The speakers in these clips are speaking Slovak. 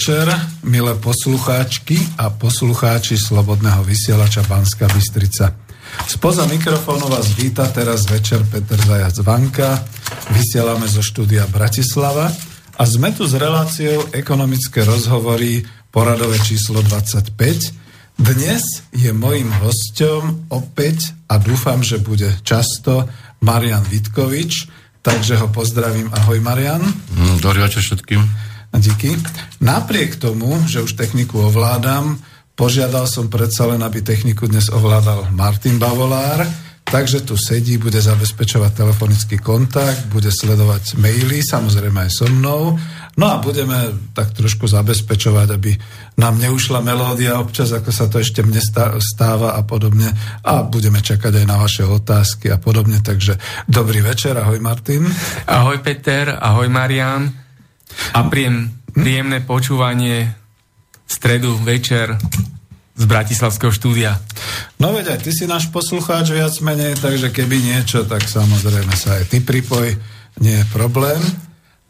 Večer, milé poslucháčky a poslucháči Slobodného vysielača Banska Bystrica. Spoza mikrofónu vás víta teraz večer Peter Zajac Vanka. Vysielame zo štúdia Bratislava a sme tu s reláciou ekonomické rozhovory poradové číslo 25. Dnes je mojím hostom opäť a dúfam, že bude často Marian Vitkovič, takže ho pozdravím. Ahoj Marian. Mm, dobrý večer všetkým. Díky. Napriek tomu, že už techniku ovládam, požiadal som predsa len, aby techniku dnes ovládal Martin Bavolár, takže tu sedí, bude zabezpečovať telefonický kontakt, bude sledovať maily, samozrejme aj so mnou, no a budeme tak trošku zabezpečovať, aby nám neušla melódia občas, ako sa to ešte mne stáva a podobne a budeme čakať aj na vaše otázky a podobne, takže dobrý večer, ahoj Martin. Ahoj Peter, ahoj Marian. A príjem, príjemné počúvanie stredu, večer z Bratislavského štúdia. No veď aj ty si náš poslucháč viac menej, takže keby niečo, tak samozrejme sa aj ty pripoj, nie je problém.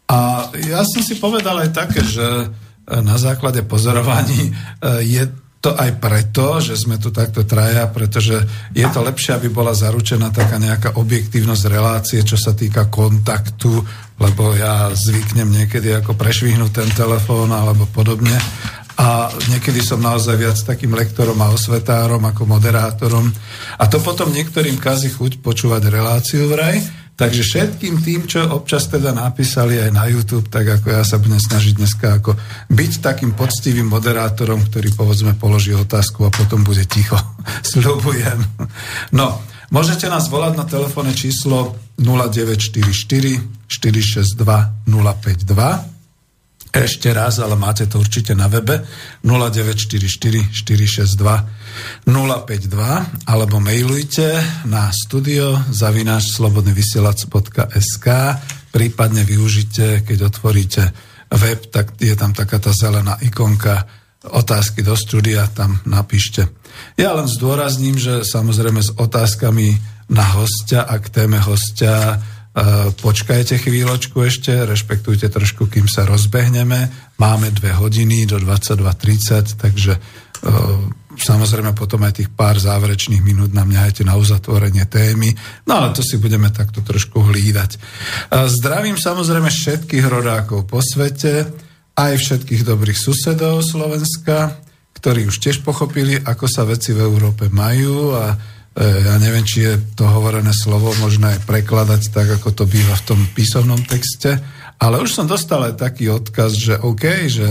A ja som si povedal aj také, že na základe pozorovaní eh, je to aj preto, že sme tu takto traja, pretože je to lepšie, aby bola zaručená taká nejaká objektívnosť relácie, čo sa týka kontaktu, lebo ja zvyknem niekedy ako prešvihnúť ten telefón alebo podobne. A niekedy som naozaj viac takým lektorom a osvetárom ako moderátorom. A to potom niektorým kazí chuť počúvať reláciu vraj. Takže všetkým tým, čo občas teda napísali aj na YouTube, tak ako ja sa budem snažiť dneska ako byť takým poctivým moderátorom, ktorý povedzme položí otázku a potom bude ticho. Sľubujem. No, môžete nás volať na telefónne číslo 0944 462 052 ešte raz, ale máte to určite na webe 0944 462 052 alebo mailujte na studio zavináš slobodnyvysielac.sk prípadne využite, keď otvoríte web, tak je tam taká tá zelená ikonka otázky do štúdia, tam napíšte. Ja len zdôrazním, že samozrejme s otázkami na hostia a k téme hostia počkajte chvíľočku ešte, rešpektujte trošku, kým sa rozbehneme. Máme dve hodiny do 22.30, takže samozrejme potom aj tých pár záverečných minút nám nehajte na uzatvorenie témy. No ale to si budeme takto trošku hlídať. Zdravím samozrejme všetkých rodákov po svete, aj všetkých dobrých susedov Slovenska, ktorí už tiež pochopili, ako sa veci v Európe majú a E, ja neviem, či je to hovorené slovo možné prekladať tak, ako to býva v tom písomnom texte, ale už som dostal aj taký odkaz, že OK, že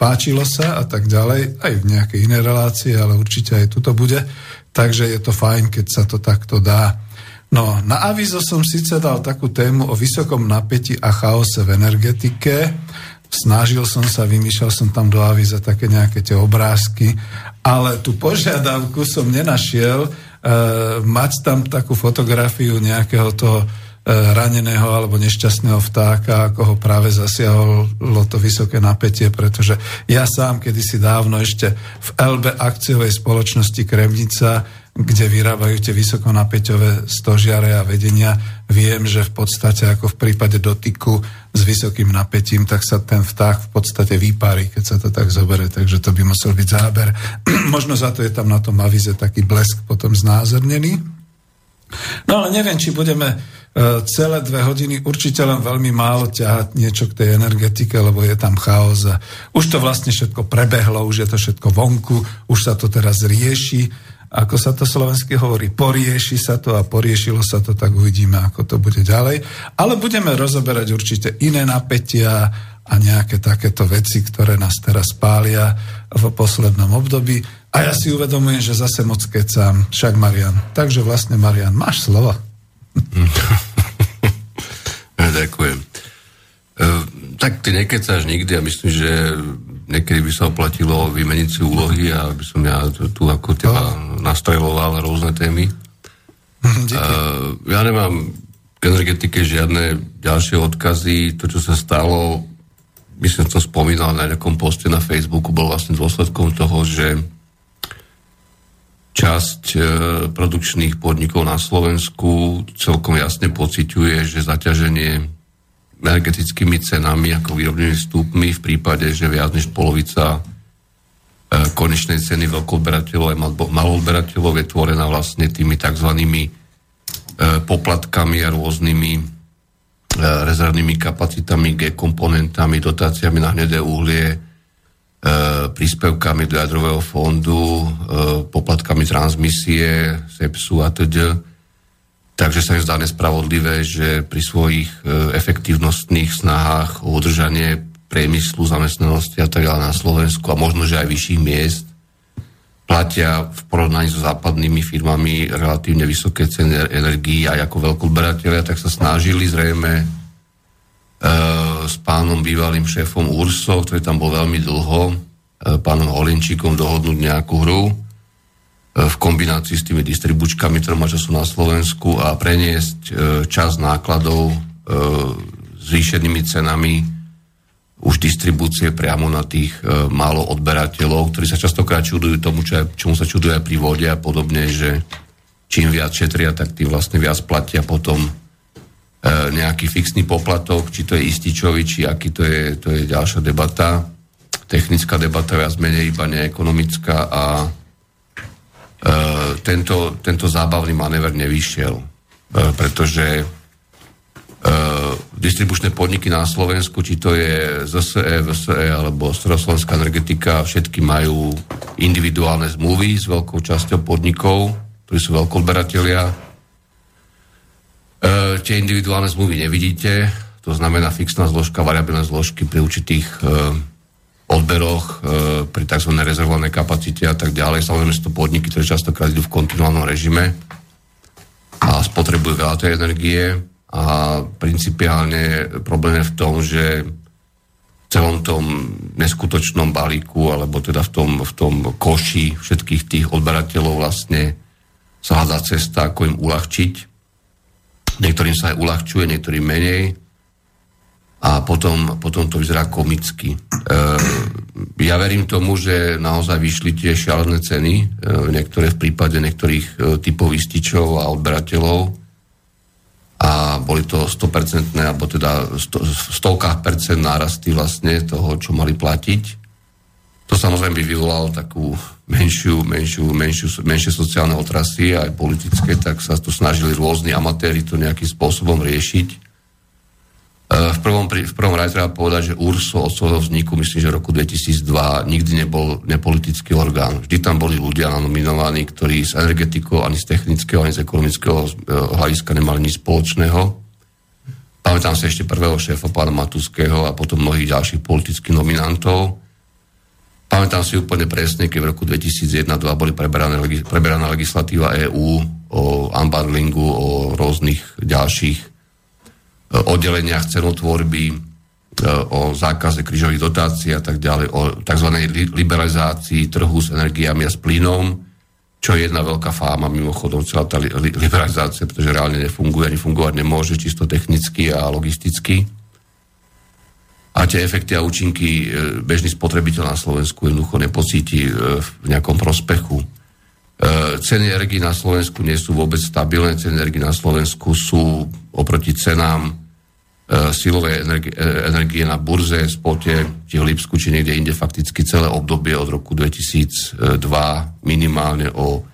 páčilo sa a tak ďalej, aj v nejakej inej relácii, ale určite aj tuto bude, takže je to fajn, keď sa to takto dá. No, na avizo som síce dal takú tému o vysokom napätí a chaose v energetike, snažil som sa, vymýšľal som tam do aviza také nejaké tie obrázky, ale tú požiadavku som nenašiel, mať tam takú fotografiu nejakého toho uh, raneného alebo nešťastného vtáka, ako ho práve zasiahlo to vysoké napätie, pretože ja sám kedysi dávno ešte v LB akciovej spoločnosti Kremnica kde vyrábajú tie vysokonapäťové stožiare a vedenia, viem, že v podstate ako v prípade dotyku s vysokým napätím, tak sa ten vták v podstate vypári, keď sa to tak zoberie, takže to by musel byť záber. Možno za to je tam na tom avize taký blesk potom znázornený. No ale neviem, či budeme uh, celé dve hodiny určite len veľmi málo ťahať niečo k tej energetike, lebo je tam chaos a už to vlastne všetko prebehlo, už je to všetko vonku, už sa to teraz rieši ako sa to slovensky hovorí, porieši sa to a poriešilo sa to, tak uvidíme, ako to bude ďalej. Ale budeme rozoberať určite iné napätia a nejaké takéto veci, ktoré nás teraz pália v poslednom období. A ja si uvedomujem, že zase moc kecám, však Marian. Takže vlastne, Marian, máš slovo. Ďakujem. E, tak ty nekecáš nikdy a myslím, že niekedy by sa oplatilo vymeniť si úlohy a by som ja tu, ako teba no. nastreloval rôzne témy. Uh, ja nemám k energetike žiadne ďalšie odkazy. To, čo sa stalo, myslím, to spomínal na nejakom poste na Facebooku, bol vlastne dôsledkom toho, že časť e, produkčných podnikov na Slovensku celkom jasne pociťuje, že zaťaženie energetickými cenami ako výrobnými vstupmi v prípade, že viac než polovica konečnej ceny veľkoodberateľov a maloodberateľov je tvorená vlastne tými tzv. poplatkami a rôznymi rezervnými kapacitami, G-komponentami, dotáciami na hnedé uhlie, príspevkami do jadrového fondu, poplatkami transmisie, SEPSu a teda. Takže sa mi zdá nespravodlivé, že pri svojich efektívnostných snahách o udržanie priemyslu, zamestnanosti a tak ďalej na Slovensku a možno, že aj vyšších miest platia v porovnaní so západnými firmami relatívne vysoké ceny energií aj ako veľkoodberatelia, tak sa snažili zrejme s pánom bývalým šéfom URSO, ktorý tam bol veľmi dlho, e, pánom Holinčíkom dohodnúť nejakú hru. e, v kombinácii s tými distribučkami, ktoré má času na Slovensku a preniesť e, čas nákladov zvýšenými cenami už distribúcie priamo na tých málo odberateľov, ktorí sa častokrát čudujú tomu, čo, čomu sa čudujú aj pri vode a podobne, že čím viac šetria, tak tým vlastne viac platia potom E, nejaký fixný poplatok, či to je ističovi, či aký to je, to je ďalšia debata. Technická debata viac menej iba neekonomická a e, tento, tento zábavný manéver nevyšiel, e, pretože e, distribučné podniky na Slovensku, či to je ZSE, VSE alebo Staroslovenská energetika, všetky majú individuálne zmluvy s veľkou časťou podnikov, ktorí sú veľkoodberatelia. E, tie individuálne zmluvy nevidíte, to znamená fixná zložka, variabilné zložky pri určitých e, odberoch, e, pri tzv. rezervovanej kapacite a tak ďalej. Samozrejme sú to podniky, ktoré častokrát idú v kontinuálnom režime a spotrebujú veľa tej energie a principiálne problém je v tom, že v celom tom neskutočnom balíku alebo teda v tom, v tom koši všetkých tých odberateľov vlastne sa hľadá cesta, ako im uľahčiť Niektorým sa aj uľahčuje, niektorým menej. A potom, potom to vyzerá komicky. E, ja verím tomu, že naozaj vyšli tie šialené ceny, e, niektoré v prípade niektorých e, typov ističov a odberateľov. A boli to 100%, alebo teda sto, stovkách percent nárasty vlastne toho, čo mali platiť. To samozrejme by vyvolalo takú menšiu, menšiu, menšiu, menšie sociálne otrasy, aj politické, tak sa tu snažili rôzni amatéri to nejakým spôsobom riešiť. E, v prvom, v prvom rade treba povedať, že URSO od svojho vzniku, myslím, že v roku 2002 nikdy nebol nepolitický orgán. Vždy tam boli ľudia nominovaní, ktorí z energetikou, ani z technického, ani z ekonomického e, hľadiska nemali nič spoločného. Pamätám sa ešte prvého šéfa pána Matuského a potom mnohých ďalších politických nominantov Pamätám si úplne presne, keď v roku 2001-2002 boli preberané, preberaná legislatíva EÚ o unbundlingu, o rôznych ďalších oddeleniach cenotvorby, e, o zákaze krížových dotácií a tak ďalej, o tzv. liberalizácii trhu s energiami a s plynom, čo je jedna veľká fáma mimochodom celá tá liberalizácia, pretože reálne nefunguje ani fungovať nemôže čisto technicky a logisticky a tie efekty a účinky e, bežný spotrebiteľ na Slovensku jednoducho nepocíti e, v nejakom prospechu. E, ceny energii na Slovensku nie sú vôbec stabilné, ceny energii na Slovensku sú oproti cenám silovej energie, energie na burze, spote, či v Lipsku, či niekde inde fakticky celé obdobie od roku 2002 minimálne o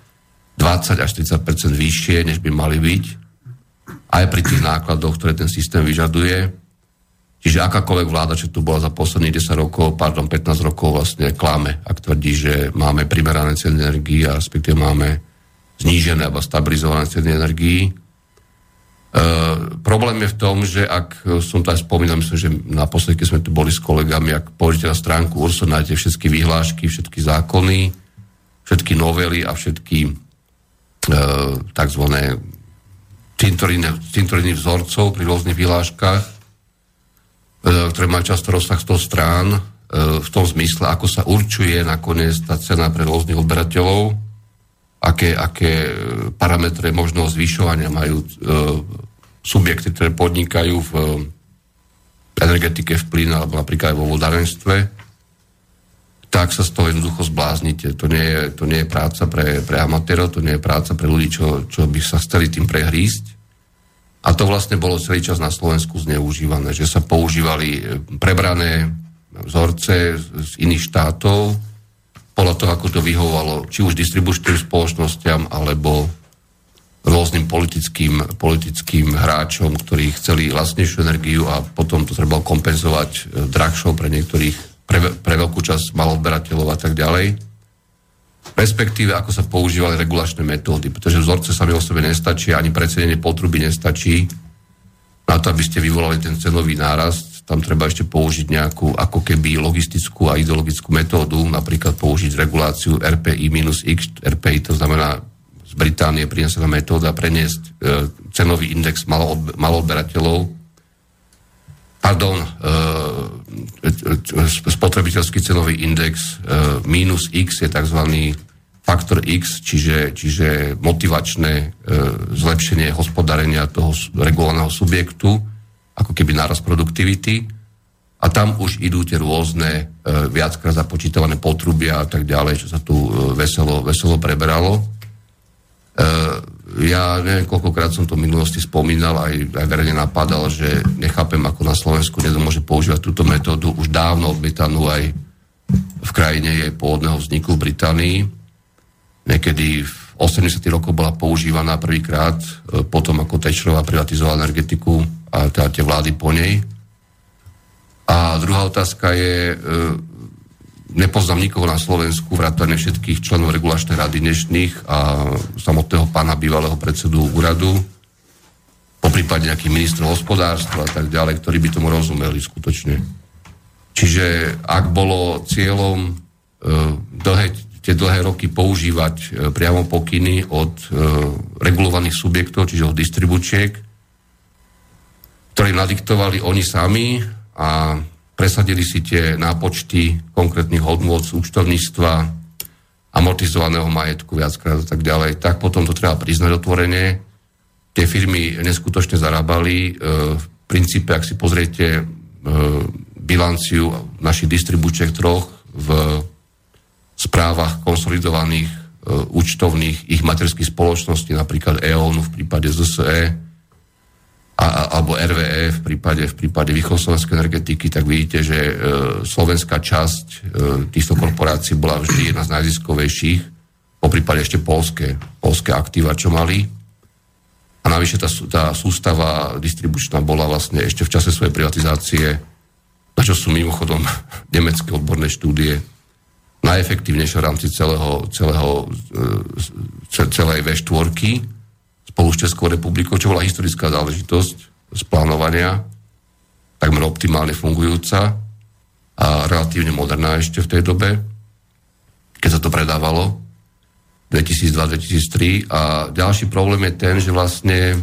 20 až 30% vyššie, než by mali byť. Aj pri tých nákladoch, ktoré ten systém vyžaduje Čiže akákoľvek vláda, čo tu bola za posledných 10 rokov, pardon, 15 rokov vlastne klame, ak tvrdí, že máme primerané ceny energii a respektíve máme znížené alebo stabilizované ceny energií. E, problém je v tom, že ak som to aj spomínal, myslím, že naposledy, keď sme tu boli s kolegami, ak pôjdete na stránku URSO, nájdete všetky vyhlášky, všetky zákony, všetky novely a všetky e, tzv. cintoriny vzorcov pri rôznych vyhláškach, ktoré majú často rozsah 100 strán, e, v tom zmysle, ako sa určuje nakoniec tá cena pre rôznych odberateľov, aké, aké parametre možno zvyšovania majú e, subjekty, ktoré podnikajú v energetike, v plyn alebo napríklad aj vo vodárenstve, tak sa z toho jednoducho zbláznite. To nie je, to nie je práca pre, pre amatérov, to nie je práca pre ľudí, čo, čo by sa chceli tým prehrísť. A to vlastne bolo celý čas na Slovensku zneužívané, že sa používali e, prebrané vzorce z iných štátov podľa toho, ako to vyhovovalo či už distribučným spoločnosťam, alebo rôznym politickým, politickým hráčom, ktorí chceli vlastnejšiu energiu a potom to treba kompenzovať e, drahšou pre niektorých, pre, pre veľkú časť malodberateľov a tak ďalej. Respektíve, ako sa používali regulačné metódy, pretože vzorce sami o sebe nestačí, ani predsedenie potruby nestačí na to, aby ste vyvolali ten cenový nárast. Tam treba ešte použiť nejakú ako keby logistickú a ideologickú metódu, napríklad použiť reguláciu RPI-X. RPI to znamená Británie prinesená metóda preniesť e, cenový index maloodberateľov, pardon, e, spotrebiteľský cenový index e, minus X je tzv. faktor X, čiže, čiže motivačné e, zlepšenie hospodárenia toho regulovaného subjektu, ako keby náraz produktivity. A tam už idú tie rôzne e, viackrát započítavané potrubia a tak ďalej, čo sa tu veselo, veselo preberalo. Ja neviem, koľkokrát som to v minulosti spomínal, aj, aj verejne napadal, že nechápem, ako na Slovensku niekto môže používať túto metódu, už dávno odmietanú aj v krajine jej pôvodného vzniku v Británii. Niekedy v 80. rokoch bola používaná prvýkrát, eh, potom ako Tečerová privatizovala energetiku a teda tie vlády po nej. A druhá otázka je, eh, nepoznám nikoho na Slovensku, vrátane všetkých členov regulačnej rady dnešných a samotného pána bývalého predsedu úradu, po prípade nejakých ministrov hospodárstva a tak ďalej, ktorí by tomu rozumeli skutočne. Čiže ak bolo cieľom e, dlhé, tie dlhé roky používať e, priamo pokyny od e, regulovaných subjektov, čiže od distribučiek, ktorí nadiktovali oni sami a presadili si tie nápočty konkrétnych hodnôt z účtovníctva, amortizovaného majetku viackrát a tak ďalej, tak potom to treba priznať otvorene. Tie firmy neskutočne zarábali. E, v princípe, ak si pozriete e, bilanciu našich distribúčiek troch v správach konsolidovaných e, účtovných ich materských spoločností, napríklad EON v prípade ZSE, a, alebo RVE v prípade, v prípade východoslovenskej energetiky, tak vidíte, že e, slovenská časť e, týchto korporácií bola vždy jedna z najziskovejších, po prípade ešte polské, polské aktíva, čo mali. A navyše tá, tá sústava distribučná bola vlastne ešte v čase svojej privatizácie, na čo sú mimochodom nemecké odborné štúdie, najefektívnejšie v rámci celého, celého, e, celej V4, spolu s Českou republikou, čo bola historická záležitosť z plánovania, takmer optimálne fungujúca a relatívne moderná ešte v tej dobe, keď sa to predávalo 2002-2003 a ďalší problém je ten, že vlastne e,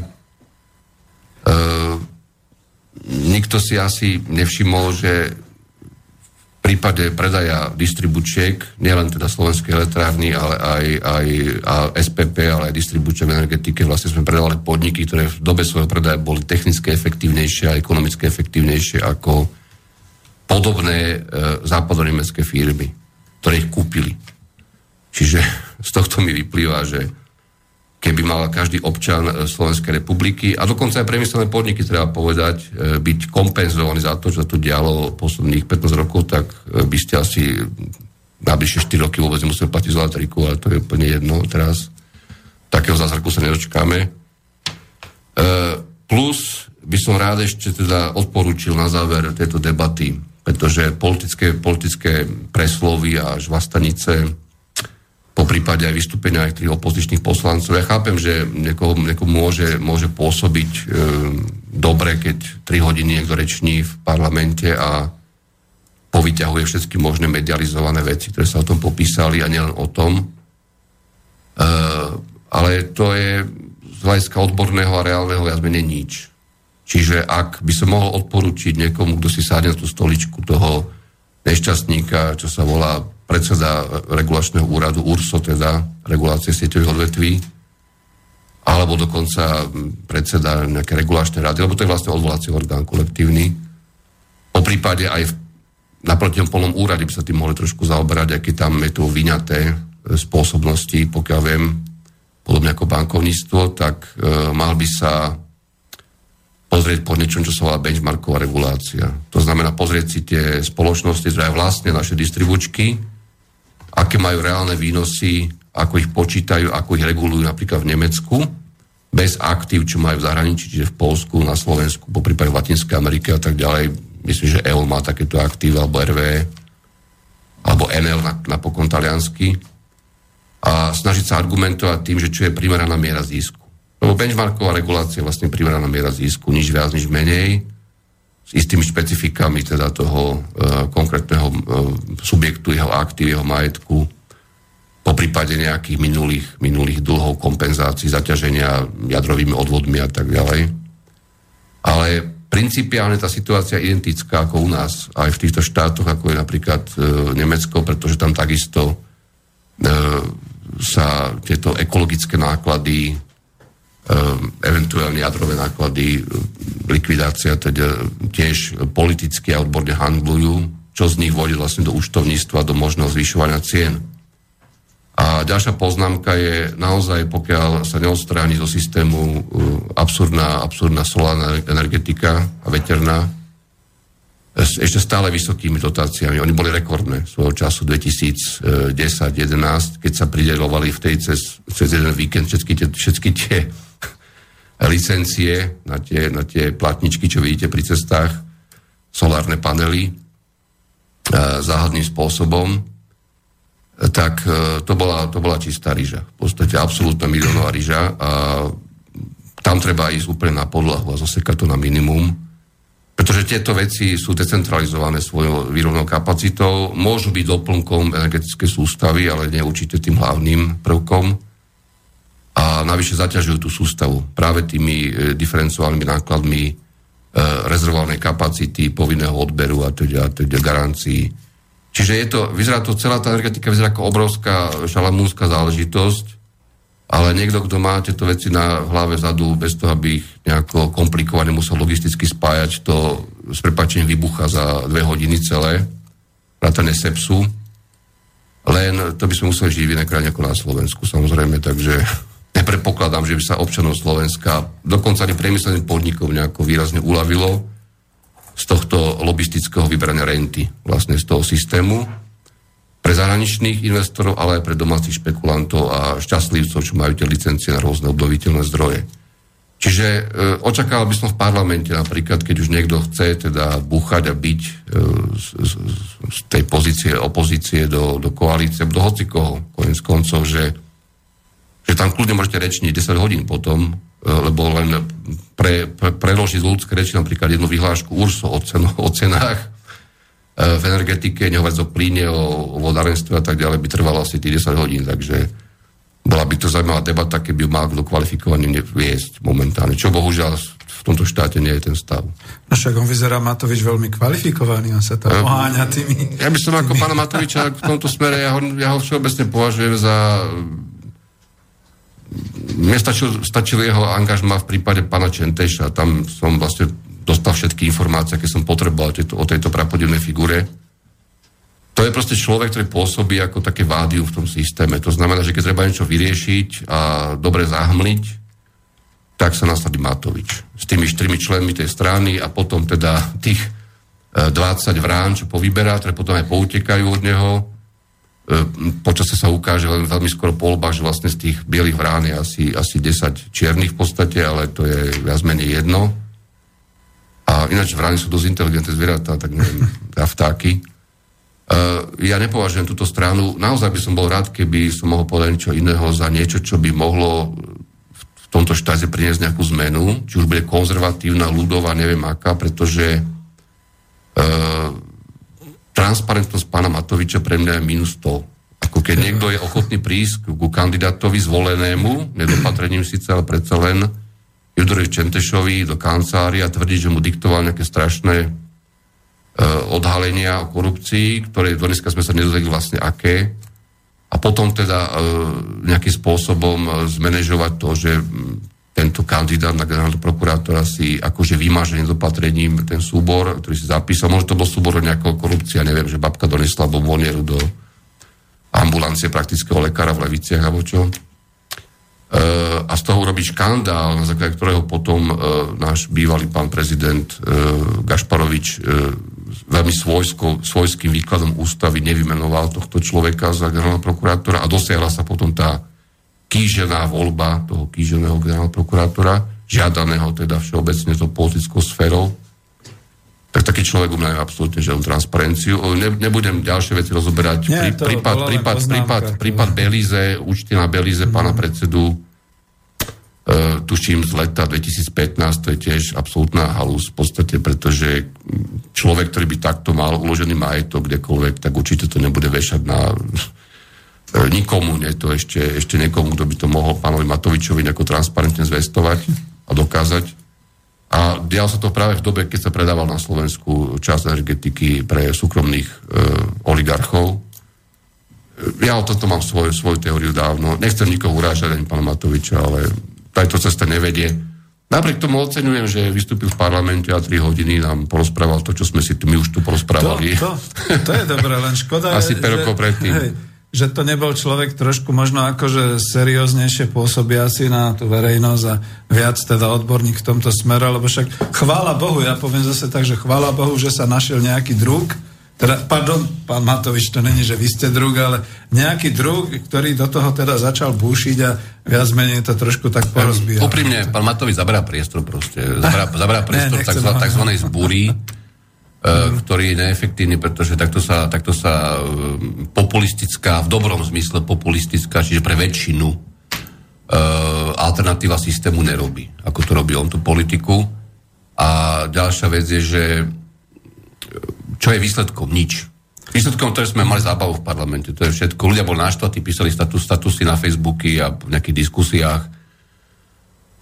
nikto si asi nevšimol, že prípade predaja distribučiek, nielen teda slovenskej elektrárny, ale aj, aj a SPP, ale aj distribučie v energetike, vlastne sme predali podniky, ktoré v dobe svojho predaja boli technicky efektívnejšie a ekonomicky efektívnejšie ako podobné e, západonemecké firmy, ktoré ich kúpili. Čiže z tohto mi vyplýva, že keby mal každý občan e, Slovenskej republiky a dokonca aj priemyselné podniky, treba povedať, e, byť kompenzovaní za to, čo sa tu dialo posledných 15 rokov, tak e, by ste asi najbližšie 4 roky vôbec nemuseli platiť za elektriku, ale to je úplne jedno teraz. Takého zázraku sa nedočkáme. Plus by som rád ešte teda odporúčil na záver tejto debaty, pretože politické, politické preslovy a žvastanice po prípade aj vystúpenia niektorých opozičných poslancov. Ja chápem, že niekoho, niekomu môže, môže pôsobiť e, dobre, keď 3 hodiny niekto reční v parlamente a povyťahuje všetky možné medializované veci, ktoré sa o tom popísali a nielen o tom. E, ale to je z hľadiska odborného a reálneho viac menej nič. Čiže ak by som mohol odporúčiť niekomu, kto si sádne na tú stoličku toho nešťastníka, čo sa volá predseda regulačného úradu URSO, teda regulácie sieťových odvetví, alebo dokonca predseda nejaké regulačnej rady, lebo to je vlastne odvolací orgán kolektívny. Po prípade aj v, na polnom úrade by sa tým mohli trošku zaoberať, aké tam je to vyňaté e, spôsobnosti, pokiaľ viem, podobne ako bankovníctvo, tak e, mal by sa pozrieť po niečom, čo sa volá benchmarková regulácia. To znamená pozrieť si tie spoločnosti, ktoré vlastne naše distribučky, aké majú reálne výnosy, ako ich počítajú, ako ich regulujú napríklad v Nemecku, bez aktív, čo majú v zahraničí, čiže v Polsku, na Slovensku, po prípade v Latinskej Amerike a tak ďalej. Myslím, že EOL má takéto aktíva, alebo RV, alebo NL napokon taliansky. A snažiť sa argumentovať tým, že čo je primeraná miera zisku. Lebo benchmarková regulácia je vlastne primeraná miera zisku, nič viac, nič menej, s istými špecifikami teda toho e, konkrétneho e, subjektu, jeho aktív, jeho majetku, po prípade nejakých minulých, minulých dlhov, kompenzácií, zaťaženia jadrovými odvodmi a tak ďalej. Ale principiálne tá situácia je identická ako u nás, aj v týchto štátoch, ako je napríklad e, Nemecko, pretože tam takisto e, sa tieto ekologické náklady eventuálne jadrové náklady, ehm, likvidácia teda tiež politicky a odborne handlujú, čo z nich vodí vlastne do účtovníctva, do možného zvyšovania cien. A ďalšia poznámka je naozaj, pokiaľ sa neodstráni zo systému ehm, absurdná, absurdná solárna energetika a veterná, ešte stále vysokými dotáciami. Oni boli rekordné svojho času 2010-2011, keď sa pridelovali v tej cez, cez jeden víkend všetky tie, všetky tie licencie na tie, na tie platničky, čo vidíte pri cestách, solárne panely e, záhadným spôsobom, tak e, to bola, to bola čistá ryža. V podstate absolútna miliónová ryža a tam treba ísť úplne na podlahu a zasekať to na minimum, pretože tieto veci sú decentralizované svojou výrobnou kapacitou, môžu byť doplnkom energetickej sústavy, ale nie určite tým hlavným prvkom a navyše zaťažujú tú sústavu práve tými e, diferencovanými nákladmi e, rezervovanej kapacity, povinného odberu a teda, teda garancií. Čiže je to, vyzerá to, celá tá energetika vyzerá ako obrovská šalamúnska záležitosť, ale niekto, kto má tieto veci na hlave zadu, bez toho, aby ich nejako komplikovane musel logisticky spájať, to s prepačením vybucha za dve hodiny celé, vrátane sepsu. Len to by sme museli žiť v inej krajine ako na Slovensku, samozrejme, takže nepredpokladám, že by sa občanov Slovenska, dokonca ani priemyselným podnikom nejako výrazne uľavilo z tohto lobistického vybrania renty, vlastne z toho systému pre zahraničných investorov, ale aj pre domácich špekulantov a šťastlivcov, čo majú tie licencie na rôzne obnoviteľné zdroje. Čiže e, očakával by som v parlamente napríklad, keď už niekto chce teda búchať a byť e, z, z, z tej pozície opozície do, do koalície, do hocikoho, konec koncov, že že tam kľudne môžete rečniť 10 hodín potom, e, lebo len pre, pre, preložiť z ľudské reči napríklad jednu vyhlášku URSO o, cenu, o cenách v energetike, nehovať o plíne, o, o vodárenstve a tak ďalej, by trvalo asi tých 10 hodín, takže bola by to zaujímavá debata, keby mal kto kvalifikovaný viesť momentálne, čo bohužiaľ v tomto štáte nie je ten stav. No však on vyzerá Matovič veľmi kvalifikovaný, on sa tam poháňa tými... Ja by som ako pána Matoviča v tomto smere, ja ho, ja ho všeobecne považujem za mne stačil, stačil jeho angažma v prípade pána Čenteša. Tam som vlastne dostal všetky informácie, aké som potreboval tieto, o tejto prapodivnej figure. To je proste človek, ktorý pôsobí ako také vádium v tom systéme. To znamená, že keď treba niečo vyriešiť a dobre zahmliť, tak sa nasadí Matovič. S tými štyrmi členmi tej strany a potom teda tých 20 eh, vrán, čo povyberá, ktoré potom aj poutekajú od neho, E, počasie sa ukáže len veľmi skoro po voľbách, že vlastne z tých bielých vrán je asi, asi 10 čiernych v podstate, ale to je viac menej jedno. A ináč vrány sú dosť inteligentné zvieratá, tak neviem, a vtáky. Uh, ja nepovažujem túto stranu, naozaj by som bol rád, keby som mohol povedať niečo iného za niečo, čo by mohlo v tomto štáte priniesť nejakú zmenu, či už bude konzervatívna, ľudová, neviem aká, pretože uh, transparentnosť pána Matoviča pre mňa je minus 100. Ako keď niekto je ochotný prísť ku kandidátovi zvolenému, nedopatrením síce, ale predsa len Judorovi Čentešovi do kancelária a tvrdí, že mu diktoval nejaké strašné e, odhalenia o korupcii, ktoré dneska sme sa nedozvedeli vlastne aké. A potom teda e, nejakým spôsobom e, zmanéžovať to, že tento kandidát na generálneho prokurátora si akože vymáže nedopatrením ten súbor, ktorý si zapísal. Možno to bol súbor nejakého korupcia, neviem, že babka donesla bombonieru do ambulancie praktického lekára v Leviciach alebo čo. A z toho urobiť škandál, na základe ktorého potom náš bývalý pán prezident Gašparovič veľmi svojsko, svojským výkladom ústavy nevymenoval tohto človeka za generálneho prokurátora a dosiahla sa potom tá kýžená voľba toho kýženého generálneho prokurátora, žiadaného teda všeobecne to politickou sférou, tak taký človek u mňa je absolútne žiadnu transparenciu. Ne, nebudem ďalšie veci rozoberať. Nie, Prí, prípad, prípad, prípad, prípad Belize, účty na Belize mm. pána predsedu, uh, tuším z leta 2015, to je tiež absolútna halus v podstate, pretože človek, ktorý by takto mal uložený majetok kdekoľvek, tak určite to nebude vešať na uh, nikomu, nie to ešte, ešte niekomu, kto by to mohol pánovi Matovičovi nejako transparentne zvestovať a dokázať. A dial sa to práve v dobe, keď sa predával na Slovensku časť energetiky pre súkromných e, oligarchov. Ja o tomto mám svoj, svoju teóriu dávno. Nechcem nikoho urážať, ani pána Matoviča, ale tajto cesta nevedie. Napriek tomu oceňujem, že vystúpil v parlamente a 3 hodiny nám porozprával to, čo sme si tu, my už tu porozprávali. To, to, to je dobré, len škoda Asi 5 rokov predtým. Hej, že to nebol človek trošku možno akože serióznejšie pôsobiaci na tú verejnosť a viac teda odborník v tomto smere, lebo však chvála Bohu, ja poviem zase tak, že chvála Bohu, že sa našiel nejaký druh, teda, pardon, pán Matovič, to není, že vy ste druh, ale nejaký druh, ktorý do toho teda začal búšiť a viac menej to trošku tak porozbíjal. Úprimne, pán Matovič zabrá priestor proste, zabrá, zabrá priestor ne, takzvanej zbúry, mm. ktorý je neefektívny, pretože takto sa, takto sa e, populistická, v dobrom zmysle populistická, čiže pre väčšinu e, alternatíva systému nerobí, ako to robí on tú politiku. A ďalšia vec je, že čo je výsledkom? Nič. Výsledkom, ktoré sme mali zábavu v parlamente, to je všetko. Ľudia boli naštvatí, písali status, statusy na Facebooky a v nejakých diskusiách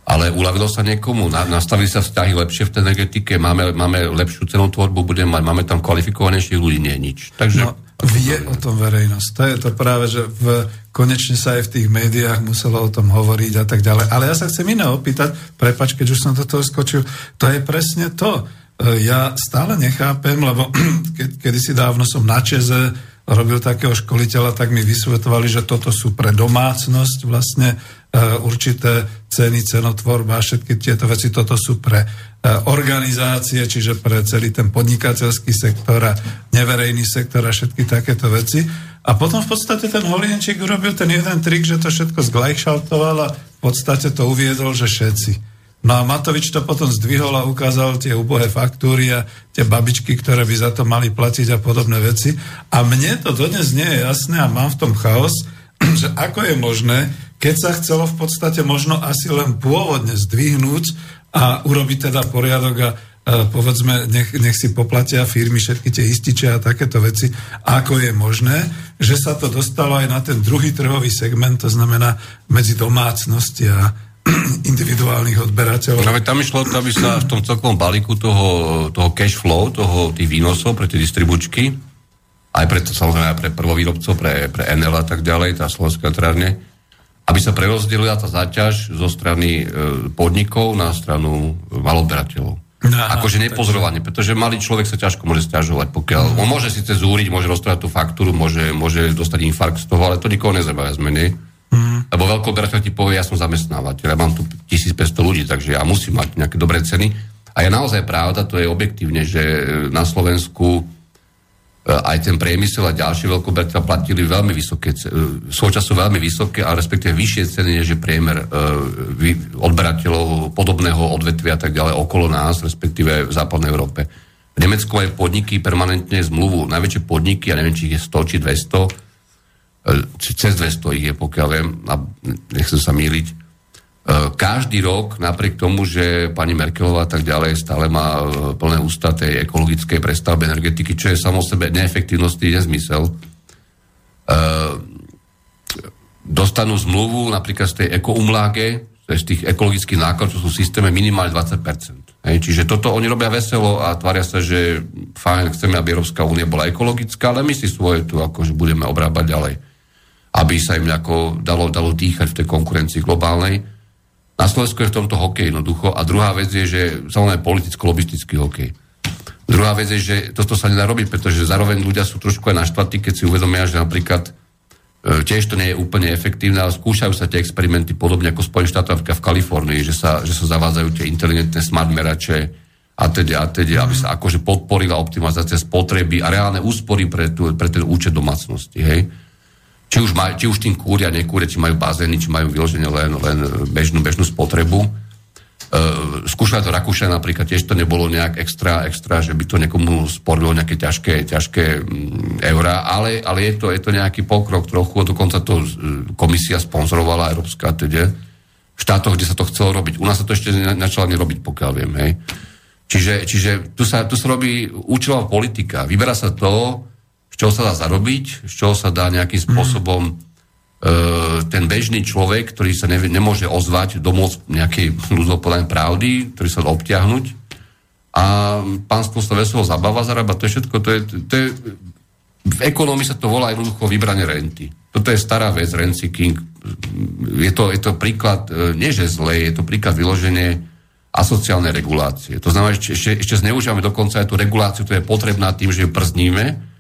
ale uľavilo sa niekomu, nastavili sa vzťahy lepšie v tej energetike, máme, máme lepšiu cenotvorbu, budeme mať, máme tam kvalifikovanejších ľudí, nie nič. Takže, no, vie o tom verejnosť. To je to práve, že v, konečne sa aj v tých médiách muselo o tom hovoriť a tak ďalej. Ale ja sa chcem iné opýtať, prepač, keď už som do toho skočil, to je presne to. E, ja stále nechápem, lebo keď, kedysi dávno som na Čeze robil takého školiteľa, tak mi vysvetovali, že toto sú pre domácnosť vlastne e, určité ceny, cenotvorba a všetky tieto veci, toto sú pre e, organizácie, čiže pre celý ten podnikateľský sektor a neverejný sektor a všetky takéto veci. A potom v podstate ten Holienčík urobil ten jeden trik, že to všetko zglajšaltoval a v podstate to uviedol, že všetci. No a Matovič to potom zdvihol a ukázal tie ubohé faktúry a tie babičky, ktoré by za to mali platiť a podobné veci. A mne to dodnes nie je jasné a mám v tom chaos, že ako je možné, keď sa chcelo v podstate možno asi len pôvodne zdvihnúť a urobiť teda poriadok a povedzme, nech, nech si poplatia firmy všetky tie ističe a takéto veci, ako je možné, že sa to dostalo aj na ten druhý trhový segment, to znamená medzi domácnosti a individuálnych odberateľov. No tam išlo to, aby sa v tom celkovom balíku toho, toho cash flow, toho, tých výnosov pre tie distribučky, aj pre, samozrejme aj pre prvovýrobcov, pre, pre NL a tak ďalej, tá slovenská elektrárne, aby sa prerozdelila tá záťaž zo strany e, podnikov na stranu maloberateľov. No, akože nepozorovanie, pretože malý človek sa ťažko môže stiažovať, pokiaľ on môže síce zúriť, môže roztrať tú faktúru, môže, môže dostať infarkt z toho, ale to nikoho nezabáva zmeny. Lebo veľkooperateľ ti povie, ja som zamestnávateľ, ja mám tu 1500 ľudí, takže ja musím mať nejaké dobré ceny. A je naozaj pravda, to je objektívne, že na Slovensku e, aj ten priemysel a ďalšie veľkooperateľ platili veľmi vysoké, svoj času veľmi vysoké, a respektíve vyššie ceny, než je priemer e, odberateľov podobného odvetvia a tak ďalej okolo nás, respektíve v západnej Európe. V Nemecku majú podniky permanentne zmluvu, najväčšie podniky, ja neviem, či ich je 100 či 200, cez 200 ich je, pokiaľ viem, a nechcem sa míliť. E, každý rok, napriek tomu, že pani Merkelová tak ďalej stále má e, plné ústa tej ekologickej prestavby energetiky, čo je samo sebe neefektívnosti nezmysel, e, dostanú zmluvu napríklad z tej ekoumláge, z tých ekologických nákladov, čo sú v systéme minimálne 20%. Hej, čiže toto oni robia veselo a tvária sa, že fajn, chceme, aby Európska únia bola ekologická, ale my si svoje tu akože budeme obrábať ďalej aby sa im ako dalo, dalo dýchať v tej konkurencii globálnej. Na Slovensku je v tomto hokej jednoducho. A druhá vec je, že samozrejme politicko-lobistický hokej. Druhá vec je, že toto sa nedá robiť, pretože zároveň ľudia sú trošku aj naštvatí, keď si uvedomia, že napríklad tiež to nie je úplne efektívne, ale skúšajú sa tie experimenty podobne ako Spojené štáty v Kalifornii, že sa, že sa zavádzajú tie inteligentné smart merače a teda, a teda, aby sa akože podporila optimalizácia spotreby a reálne úspory pre, tú, pre ten účet domácnosti. Hej? Či už, maj, či už tým kúria, nekúria, či majú bazény, či majú vyloženie len, len bežnú, bežnú spotrebu. Uh, skúšali to Rakúšania napríklad, tiež to nebolo nejak extra, extra, že by to niekomu sporilo nejaké ťažké, ťažké um, eurá, ale, ale je, to, je to nejaký pokrok trochu, dokonca to uh, komisia sponzorovala Európska, teda v štátoch, kde sa to chcelo robiť. U nás sa to ešte začalo nerobiť, pokiaľ viem, hej. Čiže, čiže tu, sa, tu sa robí účelová politika. Vyberá sa to, z čoho sa dá zarobiť, z čoho sa dá nejakým spôsobom mm E, ten bežný človek, ktorý sa ne, nemôže ozvať domôcť nejakej ľudopodanej pravdy, ktorý sa dá obťahnuť. A pánstvo sa veselo zabáva, zarába, to je všetko, to je, to je, v ekonomii sa to volá jednoducho vybranie renty. Toto je stará vec, rent seeking. Je to, je to príklad, e, nie že zlé, je to príklad vyloženie asociálnej regulácie. To znamená, že ešte, ešte zneužívame dokonca aj tú reguláciu, ktorá je potrebná tým, že ju przníme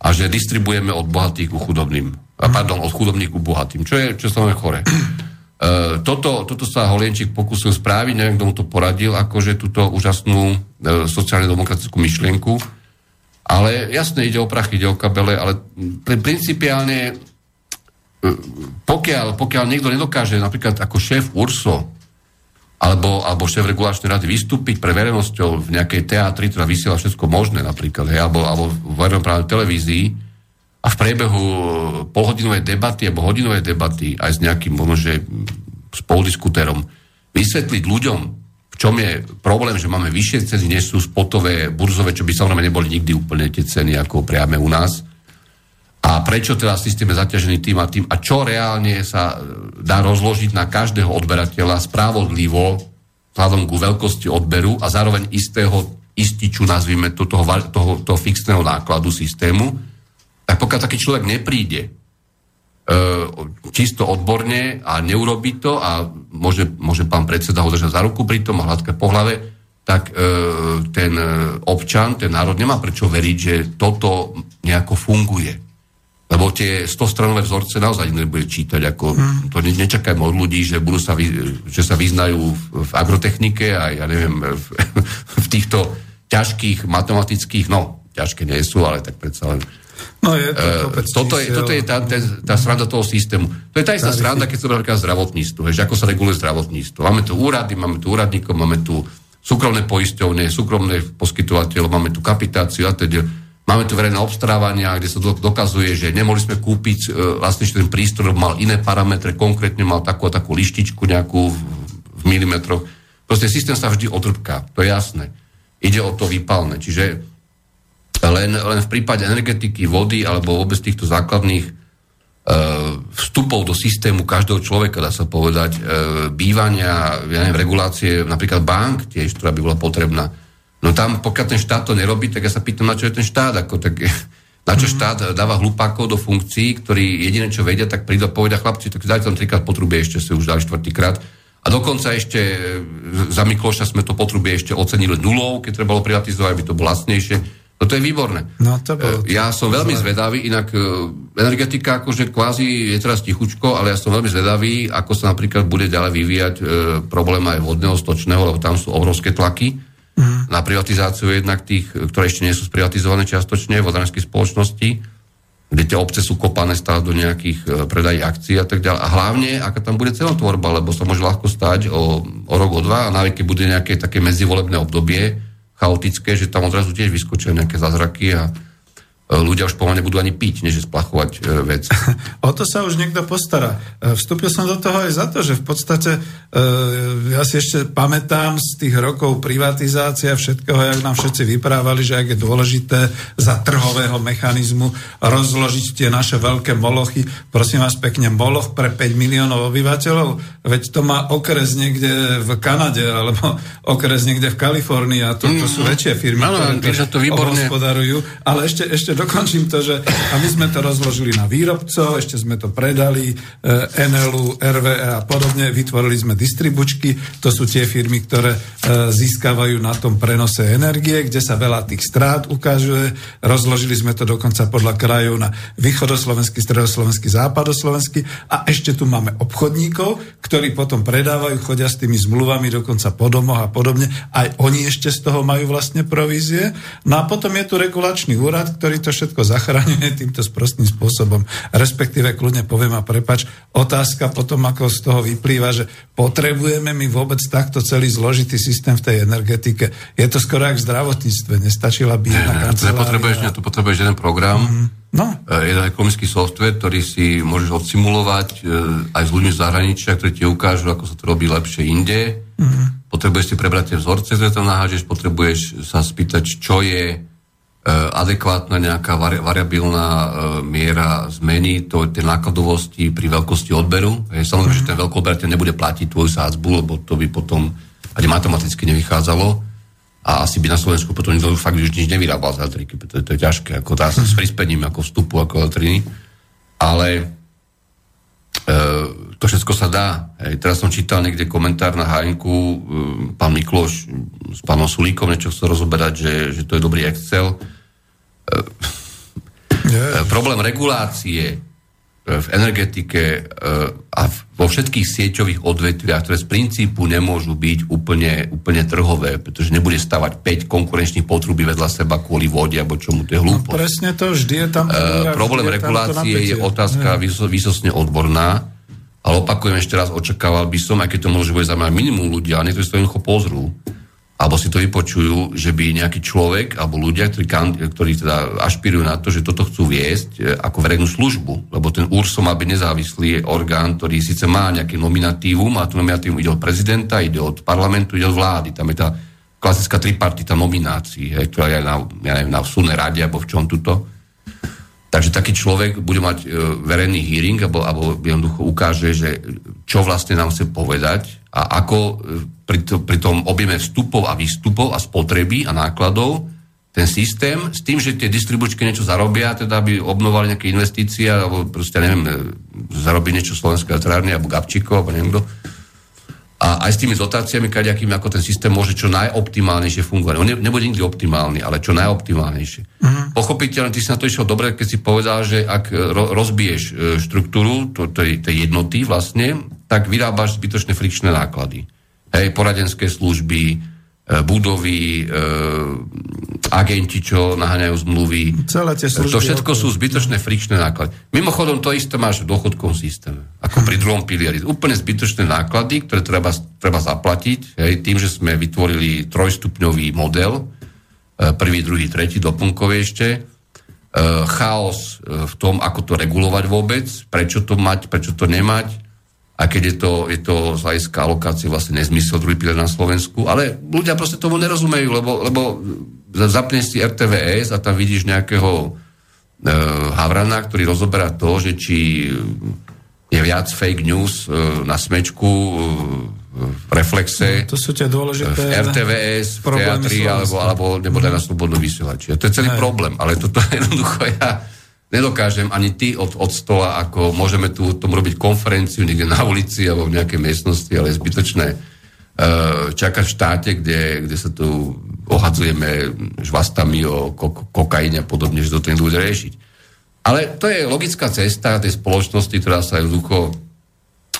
a že distribujeme od bohatých ku chudobným pardon, od chudobných ku bohatým, čo je, čo je chore. Uh, toto, toto sa Holienčík pokusil správiť, neviem, kto mu to poradil, akože túto úžasnú uh, sociálne-demokratickú myšlienku. Ale jasne, ide o prachy, ide o kabele, ale principiálne uh, pokiaľ, pokiaľ niekto nedokáže napríklad ako šéf URSO alebo, alebo šéf regulačnej rady vystúpiť pre verejnosťou v nejakej teatri, ktorá vysiela všetko možné napríklad, hej, alebo, alebo v verejnoprávnej televízii, a v priebehu polhodinovej debaty alebo hodinovej debaty aj s nejakým možno, že spoldiskutérom vysvetliť ľuďom, v čom je problém, že máme vyššie ceny, než sú spotové, burzové, čo by samozrejme neboli nikdy úplne tie ceny, ako priame u nás. A prečo teda systém je zaťažený tým a tým a čo reálne sa dá rozložiť na každého odberateľa spravodlivo vzhľadom ku veľkosti odberu a zároveň istého ističu, nazvime to, toho, toho, toho fixného nákladu systému, tak pokiaľ taký človek nepríde e, čisto odborne a neurobi to a môže, môže pán predseda ho držať za ruku pri tom a hladkať po hlave, tak e, ten občan, ten národ nemá prečo veriť, že toto nejako funguje. Lebo tie 100-stranové vzorce naozaj nebude čítať. Ako, hmm. To ne, nečakajme od ľudí, že, budú sa, že sa vyznajú v, v agrotechnike a ja neviem, v, v týchto ťažkých matematických, no, ťažké nie sú, ale tak predsa len No je to uh, toto, je, toto je tá, tá, tá sranda toho systému. To je tá istá sranda, keď sa napríklad zdravotníctvo, že ako sa reguluje zdravotníctvo. Máme tu úrady, máme tu úradníkov, máme tu súkromné poisťovne, súkromné poskytovateľov, máme tu kapitáciu a teda. Máme tu verejné obstarávania, kde sa dokazuje, že nemohli sme kúpiť uh, vlastne, že ten prístroj mal iné parametre, konkrétne mal takú a takú lištičku nejakú v, v milimetroch. Proste systém sa vždy otrpká, to je jasné. Ide o to výpalné. Čiže len, len v prípade energetiky, vody alebo vôbec týchto základných e, vstupov do systému každého človeka, dá sa povedať, e, bývania, ja neviem, regulácie napríklad bank tiež, ktorá by bola potrebná. No tam, pokiaľ ten štát to nerobí, tak ja sa pýtam, na čo je ten štát, ako tak, na čo mm-hmm. štát dáva hlupákov do funkcií, ktorí jediné, čo vedia, tak prídu a povedia, chlapci, tak dajte tam trikrát potrubie, ešte si už dali štvrtýkrát. A dokonca ešte e, za Mikloša sme to potrubie ešte ocenili nulou, keď treba bolo privatizovať, aby to bolo lacnejšie. No to je výborné. No, to bolo... E, ja som veľmi zvedavý, inak e, energetika akože kvázi je teraz tichučko, ale ja som veľmi zvedavý, ako sa napríklad bude ďalej vyvíjať e, problém aj vodného, stočného, lebo tam sú obrovské tlaky mm. na privatizáciu jednak tých, ktoré ešte nie sú sprivatizované čiastočne, vodárskej spoločnosti, kde tie obce sú kopané stále do nejakých e, predají akcií a tak ďalej. A hlavne, aká tam bude cenotvorba, lebo sa môže ľahko stať o, o rok, o dva a keď bude nejaké také medzivolebné obdobie, chaotické, že tam odrazu tiež vyskočia nejaké zázraky a ľudia už pomaly nebudú ani piť, než splachovať e, vec. O to sa už niekto postará. E, vstúpil som do toho aj za to, že v podstate ja si ešte pamätám z tých rokov privatizácia všetkého, jak nám všetci vyprávali, že ak je dôležité za trhového mechanizmu rozložiť tie naše veľké molochy. Prosím vás pekne, moloch pre 5 miliónov obyvateľov, veď to má okres niekde v Kanade, alebo okres niekde v Kalifornii a to, to sú mm, väčšie firmy, ktoré to, to výborne. ale ešte, ešte dokončím to, že a my sme to rozložili na výrobcov, ešte sme to predali, e, NLU, RVE a podobne, vytvorili sme distribučky, to sú tie firmy, ktoré e, získavajú na tom prenose energie, kde sa veľa tých strát ukážuje, rozložili sme to dokonca podľa krajov na východoslovenský, stredoslovenský, západoslovenský. A ešte tu máme obchodníkov, ktorí potom predávajú, chodia s tými zmluvami dokonca po domoch a podobne, aj oni ešte z toho majú vlastne provízie. No a potom je tu regulačný úrad, ktorý to všetko zachraňuje týmto sprostným spôsobom. Respektíve, kľudne poviem a prepač, otázka potom, ako z toho vyplýva, že potrebujeme my vôbec takto celý zložitý systém v tej energetike. Je to skoro ako v zdravotníctve, nestačila by jedna kancelária. Potrebuješ, tu potrebuješ jeden program, mm-hmm. No. E, jeden ekonomický software, ktorý si môžeš odsimulovať e, aj s ľuďmi z zahraničia, ktorí ti ukážu, ako sa to robí lepšie inde. Mm-hmm. Potrebuješ si prebrať tie vzorce, ktoré tam nahážeš, potrebuješ sa spýtať, čo je adekvátna nejaká vari, variabilná e, miera zmeny to, tej nákladovosti pri veľkosti odberu. Je, samozrejme, mm-hmm. že ten veľkoodberateľ nebude platiť tvoju sádzbu, lebo to by potom ani matematicky nevychádzalo a asi by na Slovensku potom nikto fakt už nič nevyrábal z elektriky, pretože to je ťažké, ako dá sa s prispením ako vstupu ako elektriny. Ale e, to všetko sa dá. Hej. Teraz som čítal niekde komentár na Hajnku, e, pán Mikloš s pánom Sulíkom niečo chcel rozoberať, že, že to je dobrý Excel. Yeah. Problém regulácie e, v energetike e, a vo všetkých sieťových odvetviach, ktoré z princípu nemôžu byť úplne, úplne trhové, pretože nebude stavať 5 konkurenčných potrubí vedľa seba kvôli vode, alebo čomu to je hlúposť. No, presne to, vždy je tam... Uh, problém regulácie je otázka yeah. vysosne odborná ale opakujem ešte raz, očakával by som, aj keď to môže bude zaujímať minimum ľudí, ale niektorí si to jednoducho pozrú, alebo si to vypočujú, že by nejaký človek alebo ľudia, ktorí, ktorí teda ašpirujú na to, že toto chcú viesť e, ako verejnú službu, lebo ten URSO má byť nezávislý orgán, ktorý síce má nejaké nominatívum, a to nominatívum ide od prezidenta, ide od parlamentu, ide od vlády. Tam je tá klasická tripartita nominácií, hej, ktorá je na, ja neviem, na súdnej rade alebo v čom tuto. Takže taký človek bude mať e, verejný hearing alebo, alebo jednoducho ukáže, že čo vlastne nám chce povedať a ako e, pri, to, pri tom objeme vstupov a výstupov a spotreby a nákladov ten systém s tým, že tie distribučky niečo zarobia, teda aby obnovali nejaké investície alebo proste, neviem, e, zarobí niečo Slovenské elektrárne alebo Gabčíko alebo neviem kto, a aj s tými dotáciami, kaďakými, ako ten systém môže čo najoptimálnejšie fungovať. On nebude nikdy optimálny, ale čo najoptimálnejšie. Mm. Pochopiteľne, ty si na to išiel dobre, keď si povedal, že ak ro- rozbiješ e, štruktúru to, tej, tej jednoty vlastne, tak vyrábaš zbytočné frikčné náklady. Hej, poradenské služby, E, budovy, e, agenti, čo naháňajú zmluvy. Celé tie služby. To všetko sú zbytočné frikčné náklady. Mimochodom, to isté máš v dôchodkovom systéme, ako pri druhom pilieri. Úplne zbytočné náklady, ktoré treba, treba zaplatiť, hej, tým, že sme vytvorili trojstupňový model, e, prvý, druhý, tretí, doplnkový ešte, chaos v tom, ako to regulovať vôbec, prečo to mať, prečo to nemať, a keď je to, je to z hľadiska alokácie vlastne nezmysel druhý pilier na Slovensku, ale ľudia proste tomu nerozumejú, lebo, lebo zapneš si RTVS a tam vidíš nejakého e, Havrana, ktorý rozoberá to, že či je viac fake news e, na smečku, e, v Reflexe, no, to sú tie dôležité v RTVS, v teatri, alebo, alebo nebo na slobodnú vysielači. To je celý Aj. problém, ale toto jednoducho ja nedokážem ani ty od, od stola, ako môžeme tu tom robiť konferenciu niekde na ulici alebo v nejakej miestnosti, ale je zbytočné uh, čakať v štáte, kde, kde sa tu ohadzujeme žvastami o ko- kokaine a podobne, že to ten ľudia riešiť. Ale to je logická cesta tej spoločnosti, ktorá sa jednoducho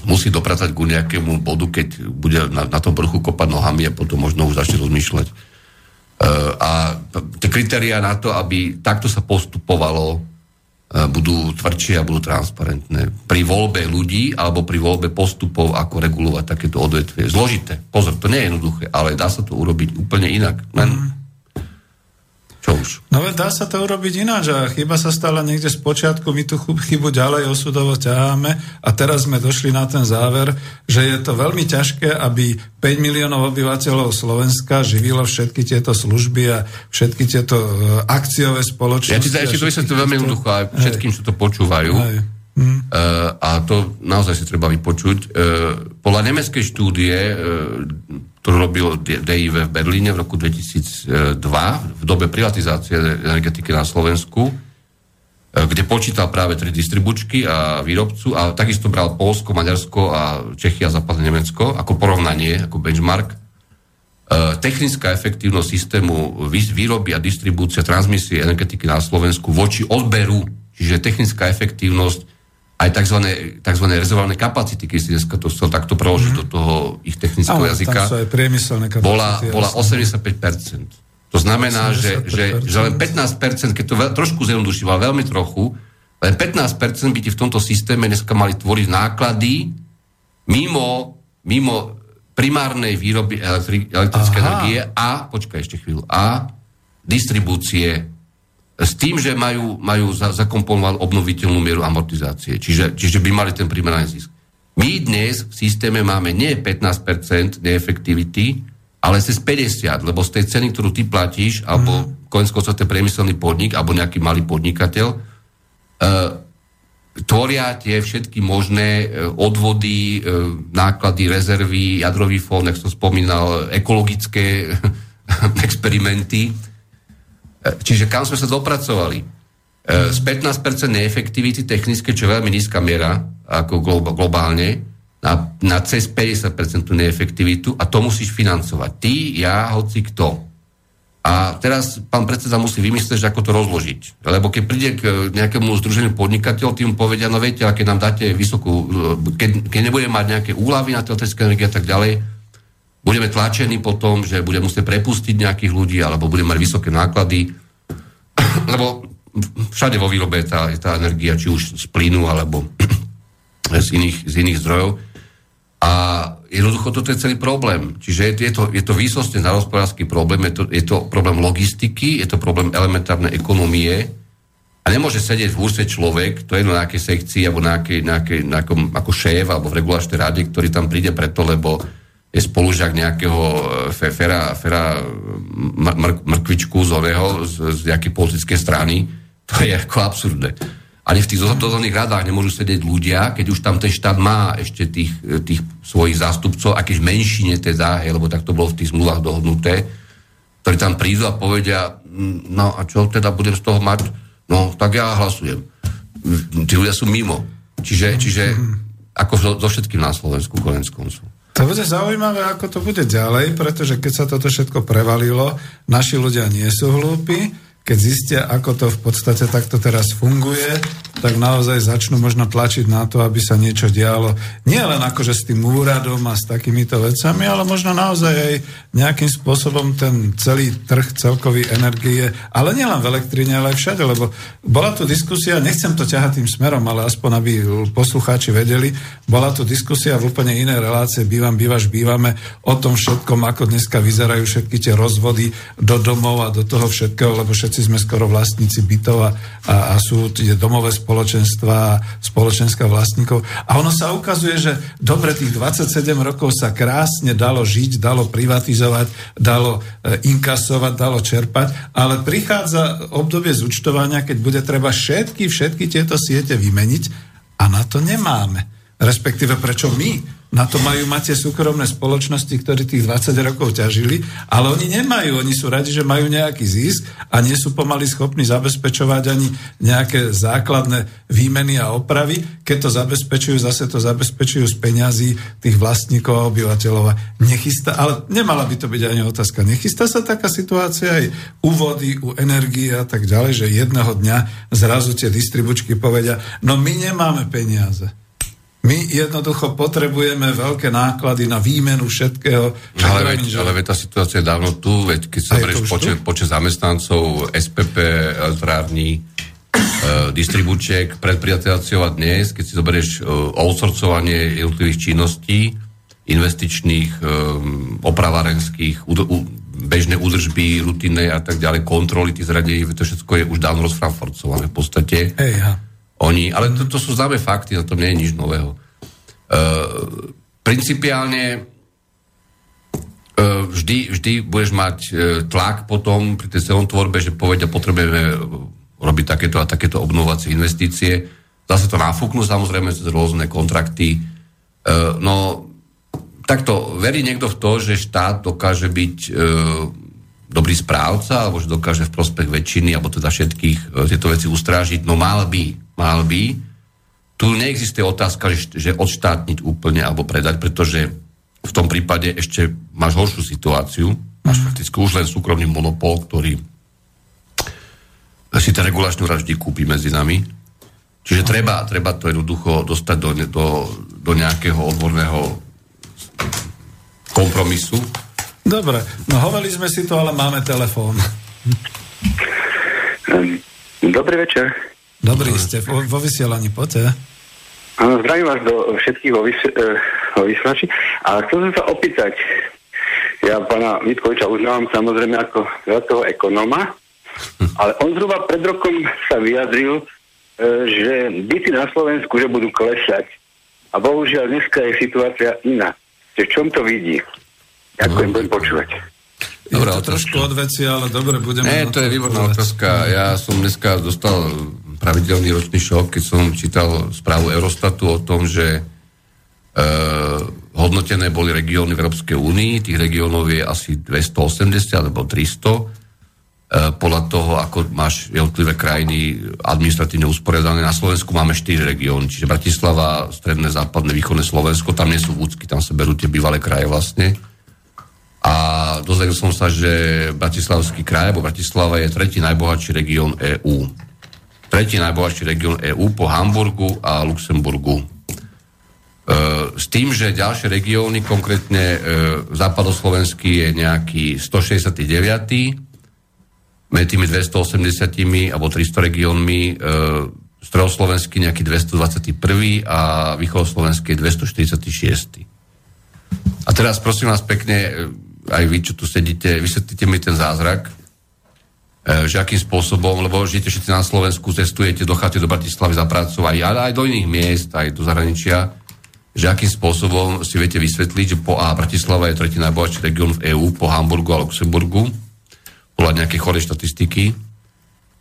musí dopracať ku nejakému bodu, keď bude na, na tom vrchu kopať nohami a potom možno už začne rozmýšľať. Uh, a tie kritéria na to, aby takto sa postupovalo E, budú tvrdšie a budú transparentné. Pri voľbe ľudí alebo pri voľbe postupov, ako regulovať takéto odvetvie. Zložité. Pozor, to nie je jednoduché, ale dá sa to urobiť úplne inak. Len mm. Čo už? No dá sa to urobiť ináč a chyba sa stala niekde z počiatku, my tú chybu ďalej osudovo ťaháme a teraz sme došli na ten záver, že je to veľmi ťažké, aby 5 miliónov obyvateľov Slovenska živilo všetky tieto služby a všetky tieto e, akciové spoločnosti. Ja ti ešte to vysvetlím veľmi jednoducho aj všetkým, čo to počúvajú. Hej. Uh, a to naozaj si treba vypočuť. Uh, podľa nemeckej štúdie uh, ktorú robil DIV v Berlíne v roku 2002, v dobe privatizácie energetiky na Slovensku, kde počítal práve tri distribučky a výrobcu a takisto bral Polsko, Maďarsko a Čechy a západné Nemecko ako porovnanie, ako benchmark. E, technická efektívnosť systému výroby a distribúcia transmisie energetiky na Slovensku voči odberu, čiže technická efektívnosť aj tzv. tzv. rezervované kapacity, keď si dneska to chcel takto preložiť mm-hmm. do toho ich technického Ale, jazyka, bola, bola 85%. To znamená, že, že, že len 15%, keď to veľ, trošku zjednoduším, ale veľmi trochu, len 15% by ti v tomto systéme dneska mali tvoriť náklady mimo, mimo primárnej výroby elektri- elektrické energie a, počkaj ešte chvíľu, a distribúcie s tým, že majú, majú za, zakomponovať obnoviteľnú mieru amortizácie. Čiže, čiže by mali ten primárny zisk. My dnes v systéme máme nie 15% neefektivity, ale cez 50, lebo z tej ceny, ktorú ty platíš, alebo mm. konec koncov ten priemyselný podnik, alebo nejaký malý podnikateľ, e, tvoria tie všetky možné e, odvody, e, náklady, rezervy, jadrový fond, jak som spomínal, ekologické experimenty. E, čiže kam sme sa dopracovali? E, z 15% neefektivity technické, čo je veľmi nízka miera, ako globálne, na, na cez 50% neefektivitu a to musíš financovať. Ty, ja, hoci kto. A teraz pán predseda musí vymyslieť, ako to rozložiť. Lebo keď príde k nejakému združeniu podnikateľov, tým povedia, no viete, keď nám dáte vysokú, keď, keď nebudeme mať nejaké úlavy na elektrické energie a tak ďalej, budeme tlačení potom, že budeme musieť prepustiť nejakých ľudí, alebo budeme mať vysoké náklady. Lebo všade vo výrobe je tá, tá energia, či už z plynu, alebo z iných, z iných zdrojov. A jednoducho toto je celý problém. Čiže je to, je to výsostne hospodársky problém, je to, je to problém logistiky, je to problém elementárnej ekonomie a nemôže sedieť v úrse človek, to je na nejakej sekcii alebo nejakej, nejakej, nejakom, ako šéf alebo v regulačnej rade, ktorý tam príde preto, lebo je spolužak nejakého e, fera, fera mr, mrkvičku z oného, z, z nejakej politickej strany. To je ako absurdné ani v tých dozorných radách nemôžu sedieť ľudia, keď už tam ten štát má ešte tých, tých svojich zástupcov, a keď menšine teda, hej, lebo tak to bolo v tých zmluvách dohodnuté, ktorí tam prídu a povedia, mm, no a čo teda budem z toho mať? No, tak ja hlasujem. Tí ľudia sú mimo. Čiže, čiže ako so, so všetkým na Slovensku konec koncu. To bude zaujímavé, ako to bude ďalej, pretože keď sa toto všetko prevalilo, naši ľudia nie sú hlúpi, keď zistia, ako to v podstate takto teraz funguje, tak naozaj začnú možno tlačiť na to, aby sa niečo dialo. Nie len akože s tým úradom a s takýmito vecami, ale možno naozaj aj nejakým spôsobom ten celý trh celkový energie, ale nielen v elektrine, ale aj všade, lebo bola tu diskusia, nechcem to ťahať tým smerom, ale aspoň aby poslucháči vedeli, bola tu diskusia v úplne inej relácie, bývam, bývaš, bývame, o tom všetkom, ako dneska vyzerajú všetky tie rozvody do domov a do toho všetkého, lebo všetci sme skoro vlastníci bytov a, a, a sú tie domové spoločenstva, spoločenstva vlastníkov. A ono sa ukazuje, že dobre, tých 27 rokov sa krásne dalo žiť, dalo privatizovať, dalo e, inkasovať, dalo čerpať, ale prichádza obdobie zúčtovania, keď bude treba všetky, všetky tieto siete vymeniť a na to nemáme. Respektíve prečo my na to majú máte súkromné spoločnosti, ktorí tých 20 rokov ťažili, ale oni nemajú, oni sú radi, že majú nejaký zisk a nie sú pomaly schopní zabezpečovať ani nejaké základné výmeny a opravy. Keď to zabezpečujú, zase to zabezpečujú z peňazí tých vlastníkov a obyvateľov. Nechystá, ale nemala by to byť ani otázka. Nechystá sa taká situácia aj u vody, u energie a tak ďalej, že jedného dňa zrazu tie distribučky povedia, no my nemáme peniaze. My jednoducho potrebujeme veľké náklady na výmenu všetkého. Ale veď, že... ale veď tá situácia je dávno tu, veď keď sa berieš počet, počet zamestnancov, SPP, elektrární, e, distribúčiek privatizáciou a dnes, keď si zoberieš e, outsourcovanie jednotlivých činností, investičných, e, opravárenských, u, u, bežné údržby, rutinné a tak ďalej, kontroly tých zradení, to všetko je už dávno rozfranforcované v podstate. Ejha. Oni, ale to, to sú známe fakty, na tom nie je nič nového. Uh, principiálne uh, vždy, vždy budeš mať uh, tlak potom pri tej celom tvorbe, že povedia, potrebujeme robiť takéto a takéto obnovacie investície. Zase to nafúknú samozrejme cez rôzne kontrakty. No, takto, verí niekto v to, že štát dokáže byť dobrý správca, alebo že dokáže v prospech väčšiny, alebo teda všetkých e, tieto veci ustrážiť, no mal by, mal by. Tu neexistuje otázka, že, že odštátniť úplne alebo predať, pretože v tom prípade ešte máš horšiu situáciu, máš mhm. fakticky už len súkromný monopol, ktorý si ten regulačný úrad vždy kúpi medzi nami. Čiže treba, treba to jednoducho dostať do, do, do nejakého odborného kompromisu. Dobre, no hovorili sme si to, ale máme telefón. Dobrý večer. Dobrý ste, vo, vo vysielaní, poďte. Áno, zdravím vás do všetkých vo, vys- e, vysielači. A chcel som sa opýtať, ja pána Vitkoviča uznávam samozrejme ako veľkého ekonóma, ale on zhruba pred rokom sa vyjadril, e, že byty na Slovensku, že budú klesať. A bohužiaľ dneska je situácia iná. Že v čom to vidí? Ďakujem, no, budem počúvať. Dobre, to trošku od veci, ale dobre, budeme... Nie, to je výborná otázka. Ja som dneska dostal pravidelný ročný šok, keď som čítal správu Eurostatu o tom, že e, hodnotené boli regióny v Európskej únii, tých regiónov je asi 280 alebo 300 E, podľa toho, ako máš jednotlivé krajiny administratívne usporiadané. Na Slovensku máme 4 regióny, čiže Bratislava, stredné, západné, východné Slovensko, tam nie sú vúcky, tam sa berú tie bývalé kraje vlastne. A dozvedel som sa, že Bratislavský kraj, alebo Bratislava je tretí najbohatší región EÚ. Tretí najbohatší región EÚ po Hamburgu a Luxemburgu. E, s tým, že ďalšie regióny, konkrétne e, západoslovenský je nejaký 169 medzi tými 280 alebo 300 regiónmi e, stredoslovenský nejaký 221 a východoslovenský 246. A teraz prosím vás pekne, e, aj vy, čo tu sedíte, vysvetlite mi ten zázrak, že akým spôsobom, lebo žijete všetci na Slovensku, cestujete, dochádzate do Bratislavy za prácu, ale aj do iných miest, aj do zahraničia, že akým spôsobom si viete vysvetliť, že po A Bratislava je tretí najbohatší región v EÚ, po Hamburgu a Luxemburgu, podľa nejaké chore štatistiky.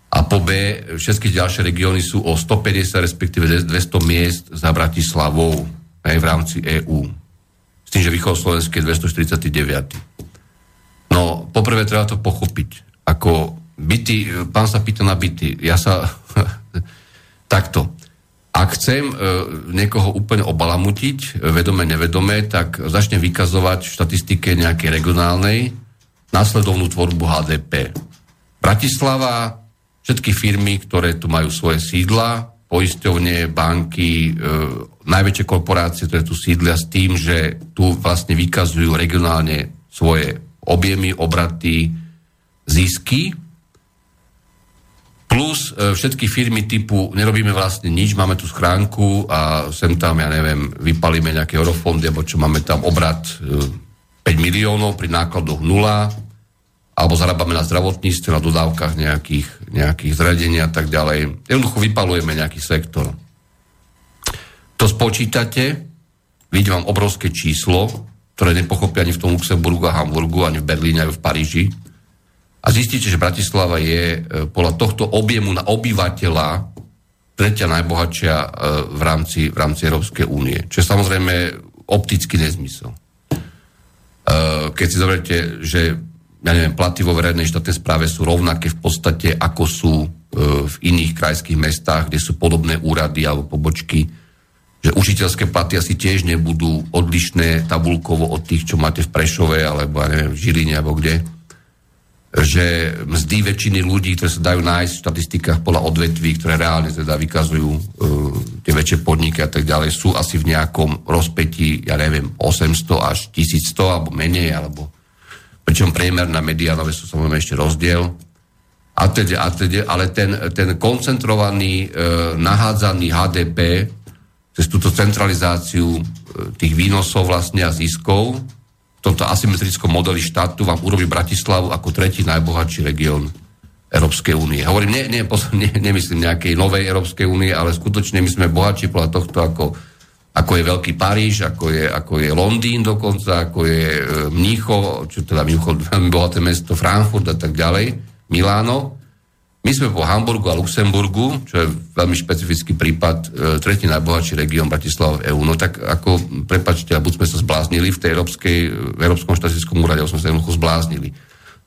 A po B, všetky ďalšie regióny sú o 150, respektíve 200 miest za Bratislavou aj v rámci EÚ. S tým, že Slovenské je 249. No, poprvé treba to pochopiť. Ako byty, pán sa pýta na byty. Ja sa... takto. Ak chcem e, niekoho úplne obalamutiť, vedome, nevedome, tak začne vykazovať v štatistike nejakej regionálnej, následovnú tvorbu HDP. Bratislava, všetky firmy, ktoré tu majú svoje sídla, poisťovne, banky, e, najväčšie korporácie, ktoré tu sídlia s tým, že tu vlastne vykazujú regionálne svoje objemy, obraty, zisky, plus e, všetky firmy typu nerobíme vlastne nič, máme tu schránku a sem tam, ja neviem, vypalíme nejaké eurofondy, alebo čo máme tam obrat e, 5 miliónov pri nákladoch nula, alebo zarábame na zdravotníctve, na dodávkach nejakých, nejakých zradení a tak ďalej. Jednoducho vypalujeme nejaký sektor. To spočítate, vidím vám obrovské číslo, ktoré nepochopia ani v tom Luxemburgu a Hamburgu, ani v Berlíne, ani v Paríži. A zistíte, že Bratislava je e, podľa tohto objemu na obyvateľa tretia najbohatšia e, v rámci, v rámci Európskej únie. Čo je samozrejme optický nezmysel. Eh, keď si zoberiete, že ja neviem, platy vo verejnej štátnej správe sú rovnaké v podstate, ako sú v iných krajských mestách, kde sú podobné úrady alebo pobočky, že učiteľské platy asi tiež nebudú odlišné tabulkovo od tých, čo máte v Prešove alebo ja neviem, v Žiline alebo kde že mzdy väčšiny ľudí, ktoré sa dajú nájsť v štatistikách podľa odvetví, ktoré reálne teda vykazujú uh, tie väčšie podniky a tak ďalej, sú asi v nejakom rozpetí, ja neviem, 800 až 1100 alebo menej, alebo pričom priemer na mediánové sú samozrejme ešte rozdiel. A teda, a teda, ale ten, ten koncentrovaný, uh, nahádzaný HDP cez túto centralizáciu uh, tých výnosov vlastne a ziskov, v tomto asymetrickom modeli štátu vám urobí Bratislavu ako tretí najbohatší región Európskej únie. Hovorím, nie, nie, nie, nemyslím nejakej novej Európskej únie, ale skutočne my sme bohatší podľa tohto ako, ako je Veľký Paríž, ako je, ako je Londýn dokonca, ako je e, Mnícho, čo teda Mnícho, veľmi bohaté mesto, Frankfurt a tak ďalej, Miláno. My sme po Hamburgu a Luxemburgu, čo je veľmi špecifický prípad, e, tretí najbohatší región Bratislava v EÚ. No tak ako, prepačte, buď sme sa zbláznili v tej európskej, v Európskom štatistickom úrade, sme sa jednoducho zbláznili.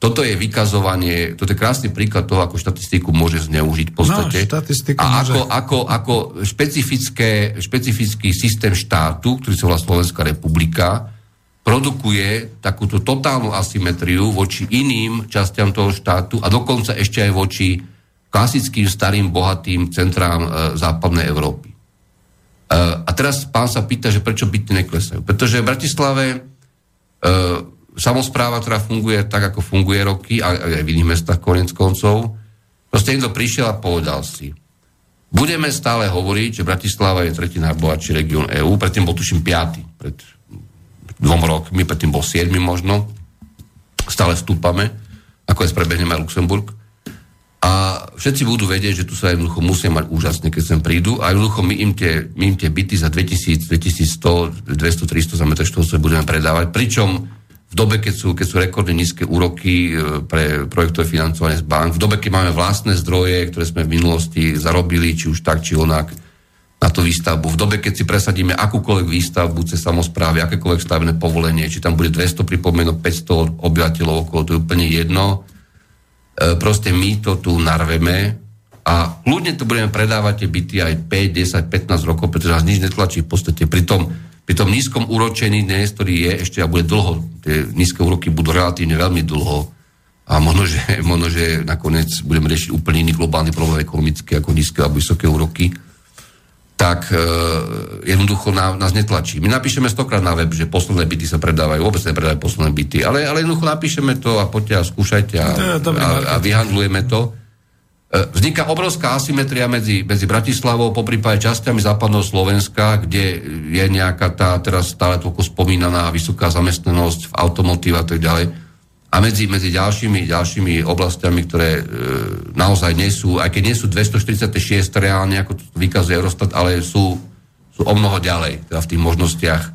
toto je vykazovanie, toto je krásny príklad toho, ako štatistiku môže zneužiť v podstate. No, a ako, ako, ako špecifické, špecifický systém štátu, ktorý sa volá Slovenská republika, produkuje takúto totálnu asymetriu voči iným častiam toho štátu a dokonca ešte aj voči klasickým, starým, bohatým centrám e, západnej Európy. E, a teraz pán sa pýta, že prečo byty neklesajú. Pretože v Bratislave e, samozpráva, ktorá funguje tak, ako funguje roky, a aj v iných mestách konec koncov, proste niekto prišiel a povedal si, budeme stále hovoriť, že Bratislava je tretí najbohatší región EÚ, predtým bol tuším piaty, pred dvom rokmi, predtým bol siedmy možno, stále stúpame, ako aj prebehneme Luxemburg. A všetci budú vedieť, že tu sa jednoducho musia mať úžasne, keď sem prídu. A jednoducho my im tie, my im tie byty za 2000, 2100, 200, 300 za metr budeme predávať, pričom v dobe, keď sú, keď sú rekordne nízke úroky e, pre projektové financovanie z bank, v dobe, keď máme vlastné zdroje, ktoré sme v minulosti zarobili, či už tak, či onak, na tú výstavbu. V dobe, keď si presadíme akúkoľvek výstavbu cez samozprávy, akékoľvek stavebné povolenie, či tam bude 200 pripomienok, 500 obyvateľov okolo, to je úplne jedno. E, proste my to tu narveme a ľudne to budeme predávať tie byty aj 5, 10, 15 rokov, pretože nás nič netlačí v podstate. Pritom pri tom nízkom úročení dnes, ktorý je ešte a bude dlho, tie nízke úroky budú relatívne veľmi dlho a možno, že, možno, že nakoniec budeme riešiť úplne iný globálny problém ekonomický ako nízke alebo vysoké úroky, tak e, jednoducho na, nás netlačí. My napíšeme stokrát na web, že posledné byty sa predávajú, vôbec nepredávajú posledné byty, ale, ale jednoducho napíšeme to a poďte a skúšajte a, a, a vyhandlujeme to. E, vzniká obrovská asymetria medzi, medzi Bratislavou, po prípade časťami západného Slovenska, kde je nejaká tá teraz stále toľko spomínaná vysoká zamestnanosť v automotíve a tak ďalej. A medzi, medzi ďalšími, ďalšími oblastiami, ktoré e, naozaj nie sú, aj keď nie sú 246 reálne, ako to vykazuje Eurostat, ale sú, sú o mnoho ďalej, teda v tých možnostiach e,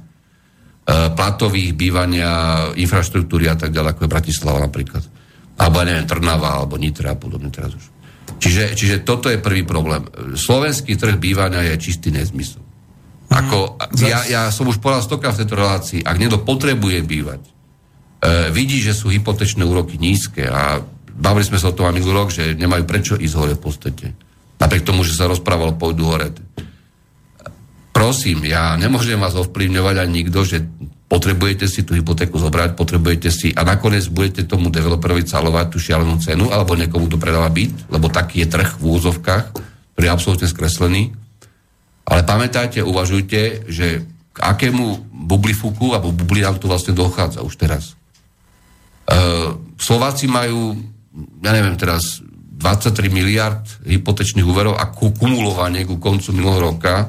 platových, bývania, infraštruktúry a tak ďalej, ako je Bratislava napríklad. Alebo neviem, Trnava, alebo Nitra a podobne teraz už. Čiže, čiže toto je prvý problém. Slovenský trh bývania je čistý nezmysel. Ako, ja, ja som už povedal stokrát v tejto relácii, ak niekto potrebuje bývať, vidí, že sú hypotečné úroky nízke a bavili sme sa o tom minulý rok, že nemajú prečo ísť hore v podstate. Napriek tomu, že sa rozprávalo, pôjdu hore. Prosím, ja nemôžem vás ovplyvňovať ani nikto, že potrebujete si tú hypotéku zobrať, potrebujete si a nakoniec budete tomu developerovi calovať tú šialenú cenu alebo niekomu to predáva byt, lebo taký je trh v úzovkách, ktorý je absolútne skreslený. Ale pamätajte, uvažujte, že k akému bublifuku alebo bublinám to vlastne dochádza už teraz. E, Slováci majú, ja neviem teraz, 23 miliard hypotečných úverov a kumulovanie ku koncu minulého roka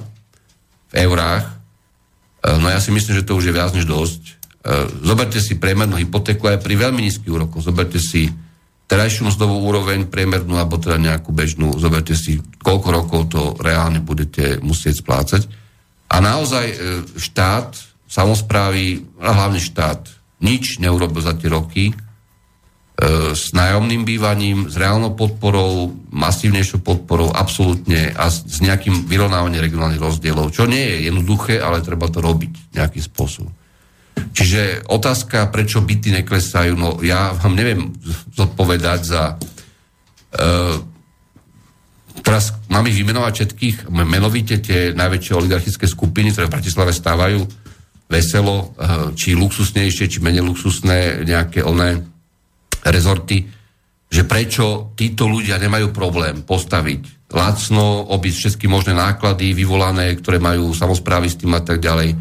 v eurách E, no ja si myslím, že to už je viac než dosť. E, zoberte si priemernú hypotéku aj pri veľmi nízkych úrokoch. Zoberte si terajšiu mzdovú úroveň, priemernú alebo teda nejakú bežnú. Zoberte si, koľko rokov to reálne budete musieť splácať. A naozaj štát, samozprávy, a hlavne štát, nič neurobil za tie roky, E, s nájomným bývaním, s reálnou podporou, masívnejšou podporou, absolútne a s nejakým vyrovnávaním regionálnych rozdielov, čo nie je jednoduché, ale treba to robiť nejakým spôsobom. Čiže otázka, prečo byty neklesajú, no ja vám neviem zodpovedať za... Uh, teraz mám ich vymenovať všetkých, menovite tie najväčšie oligarchické skupiny, ktoré v Bratislave stávajú, veselo, uh, či luxusnejšie, či menej luxusné, nejaké oné rezorty, že prečo títo ľudia nemajú problém postaviť lacno, obísť všetky možné náklady vyvolané, ktoré majú samozprávy s tým a tak ďalej,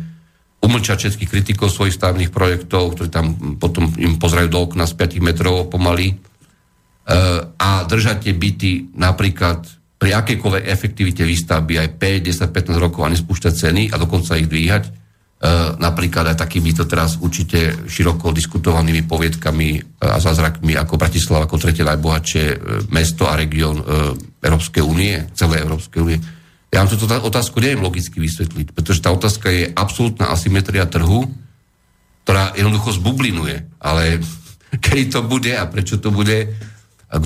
umlčať všetkých kritikov svojich stavných projektov, ktorí tam potom im pozerajú do okna z 5 metrov pomaly e, a držať tie byty napríklad pri akejkoľvek efektivite výstavby aj 5, 10, 15 rokov a nespúšťať ceny a dokonca ich dvíhať, napríklad aj takýmito teraz určite široko diskutovanými poviedkami e, a zázrakmi ako Bratislava, ako tretie najbohatšie e, mesto a región Európskej únie, celé Európskej únie. Ja vám túto otázku neviem logicky vysvetliť, pretože tá otázka je absolútna asymetria trhu, ktorá jednoducho zbublinuje. Ale kedy to bude a prečo to bude,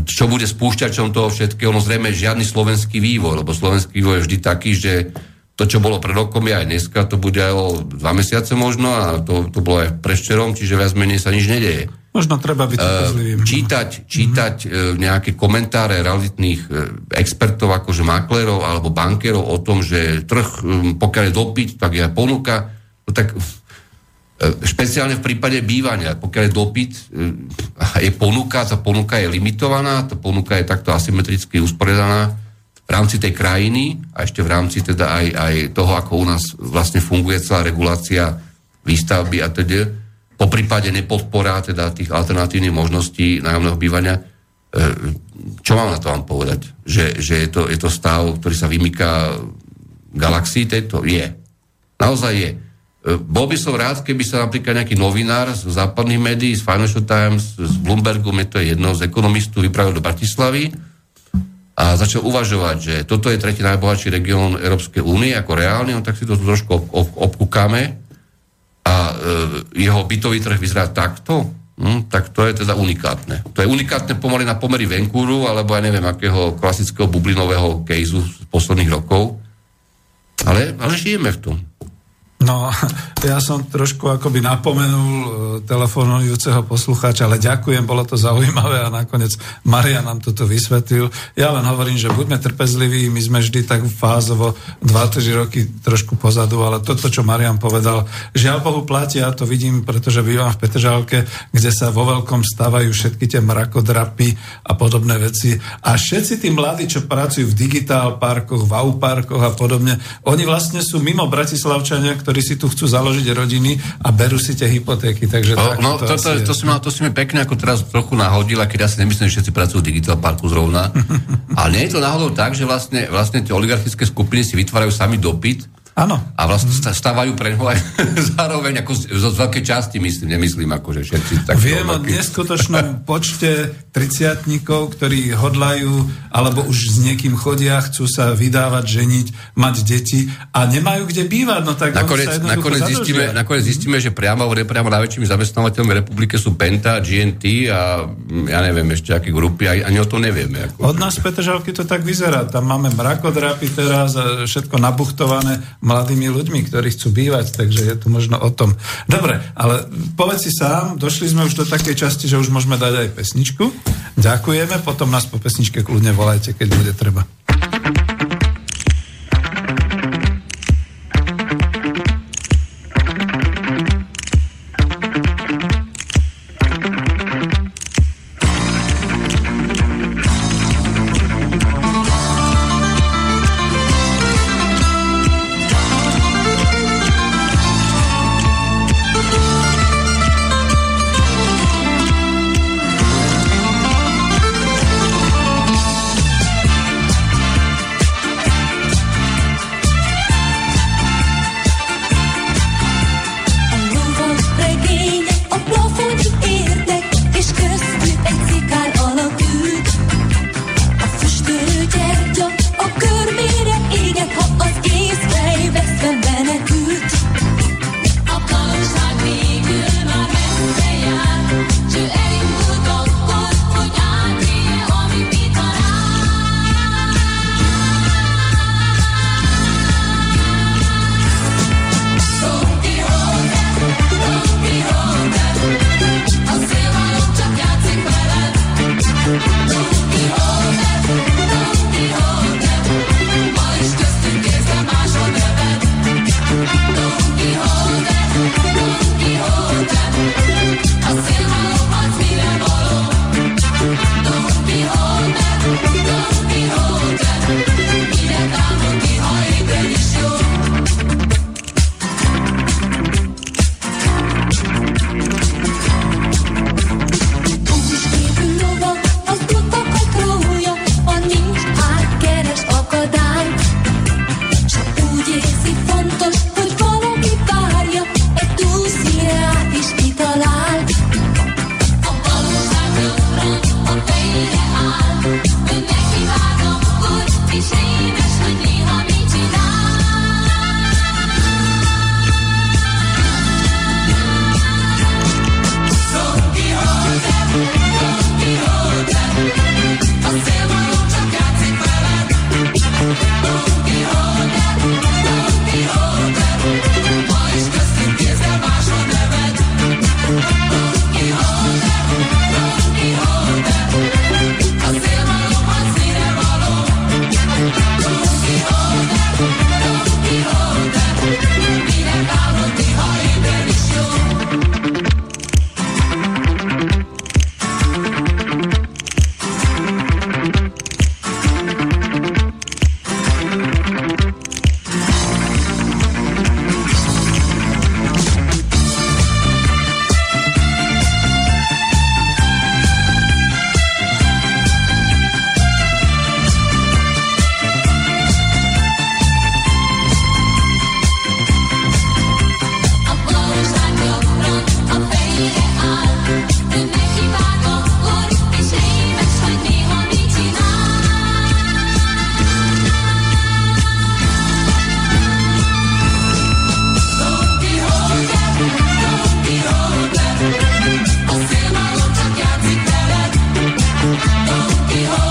čo bude spúšťačom toho všetkého, no zrejme žiadny slovenský vývoj, lebo slovenský vývoj je vždy taký, že to, čo bolo pred rokom, je aj dneska, to bude aj o dva mesiace možno a to, to bolo aj preščerom, čiže viac menej sa nič nedeje. Možno treba byť trpezlivým. čítať, čítať mm-hmm. nejaké komentáre realitných expertov, akože maklérov alebo bankérov o tom, že trh, pokiaľ je dopyt, tak je aj ponuka. No tak špeciálne v prípade bývania, pokiaľ je dopyt, je ponuka, tá ponuka je limitovaná, tá ponuka je takto asymetricky usporiadaná v rámci tej krajiny a ešte v rámci teda aj, aj toho, ako u nás vlastne funguje celá regulácia výstavby a teda po prípade nepodpora teda tých alternatívnych možností nájomného bývania. E, čo mám na to vám povedať? Že, že je, to, je to stav, ktorý sa vymýka galaxii tejto? Je. Naozaj je. E, bol by som rád, keby sa napríklad nejaký novinár z západných médií, z Financial Times, z Bloombergu, je to jedno z ekonomistov, vypravil do Bratislavy a začal uvažovať, že toto je tretí najbohatší región Európskej únie ako reálny, no tak si to trošku ob, ob, obkúkame a e, jeho bytový trh vyzerá takto, hm, tak to je teda unikátne. To je unikátne pomaly na pomery Vancouveru, alebo ja neviem, akého klasického bublinového kejzu z posledných rokov. Ale, ale žijeme v tom. No, ja som trošku akoby napomenul e, telefonujúceho poslucháča, ale ďakujem, bolo to zaujímavé a nakoniec Maria nám toto vysvetlil. Ja len hovorím, že buďme trpezliví, my sme vždy tak fázovo 2-3 roky trošku pozadu, ale toto, čo Marian povedal, žiaľ Bohu platí, ja to vidím, pretože bývam v Petržalke, kde sa vo veľkom stávajú všetky tie mrakodrapy a podobné veci. A všetci tí mladí, čo pracujú v digitál parkoch, v AU a podobne, oni vlastne sú mimo Bratislavčania, ktorí si tu chcú založiť rodiny a berú si tie hypotéky. Takže o, no, to, to, to, si ma, to si mi pekne ako teraz trochu nahodila, keď ja si nemyslím, že všetci pracujú v Digital Parku zrovna. Ale nie je to náhodou tak, že vlastne, vlastne tie oligarchické skupiny si vytvárajú sami dopyt Áno. A vlastne stávajú pre ňoho aj zároveň ako z, z veľkej časti, myslím, nemyslím ako, že všetci tak... Viem o neskutočnom počte triciatníkov, ktorí hodlajú, alebo už s niekým chodia, chcú sa vydávať, ženiť, mať deti a nemajú kde bývať, no tak nakoniec, nakoniec zistíme, nakoniec zistíme, že priamo alebo nepriamo najväčšími zamestnávateľmi republike sú Penta, GNT a ja neviem ešte aké grupy, ani o to nevieme. Ako, Od nás Petržalky to tak vyzerá. Tam máme mrakodrapy teraz, všetko nabuchtované mladými ľuďmi, ktorí chcú bývať, takže je to možno o tom. Dobre, ale povedz si sám, došli sme už do takej časti, že už môžeme dať aj pesničku. Ďakujeme, potom nás po pesničke kľudne volajte, keď bude treba. Behold.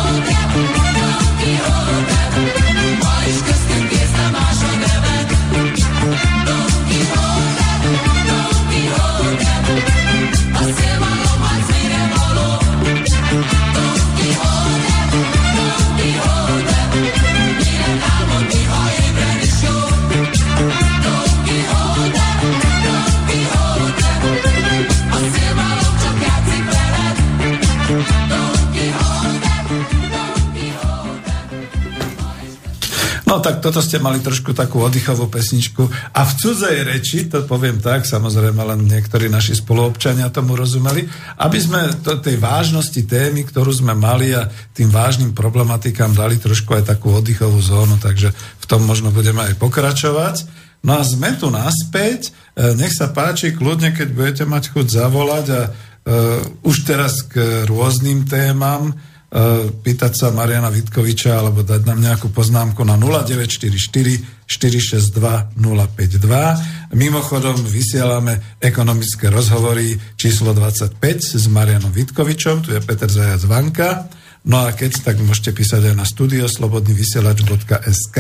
Tak toto ste mali trošku takú oddychovú pesničku. A v cudzej reči, to poviem tak, samozrejme len niektorí naši spoluobčania tomu rozumeli, aby sme to, tej vážnosti témy, ktorú sme mali a tým vážnym problematikám dali trošku aj takú oddychovú zónu, takže v tom možno budeme aj pokračovať. No a sme tu naspäť, e, nech sa páči, kľudne, keď budete mať chuť zavolať a uh, už teraz k rôznym témam, pýtať sa Mariana Vitkoviča alebo dať nám nejakú poznámku na 0944 462 052. Mimochodom vysielame ekonomické rozhovory číslo 25 s Marianom Vitkovičom, tu je Peter Zajac Vanka. No a keď, tak môžete písať aj na studioslobodnyvysielač.sk.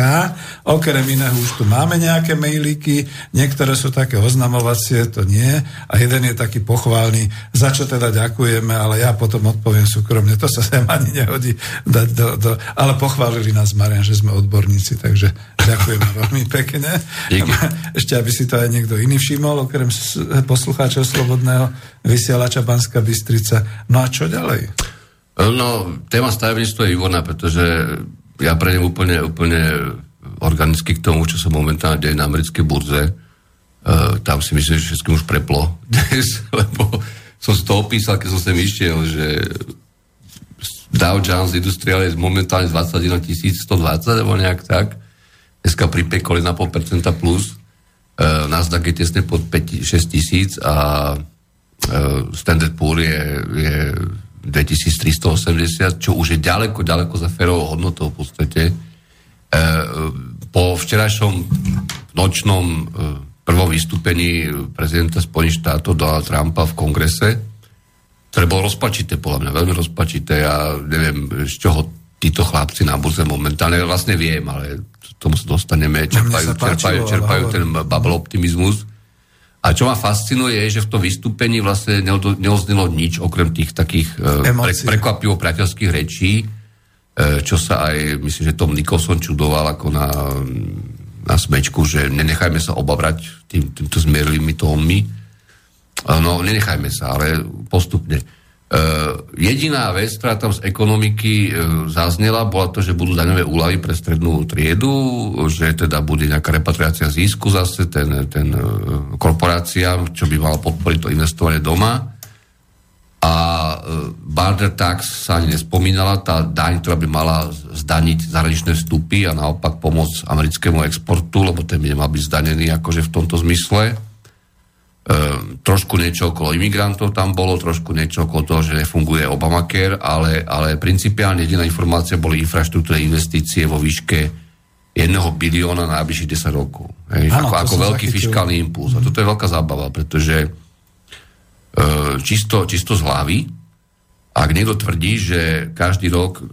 Okrem iného už tu máme nejaké mailíky, niektoré sú také oznamovacie, to nie. A jeden je taký pochválny, za čo teda ďakujeme, ale ja potom odpoviem súkromne, to sa sem ani nehodí dať do, do... Ale pochválili nás, Marian, že sme odborníci, takže ďakujeme veľmi pekne. Díky. Ešte, aby si to aj niekto iný všimol, okrem poslucháčov Slobodného vysielača Banska Bystrica. No a čo ďalej? No, téma stavebníctva je výborná, pretože ja prejdem úplne, úplne organicky k tomu, čo sa momentálne deje na americkej burze. Uh, tam si myslím, že všetkým už preplo dnes, lebo som si to opísal, keď som sem išiel, že Dow Jones Industrial je momentálne 21 120, alebo nejak tak. Dneska pripekol 1,5% plus. Uh, Nasdaq je tesne pod 5, 6 tisíc a uh, Standard Poor je, je 2380, čo už je ďaleko, ďaleko za ferovou hodnotou v podstate. E, po včerajšom nočnom e, prvom vystúpení prezidenta Spojených štátov Donald Trumpa v kongrese, ktoré bolo rozpačité, podľa mňa veľmi rozpačité. Ja neviem, z čoho títo chlapci na burze momentálne, vlastne viem, ale tomu sa dostaneme, čerpajú, čerpajú, čerpajú ten bubble optimizmus. A čo ma fascinuje, je, že v tom vystúpení vlastne neoznilo nič, okrem tých takých e, pre, prekvapivo priateľských rečí, e, čo sa aj, myslím, že Tom Nicholson čudoval ako na, na smečku, že nenechajme sa obavrať tým, týmto zmierlými tónmi. No, nenechajme sa, ale postupne. Uh, jediná vec, ktorá tam z ekonomiky uh, zaznela, bola to, že budú daňové úlavy pre strednú triedu, že teda bude nejaká repatriácia zisku zase ten, ten uh, korporáciám, čo by malo podporiť to investovanie doma. A barter tax sa ani nespomínala, tá daň, ktorá by mala zdaniť zahraničné vstupy a naopak pomôcť americkému exportu, lebo ten by nemal byť zdanený akože v tomto zmysle. Ehm, trošku niečo okolo imigrantov tam bolo, trošku niečo okolo toho, že nefunguje Obamacare, ale, ale principiálne jediná informácia boli infraštruktúrne investície vo výške 1 bilióna na najbližších 10 rokov. Hej, ano, ako ako veľký zachytil. fiskálny impuls. A toto je veľká zábava, pretože e, čisto, čisto z hlavy, ak niekto tvrdí, že každý rok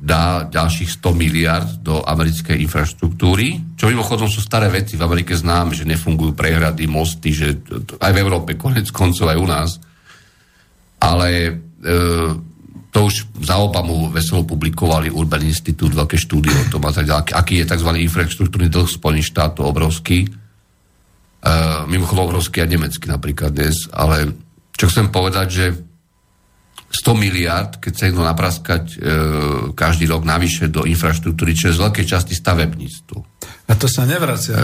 dá ďalších 100 miliard do americkej infraštruktúry, čo mimochodom sú staré veci, v Amerike známe, že nefungujú prehrady, mosty, že aj v Európe, konec koncov aj u nás. Ale e, to už za Obamu veselo publikovali Urban Institute, veľké štúdie o tom, aký je tzv. infraštruktúrny dlh Spojených štátov obrovský. E, mimochodom obrovský a nemecký napríklad dnes, ale čo chcem povedať, že 100 miliard, keď sa jedno napraskať e, každý rok navyše do infraštruktúry, čo je z veľkej časti stavebníctvo. A to sa nevracia. E,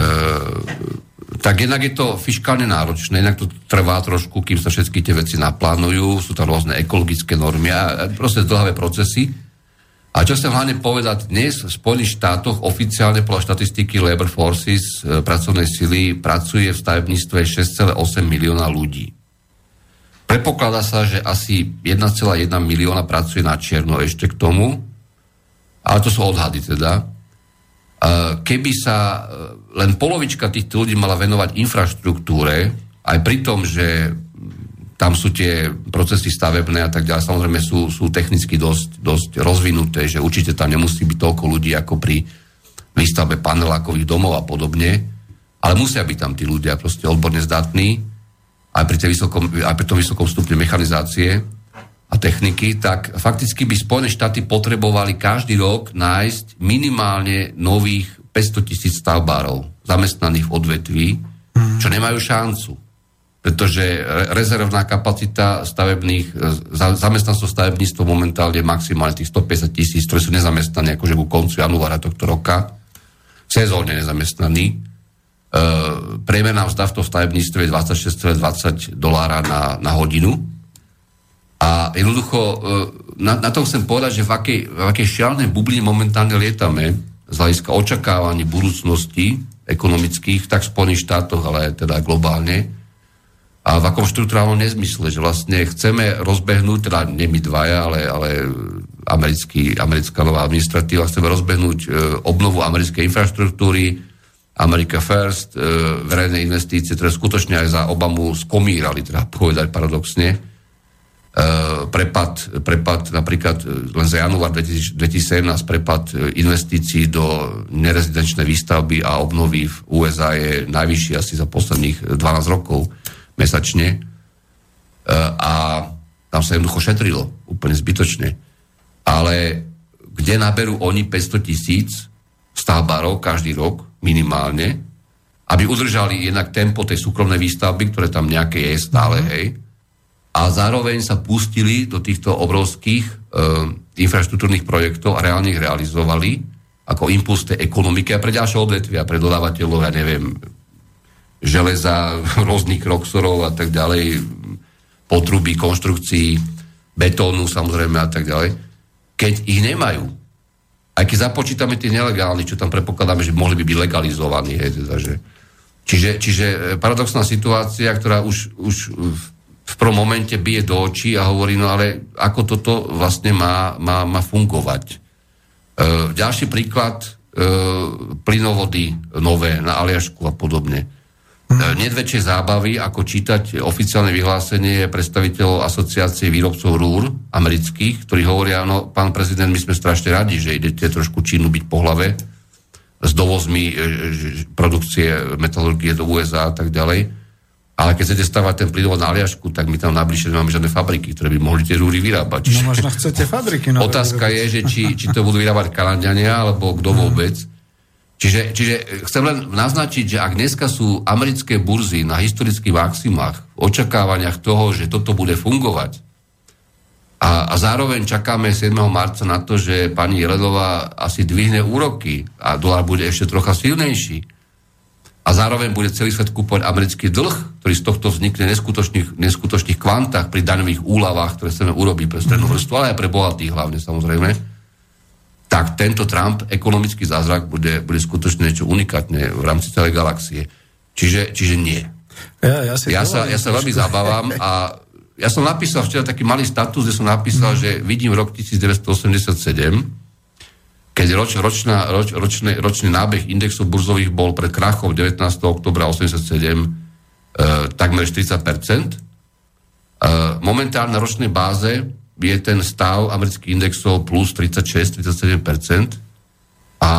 tak jednak je to fiskálne náročné, jednak to trvá trošku, kým sa všetky tie veci naplánujú, sú tam rôzne ekologické normy a proste zdlhavé procesy. A čo chcem hlavne povedať, dnes v Spojených štátoch oficiálne podľa štatistiky Labor Forces e, pracovnej sily pracuje v stavebníctve 6,8 milióna ľudí. Predpokladá sa, že asi 1,1 milióna pracuje na čierno ešte k tomu, ale to sú odhady teda. Keby sa e, len polovička týchto ľudí mala venovať infraštruktúre, aj pri tom, že tam sú tie procesy stavebné a tak ďalej, samozrejme sú, sú technicky dosť, dosť rozvinuté, že určite tam nemusí byť toľko ľudí ako pri výstavbe panelákových domov a podobne, ale musia byť tam tí ľudia proste odborne zdatní aj pri, vysokom, aj pri tom vysokom stupne mechanizácie a techniky, tak fakticky by Spojené štáty potrebovali každý rok nájsť minimálne nových 500 tisíc stavbárov zamestnaných v odvetví, mhm. čo nemajú šancu. Pretože rezervná kapacita stavebných, zamestnancov stavebníctvo momentálne je maximálne tých 150 tisíc, ktorí sú nezamestnaní akože ku koncu januára tohto roka. sezónne nezamestnaní. Uh, priemerná mzda v tom stavebníctve je 26,20 dolára na, na hodinu. A jednoducho, uh, na, na tom chcem povedať, že v akej, v akej šialnej bubline momentálne lietame z hľadiska očakávaní budúcnosti ekonomických, tak v Spojených štátoch, ale aj teda globálne. A v akom štruktúrálnom nezmysle, že vlastne chceme rozbehnúť, teda nie my dvaja, ale, ale americký, americká nová administratíva, chceme rozbehnúť uh, obnovu americkej infraštruktúry, America First, e, verejné investície, ktoré skutočne aj za Obamu skomírali, teda povedať paradoxne. E, prepad, prepad napríklad e, len za január 2017 prepad investícií do nerezidenčnej výstavby a obnovy v USA je najvyšší asi za posledných 12 rokov mesačne. A tam sa jednoducho šetrilo úplne zbytočne. Ale kde naberú oni 500 tisíc stavbárov každý rok, minimálne, aby udržali jednak tempo tej súkromnej výstavby, ktoré tam nejaké je stále, mm. hej, a zároveň sa pustili do týchto obrovských e, infraštruktúrnych projektov a reálne ich realizovali ako impuls tej ekonomiky a pre ďalšie odvetvia, pre dodávateľov, ja neviem, železa, rôznych roxorov a tak ďalej, potrubí, konštrukcií, betónu samozrejme a tak ďalej, keď ich nemajú aj keď započítame tie nelegálne, čo tam prepokladáme, že mohli by byť legalizovaní. Hej, teda, že, čiže, čiže e, paradoxná situácia, ktorá už, už v, v prvom momente bije do očí a hovorí, no ale ako toto vlastne má, má, má fungovať. E, ďalší príklad, e, plynovody nové na Aliašku a podobne. Hmm. Nie väčšie zábavy, ako čítať oficiálne vyhlásenie predstaviteľov asociácie výrobcov rúr amerických, ktorí hovoria, no pán prezident, my sme strašne radi, že idete trošku Čínu byť po hlave s dovozmi e, produkcie metalurgie do USA a tak ďalej. Ale keď chcete stavať ten plynovod na Aliašku, tak my tam najbližšie nemáme žiadne fabriky, ktoré by mohli tie rúry vyrábať. Čiže no možno chcete fabriky. Otázka je, že či, či to budú vyrábať Kanadiania, alebo kto vôbec. Hmm Čiže, čiže chcem len naznačiť, že ak dneska sú americké burzy na historických maximách v očakávaniach toho, že toto bude fungovať a, a zároveň čakáme 7. marca na to, že pani Jelenová asi dvihne úroky a dolár bude ešte trocha silnejší a zároveň bude celý svet kúpovať americký dlh, ktorý z tohto vznikne v neskutočných, neskutočných kvantách pri daňových úlavách, ktoré chceme urobiť pre strednú vrstvu, ale aj pre bohatých hlavne samozrejme tak tento Trump, ekonomický zázrak, bude, bude skutočne niečo unikátne v rámci celej galaxie. Čiže, čiže nie. Ja, ja, si ja, sa, ja sa veľmi zabávam a ja som napísal včera taký malý status, kde som napísal, mm. že vidím rok 1987, keď roč, ročná, roč, ročný, ročný nábeh indexov burzových bol pred krachom 19. oktobra 87 e, takmer 40%. E, momentálne na ročnej báze je ten stav amerických indexov plus 36-37%. A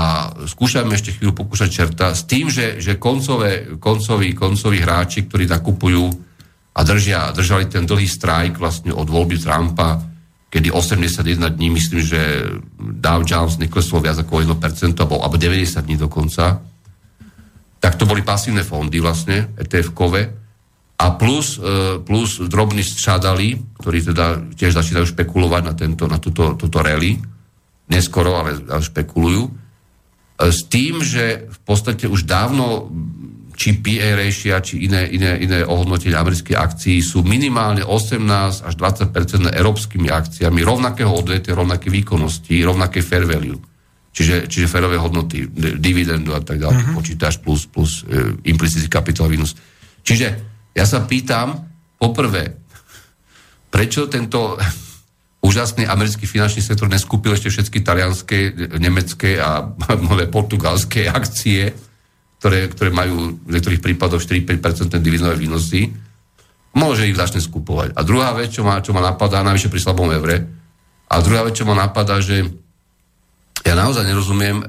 skúšame ešte chvíľu pokúšať čerta s tým, že, že koncové, koncoví, koncoví hráči, ktorí nakupujú a držia, držali ten dlhý strajk vlastne od voľby Trumpa, kedy 81 dní, myslím, že Dow Jones nekleslo viac ako 1%, alebo, alebo 90 dní dokonca, tak to boli pasívne fondy vlastne, ETF-kové, a plus, e, plus drobní střádali, ktorí teda tiež začínajú špekulovať na, tento, na túto, túto rally, neskoro, ale, špekulujú, e, s tým, že v podstate už dávno či PA ratio, či iné, iné, iné ohodnotenie amerických akcií sú minimálne 18 až 20% európskymi akciami rovnakého odvetia, rovnaké výkonnosti, rovnaké fair value. Čiže, čiže fairové hodnoty, dividendu a tak ďalej, uh-huh. počítaš plus, plus e, implicitný kapitál výnos. Čiže ja sa pýtam, poprvé, prečo tento úžasný americký finančný sektor neskúpil ešte všetky talianské, nemecké a mnohé portugalské akcie, ktoré, ktoré majú v niektorých prípadoch 4-5% dividendové výnosy, môže ich začne skupovať. A druhá vec, čo ma, čo ma napadá, najvyššie pri slabom evre, a druhá vec, čo ma napadá, že ja naozaj nerozumiem, e,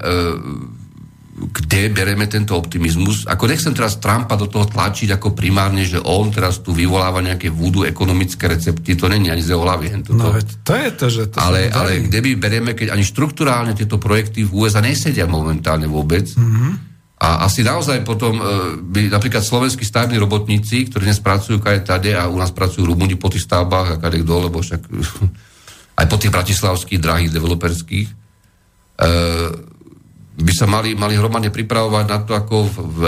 kde bereme tento optimizmus. Ako nechcem teraz Trumpa do toho tlačiť ako primárne, že on teraz tu vyvoláva nejaké vúdu ekonomické recepty, to není ani z jeho hlavy. No veď to je to, že to ale, ale kde by berieme, keď ani štruktúrálne tieto projekty v USA nesedia momentálne vôbec. Mm-hmm. A asi naozaj potom e, by napríklad slovenskí stavební robotníci, ktorí dnes pracujú kade tade a u nás pracujú Rumúni po tých stavbách a kade kto, lebo však aj po tých bratislavských drahých developerských, e, by sa mali, mali hromadne pripravovať na to, ako v, v,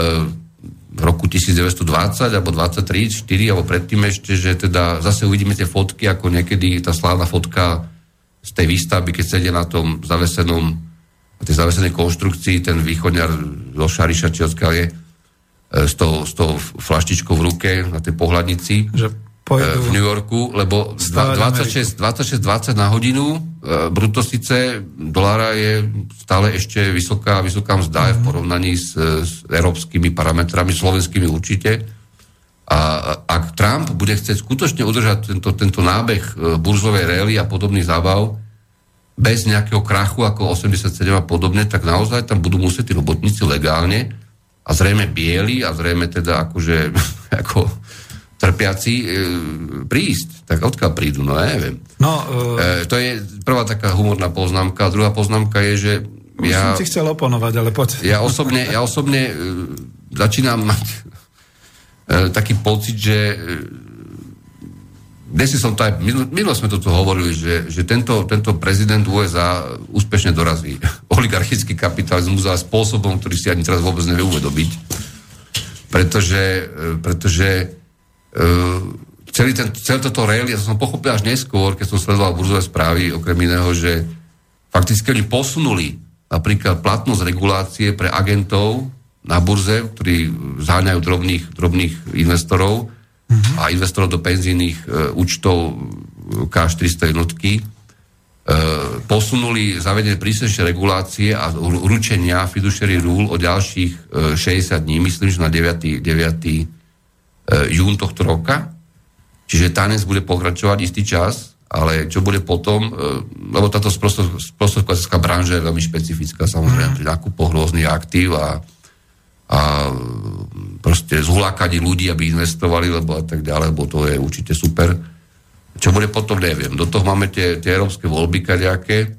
roku 1920 alebo 23, 4 alebo predtým ešte, že teda zase uvidíme tie fotky, ako niekedy tá slávna fotka z tej výstavby, keď sedia na tom zavesenom, na tej zavesenej konštrukcii, ten východňar zo Šariša, či je, E, s tou, s tou flaštičkou v ruke na tej pohľadnici. Že pôjdu v New Yorku, lebo 26, 26, 20 na hodinu e, bruto síce dolára je stále ešte vysoká, vysoká mzda mm-hmm. v porovnaní s, s európskymi parametrami, slovenskými určite. A ak Trump bude chcieť skutočne udržať tento, tento nábeh burzovej rély a podobných zábav bez nejakého krachu ako 87 a podobne, tak naozaj tam budú musieť tí robotníci legálne a zrejme bieli a zrejme teda akože ako trpiaci e, prísť. Tak odkiaľ prídu, no neviem. No, uh, e, to je prvá taká humorná poznámka. Druhá poznámka je, že už ja... som ti chcel oponovať, ale poď. Ja osobne, ja osobne e, začínam mať e, taký pocit, že e, Desi som to aj, milo sme to tu hovorili, že, že tento, tento prezident USA úspešne dorazí oligarchický kapitalizmus a spôsobom, ktorý si ani teraz vôbec nevie uvedobiť. Pretože, e, pretože celý, ten, celé toto rail, ja som pochopil až neskôr, keď som sledoval burzové správy, okrem iného, že fakticky oni posunuli napríklad platnosť regulácie pre agentov na burze, ktorí zháňajú drobných, drobných investorov, uh-huh. a investorov do penzijných e, účtov K400 jednotky, e, posunuli zavedenie prísnejšie regulácie a ručenia fiduciary rule o ďalších e, 60 dní, myslím, že na 9. 9. E, jún tohto roka. Čiže tanec bude pokračovať istý čas, ale čo bude potom, e, lebo táto sprostredkovateľská branža je veľmi špecifická, samozrejme, pri nákupoch rôznych aktív a a proste zhulákať ľudí, aby investovali, lebo a tak ďalej, lebo to je určite super. Čo bude potom, neviem. Do toho máme tie, tie európske voľby kadejaké e,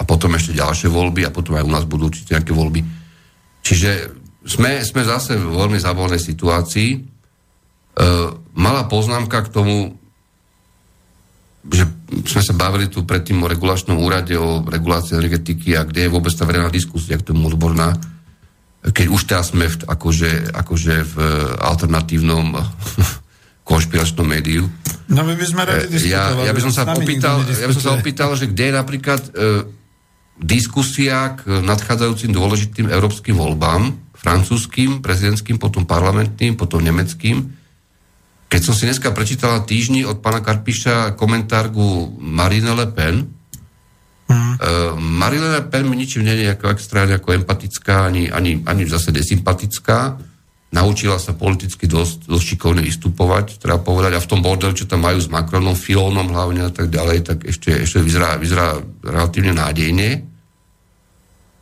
a potom ešte ďalšie voľby a potom aj u nás budú určite nejaké voľby. Čiže sme, sme zase v veľmi zábavnej situácii. E, malá poznámka k tomu, že sme sa bavili tu predtým o regulačnom úrade, o regulácii energetiky a kde je vôbec tá verejná diskusia k tomu odborná, keď už teraz sme v, akože, akože v alternatívnom konšpiračnom médiu. No my by sme radi e, ja, ja by som sa opýtal, ja by som sa opýtal, že kde je napríklad e, diskusia k nadchádzajúcim dôležitým európskym voľbám, francúzským, prezidentským, potom parlamentným, potom nemeckým, keď som si dneska prečítala týždni od pána Karpiša komentár ku Marine Le Pen, mm. uh, Marine Le Pen mi ničím nie je ako extra ako empatická, ani, ani, ani zase desympatická. Naučila sa politicky dosť, dosť šikovne vystupovať, treba povedať, a v tom bordel, čo tam majú s Macronom, Filónom hlavne a tak ďalej, tak ešte, ešte vyzerá, vyzerá relatívne nádejne.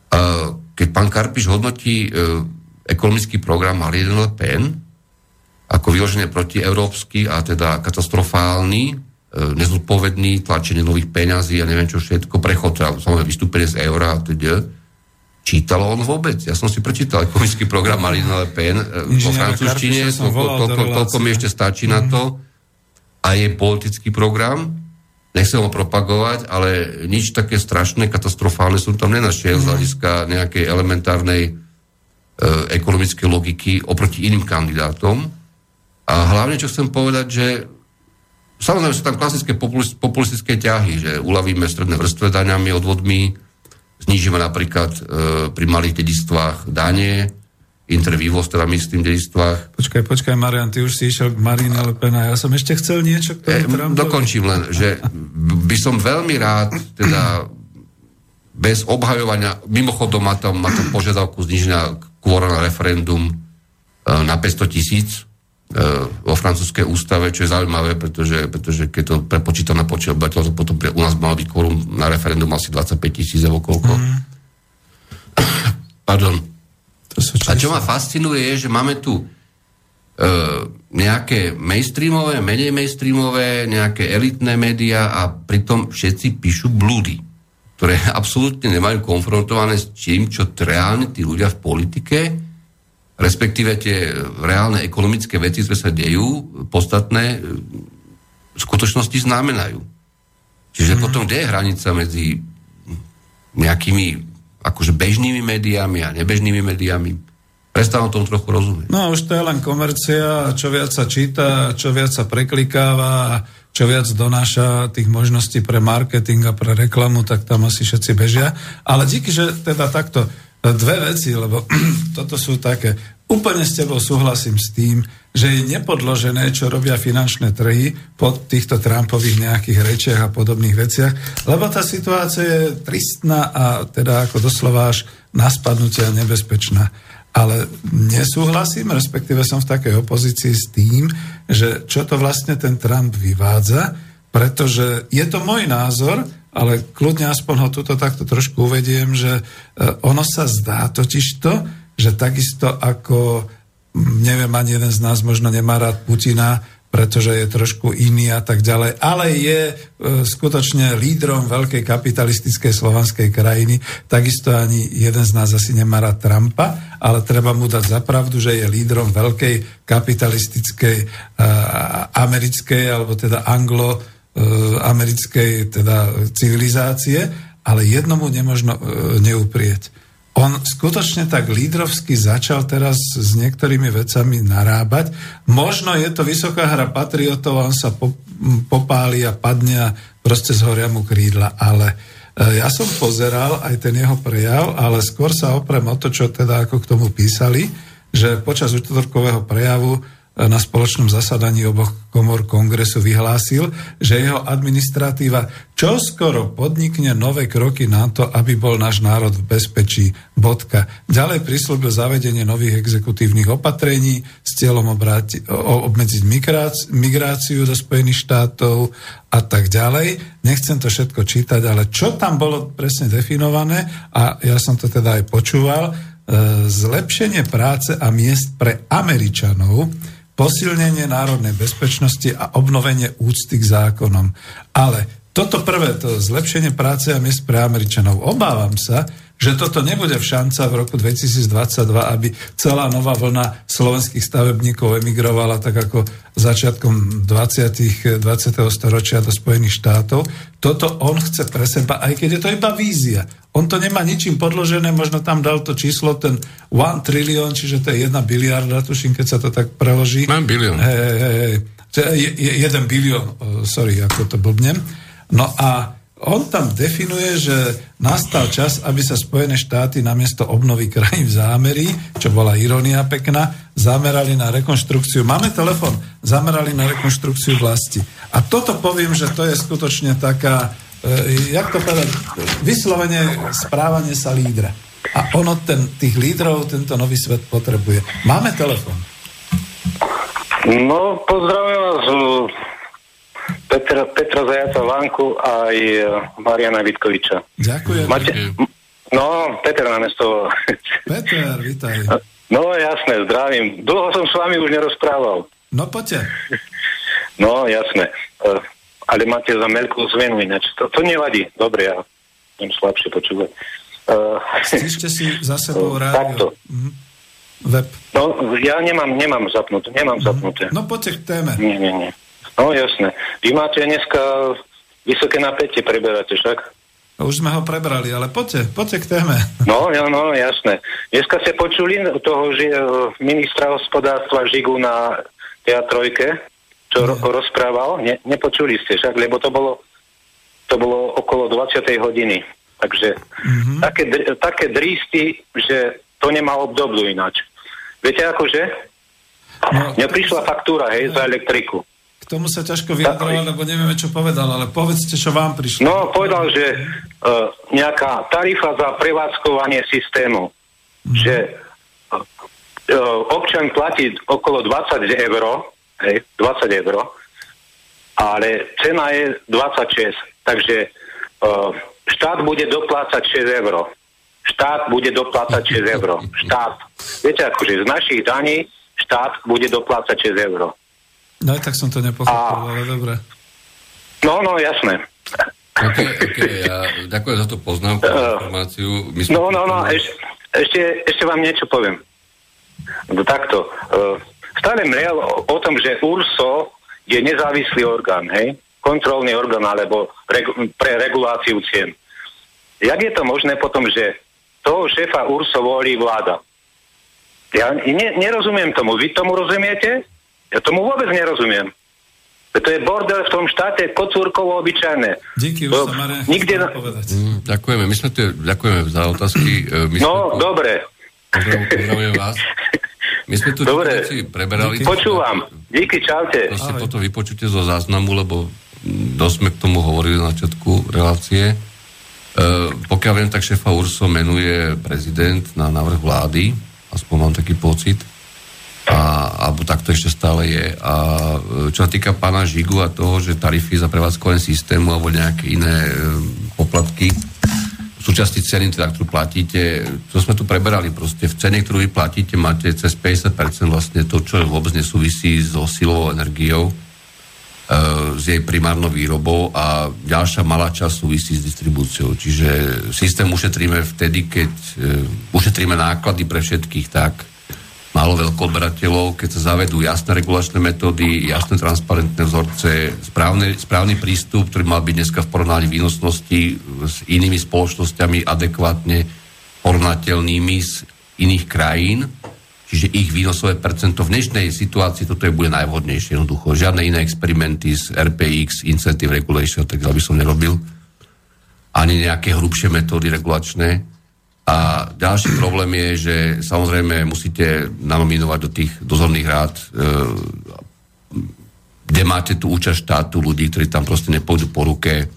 Uh, keď pán Karpiš hodnotí uh, ekonomický program Marine Le Pen, ako vyložené protieurópsky a teda katastrofálny, e, nezodpovedný, tlačenie nových peňazí a neviem čo všetko, prechod, teda, samozrejme vystúpenie z eura a teda. Čítalo on vôbec? Ja som si prečítal ekonomický program Marine Le Pen e, po francúzštine, toľko, toľko, toľko mi ešte stačí mm-hmm. na to. A je politický program, nechcem ho propagovať, ale nič také strašné, katastrofálne som tam nenašiel mm-hmm. z hľadiska nejakej elementárnej e, ekonomickej logiky oproti iným kandidátom. A hlavne, čo chcem povedať, že samozrejme sú tam klasické populistické ťahy, že uľavíme stredné vrstve daňami, odvodmi, znížime napríklad e, pri malých dedistvách dane, intervývoz, teda myslím, dedistvách. Počkaj, počkaj, Marian, ty už si išiel k Marine Le Pen ja som ešte chcel niečo k tomu e, Dokončím len, že by som veľmi rád, teda bez obhajovania, mimochodom má tam, má tam požiadavku zniženia kvôra na referendum e, na 500 tisíc, vo francúzskej ústave, čo je zaujímavé, pretože, pretože keď to prepočítam na počet obyvateľov, potom u nás mal byť kvorum na referendum asi 25 tisíc alebo koľko. Mm. Pardon. To A čo ma fascinuje je, že máme tu e, nejaké mainstreamové, menej mainstreamové, nejaké elitné médiá a pritom všetci píšu blúdy, ktoré absolútne nemajú konfrontované s tým, čo reálne tí ľudia v politike respektíve tie reálne ekonomické veci, ktoré sa dejú, podstatné v skutočnosti znamenajú. Čiže mm. potom kde je hranica medzi nejakými akože bežnými médiami a nebežnými médiami. Prestávam tomu trochu rozumieť. No už to je len komercia, čo viac sa číta, čo viac sa preklikáva, čo viac donáša tých možností pre marketing a pre reklamu, tak tam asi všetci bežia. Ale díky, že teda takto dve veci, lebo toto sú také, úplne s tebou súhlasím s tým, že je nepodložené, čo robia finančné trhy po týchto Trumpových nejakých rečiach a podobných veciach, lebo tá situácia je tristná a teda ako doslova až na spadnutia nebezpečná. Ale nesúhlasím, respektíve som v takej opozícii s tým, že čo to vlastne ten Trump vyvádza, pretože je to môj názor, ale kľudne aspoň ho tuto takto trošku uvediem, že e, ono sa zdá totiž to, že takisto ako, neviem, ani jeden z nás možno nemá rád Putina, pretože je trošku iný a tak ďalej, ale je e, skutočne lídrom veľkej kapitalistickej slovanskej krajiny. Takisto ani jeden z nás asi nemá rád Trumpa, ale treba mu dať za pravdu, že je lídrom veľkej kapitalistickej e, americkej, alebo teda anglo americkej teda civilizácie, ale jednomu nemožno e, neuprieť. On skutočne tak lídrovsky začal teraz s niektorými vecami narábať. Možno je to vysoká hra patriotov, on sa popáli a padne a proste zhoria mu krídla, ale e, ja som pozeral aj ten jeho prejav, ale skôr sa oprem o to, čo teda ako k tomu písali, že počas útorkového prejavu na spoločnom zasadaní oboch komor kongresu vyhlásil, že jeho administratíva čoskoro podnikne nové kroky na to, aby bol náš národ v bezpečí. Bodka. Ďalej prislúbil zavedenie nových exekutívnych opatrení s cieľom obráti, obmedziť migráciu do Spojených štátov a tak ďalej. Nechcem to všetko čítať, ale čo tam bolo presne definované, a ja som to teda aj počúval, e, zlepšenie práce a miest pre Američanov, posilnenie národnej bezpečnosti a obnovenie úcty k zákonom. Ale toto prvé, to zlepšenie práce a miest pre Američanov, obávam sa, že toto nebude šanca v roku 2022, aby celá nová vlna slovenských stavebníkov emigrovala tak ako začiatkom 20. 20. storočia do Spojených štátov. Toto on chce pre seba, aj keď je to iba vízia. On to nemá ničím podložené, možno tam dal to číslo, ten 1 trilión, čiže to je 1 biliarda, tuším, keď sa to tak preloží. 1 bilión. Hej, hej, hej. 1 bilión, sorry, ako to blbnem. No a on tam definuje, že nastal čas, aby sa Spojené štáty namiesto obnovy krajín v zámerí, čo bola irónia pekná, zamerali na rekonštrukciu. Máme telefon, zamerali na rekonštrukciu vlasti. A toto poviem, že to je skutočne taká, e, jak to povedať, vyslovene správanie sa lídra. A ono ten, tých lídrov tento nový svet potrebuje. Máme telefon. No, pozdravujem vás Petra, Petra Zajaca Vanku a aj e, Mariana Vitkoviča. Ďakujem. Máte, no, Peter na mesto. Peter, vítaj. No jasné, zdravím. Dlho som s vami už nerozprával. No poďte. No jasné. Uh, ale máte za veľkú zmenu ináč. To, to nevadí. Dobre, ja budem slabšie počúvať. Uh, Stište si za sebou rádio. Takto. Mhm. Web. No, ja nemám, nemám zapnuté. Nemám mhm. zapnuté. No poďte k téme. Nie, nie, nie. No jasné. Vy máte dneska vysoké napätie, preberáte však? No, už sme ho prebrali, ale poďte, poďte k téme. No, ja, no, jasné. Dneska ste počuli toho že, e, ministra hospodárstva Žigu na teatrojke, čo ro- rozprával? Ne, nepočuli ste však, lebo to bolo, to bolo okolo 20. hodiny. Takže mm-hmm. také, také drísty, že to nemá obdobnú ináč. Viete akože? No, Mne prišla faktúra, hej, za elektriku. K tomu sa ťažko vyjadrovať, lebo nevieme, čo povedal, ale povedzte, čo vám prišlo. No, povedal, že uh, nejaká tarifa za prevádzkovanie systému, mm. že uh, občan platí okolo 20 eur, hej, 20 eur, ale cena je 26, takže uh, štát bude doplácať 6 eur. Štát bude doplácať 6 eur. Štát. Viete, akože z našich daní štát bude doplácať 6 eur. No tak som to nepochopil, a... ale dobre. No, no, jasné. OK, OK, ja ďakujem za tú poznámku, uh, informáciu. My no, no, no, eš, ešte, ešte vám niečo poviem. No, takto. Uh, stále mriel o, o tom, že URSO je nezávislý orgán, hej? Kontrolný orgán alebo regu, pre reguláciu cien. jak je to možné potom, že toho šéfa URSO volí vláda? Ja ne, nerozumiem tomu. Vy tomu rozumiete? Ja tomu vôbec nerozumiem. To je bordel v tom štáte kocúrkovo obyčajné. Díky, už to, sa Mare, nikde na... Mm, ďakujeme, my sme tu, ďakujeme za otázky. E, my no, sme tu, dobre. Pozdravujem vás. My sme tu Dobre. preberali. Počúvam. Díky, čaute. To si potom vypočujte zo záznamu, lebo dosť sme k tomu hovorili na začiatku relácie. E, pokiaľ viem, tak šéfa URSO menuje prezident na návrh vlády, aspoň mám taký pocit a, alebo tak to ešte stále je. A e, čo sa týka pána Žigu a toho, že tarify za prevádzkovanie systému alebo nejaké iné e, poplatky, súčasti ceny, teda, ktorú platíte, to sme tu preberali proste. V cene, ktorú vy platíte, máte cez 50% vlastne to, čo vôbec nesúvisí so silovou energiou, e, s jej primárnou výrobou a ďalšia malá časť súvisí s distribúciou. Čiže systém ušetríme vtedy, keď e, ušetríme náklady pre všetkých tak, málo veľkoodberateľov, keď sa zavedú jasné regulačné metódy, jasné transparentné vzorce, správny, správny prístup, ktorý mal byť dneska v porovnaní výnosnosti s inými spoločnosťami adekvátne porovnateľnými z iných krajín, čiže ich výnosové percento v dnešnej situácii toto je bude najvhodnejšie jednoducho. Žiadne iné experimenty z RPX, Incentive Regulation, tak by som nerobil. Ani nejaké hrubšie metódy regulačné a ďalší problém je, že samozrejme musíte nanominovať do tých dozorných rád, e, kde máte tú účasť štátu, ľudí, ktorí tam proste nepôjdu po ruke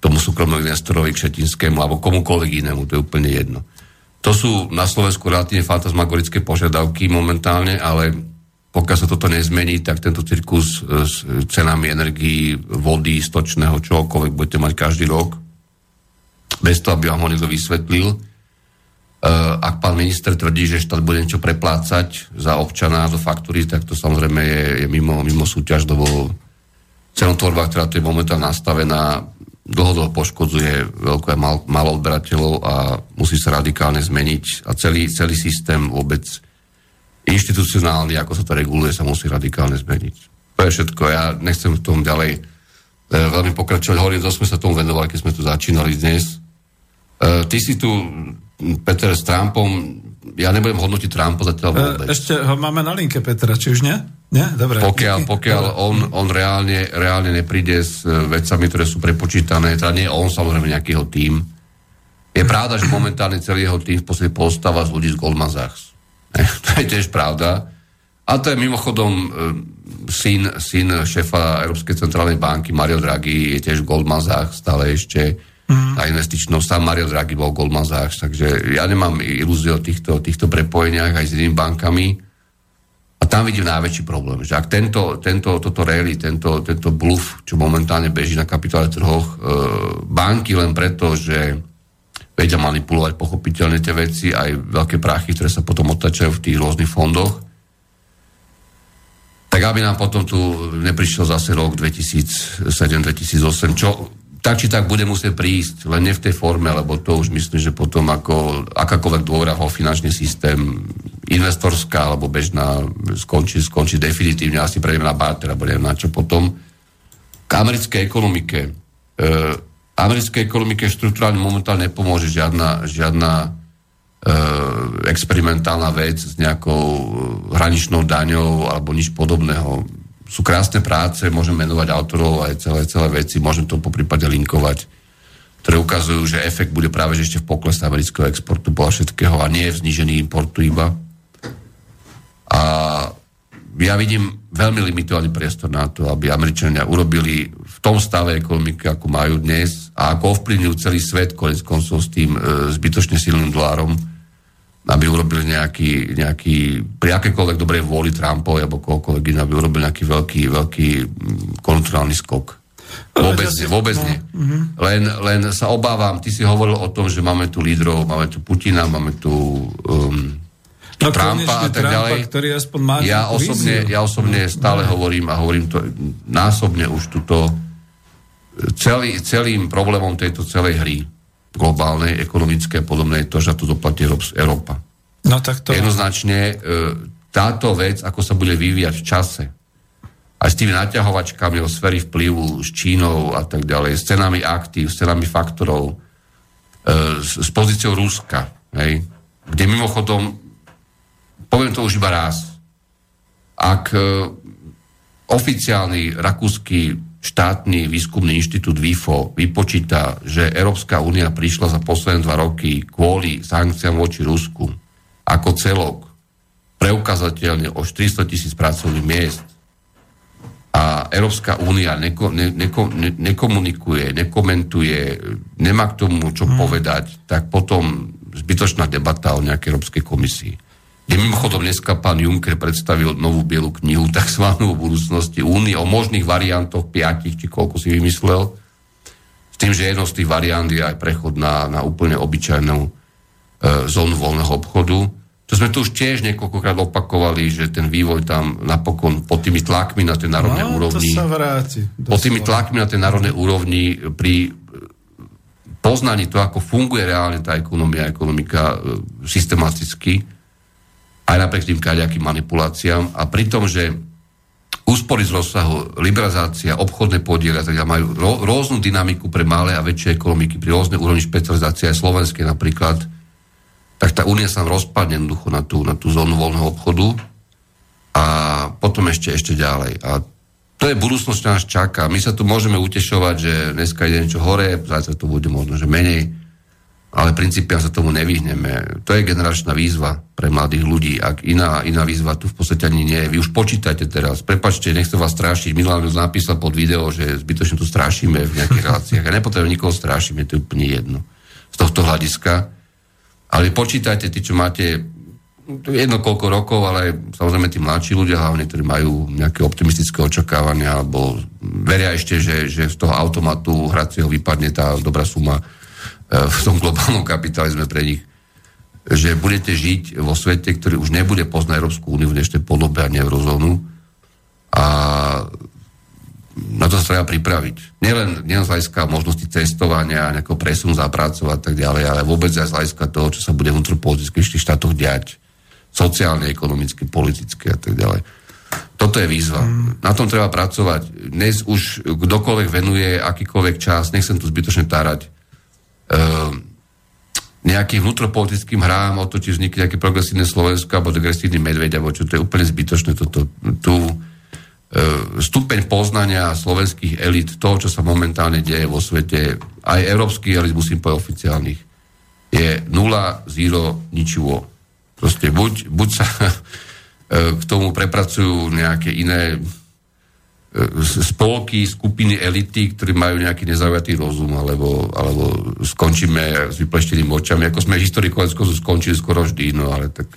tomu súkromnému investorovi, Kšetinskému alebo komukoľvek inému, to je úplne jedno. To sú na Slovensku relatívne fantasmagorické požiadavky momentálne, ale pokiaľ sa toto nezmení, tak tento cirkus s cenami energií, vody, stočného, čokoľvek budete mať každý rok, bez toho, aby vám ho niekto vysvetlil, ak pán minister tvrdí, že štát bude niečo preplácať za občana do faktúry, tak to samozrejme je, je mimo, mimo súťaž, lebo cenotvorba, ktorá tu je momentálne nastavená, dlhodobo poškodzuje veľké mal, malo odberateľov a musí sa radikálne zmeniť a celý, celý systém vôbec inštitucionálny, ako sa to reguluje, sa musí radikálne zmeniť. To je všetko. Ja nechcem v tom ďalej e, veľmi pokračovať. Hovorím, to sme sa tomu venovali, keď sme tu začínali dnes. E, ty si tu Peter s Trumpom, ja nebudem hodnotiť Trumpa zatiaľ e, vôbec. Ešte ho máme na linke Petra, či už nie? Nie? Dobre. Pokiaľ, pokiaľ on, on reálne, reálne nepríde s e, vecami, ktoré sú prepočítané, teda nie on, samozrejme nejaký jeho tým. Je pravda, že momentálne celý jeho tým v podstate postáva z ľudí z Goldman Sachs. to je tiež pravda. A to je mimochodom e, syn, syn šefa Európskej centrálnej banky Mario Draghi, je tiež Goldman Sachs stále ešte mm. a investičnou. Sám Mario Draghi bol Goldman Sachs, takže ja nemám ilúzie o týchto, týchto prepojeniach aj s inými bankami. A tam vidím najväčší problém, že ak tento, tento toto rally, tento, tento bluff, čo momentálne beží na kapitále trhoch, e, banky len preto, že vedia manipulovať pochopiteľne tie veci, aj veľké prachy, ktoré sa potom otačajú v tých rôznych fondoch, tak aby nám potom tu neprišiel zase rok 2007-2008, čo tak či tak bude musieť prísť, len nie v tej forme, lebo to už myslím, že potom ako akákoľvek dôvera vo finančný systém, investorská alebo bežná, skončí, skončí definitívne, asi prejdeme na barter, alebo neviem na čo potom. K americkej ekonomike. E, americkej ekonomike štruktúrálne momentálne nepomôže žiadna, žiadna e, experimentálna vec s nejakou hraničnou daňou alebo nič podobného sú krásne práce, môžem menovať autorov aj celé, celé veci, môžem to po prípade linkovať, ktoré ukazujú, že efekt bude práve že ešte v poklese amerického exportu bola všetkého a nie v znižení importu iba. A ja vidím veľmi limitovaný priestor na to, aby Američania urobili v tom stave ekonomiky, ako majú dnes a ako ovplyvňujú celý svet konec koncov s tým e, zbytočne silným dolárom, aby urobili nejaký, nejaký pri akékoľvek dobrej vôli Trumpovi alebo kohokoľvek aby urobili nejaký veľký, veľký mm, konjunkturálny skok. Vôbec, nie, vôbec nie. Mhm. Len, len sa obávam, ty si hovoril o tom, že máme tu lídrov, máme tu Putina, máme tu um, no, Trumpa a tak Trumpa, ďalej. Ktorý aspoň má ja osobne, ja osobne stále no. hovorím a hovorím to násobne už tuto celý, celým problémom tejto celej hry globálnej, ekonomické a podobné, to, že to doplatí Európa. No tak to... Jednoznačne e, táto vec, ako sa bude vyvíjať v čase, aj s tými naťahovačkami o sféry vplyvu, s Čínou a tak ďalej, s cenami aktív, s cenami faktorov, e, s, s pozíciou Ruska, hej, kde mimochodom, poviem to už iba raz, ak e, oficiálny rakúsky štátny výskumný inštitút VIFO vypočíta, že Európska únia prišla za posledné dva roky kvôli sankciám voči Rusku ako celok preukazateľne o 400 tisíc pracovných miest a Európska únia neko, ne, neko, ne, nekomunikuje, nekomentuje, nemá k tomu čo hmm. povedať, tak potom zbytočná debata o nejakej Európskej komisii. Kde mimochodom dneska pán Juncker predstavil novú bielu knihu, tzv. o budúcnosti únie, o možných variantoch piatich, či koľko si vymyslel, s tým, že jedno z tých variant je aj prechod na, na úplne obyčajnú e, zónu voľného obchodu to sme tu už tiež niekoľkokrát opakovali, že ten vývoj tam napokon pod tými tlakmi na tej národnej no, úrovni... To sa vráti. Pod tými tlakmi na tej národnej úrovni pri poznaní to, ako funguje reálne tá ekonomia, ekonomika e, systematicky, aj napriek tým kaďakým manipuláciám a pri tom, že úspory z rozsahu, liberalizácia, obchodné podiely tak majú rôznu dynamiku pre malé a väčšie ekonomiky, pri rôznej úrovni špecializácie aj slovenské napríklad, tak tá únia sa rozpadne jednoducho na tú, na tú zónu voľného obchodu a potom ešte, ešte ďalej. A to je budúcnosť, čo nás čaká. My sa tu môžeme utešovať, že dneska ide niečo hore, zajtra to bude možno, že menej, ale princípia sa tomu nevyhneme. To je generačná výzva pre mladých ľudí. Ak iná, iná výzva tu v podstate ani nie je. Vy už počítajte teraz. Prepačte, nechcem vás strašiť. Milan už napísal pod video, že zbytočne tu strašíme v nejakých reláciách. Ja nepotrebujem nikoho strašiť, je to úplne jedno. Z tohto hľadiska ale počítajte, tí, čo máte jedno koľko rokov, ale samozrejme tí mladší ľudia, hlavne, ktorí majú nejaké optimistické očakávania, alebo veria ešte, že, že z toho automatu hracieho vypadne tá dobrá suma v tom globálnom kapitalizme pre nich, že budete žiť vo svete, ktorý už nebude poznať Európsku úniu v dnešnej podobe a eurozónu. A na to sa treba pripraviť. Nielen, nielen z hľadiska možnosti cestovania, nejakého presunu za prácu a tak ďalej, ale vôbec aj z hľadiska toho, čo sa bude vnútropoliticky v tých štátoch diať. Sociálne, ekonomicky, politicky a tak ďalej. Toto je výzva. Mm. Na tom treba pracovať. Dnes už kdokoľvek venuje akýkoľvek čas, nechcem tu zbytočne tárať, nejakým vnútropolitickým hrám, o to, či vznikne nejaké progresívne Slovensko alebo degresívny medveď, alebo čo to je úplne zbytočné. Toto, tu E, stupeň poznania slovenských elit, to, čo sa momentálne deje vo svete, aj európskych elit, musím povedať oficiálnych, je nula, zero, ničivo. Proste buď, buď sa e, k tomu prepracujú nejaké iné spolky, skupiny elity, ktorí majú nejaký nezaujatý rozum, alebo, alebo skončíme s vypleštenými očami, ako sme historikové skončili skoro vždy, no ale tak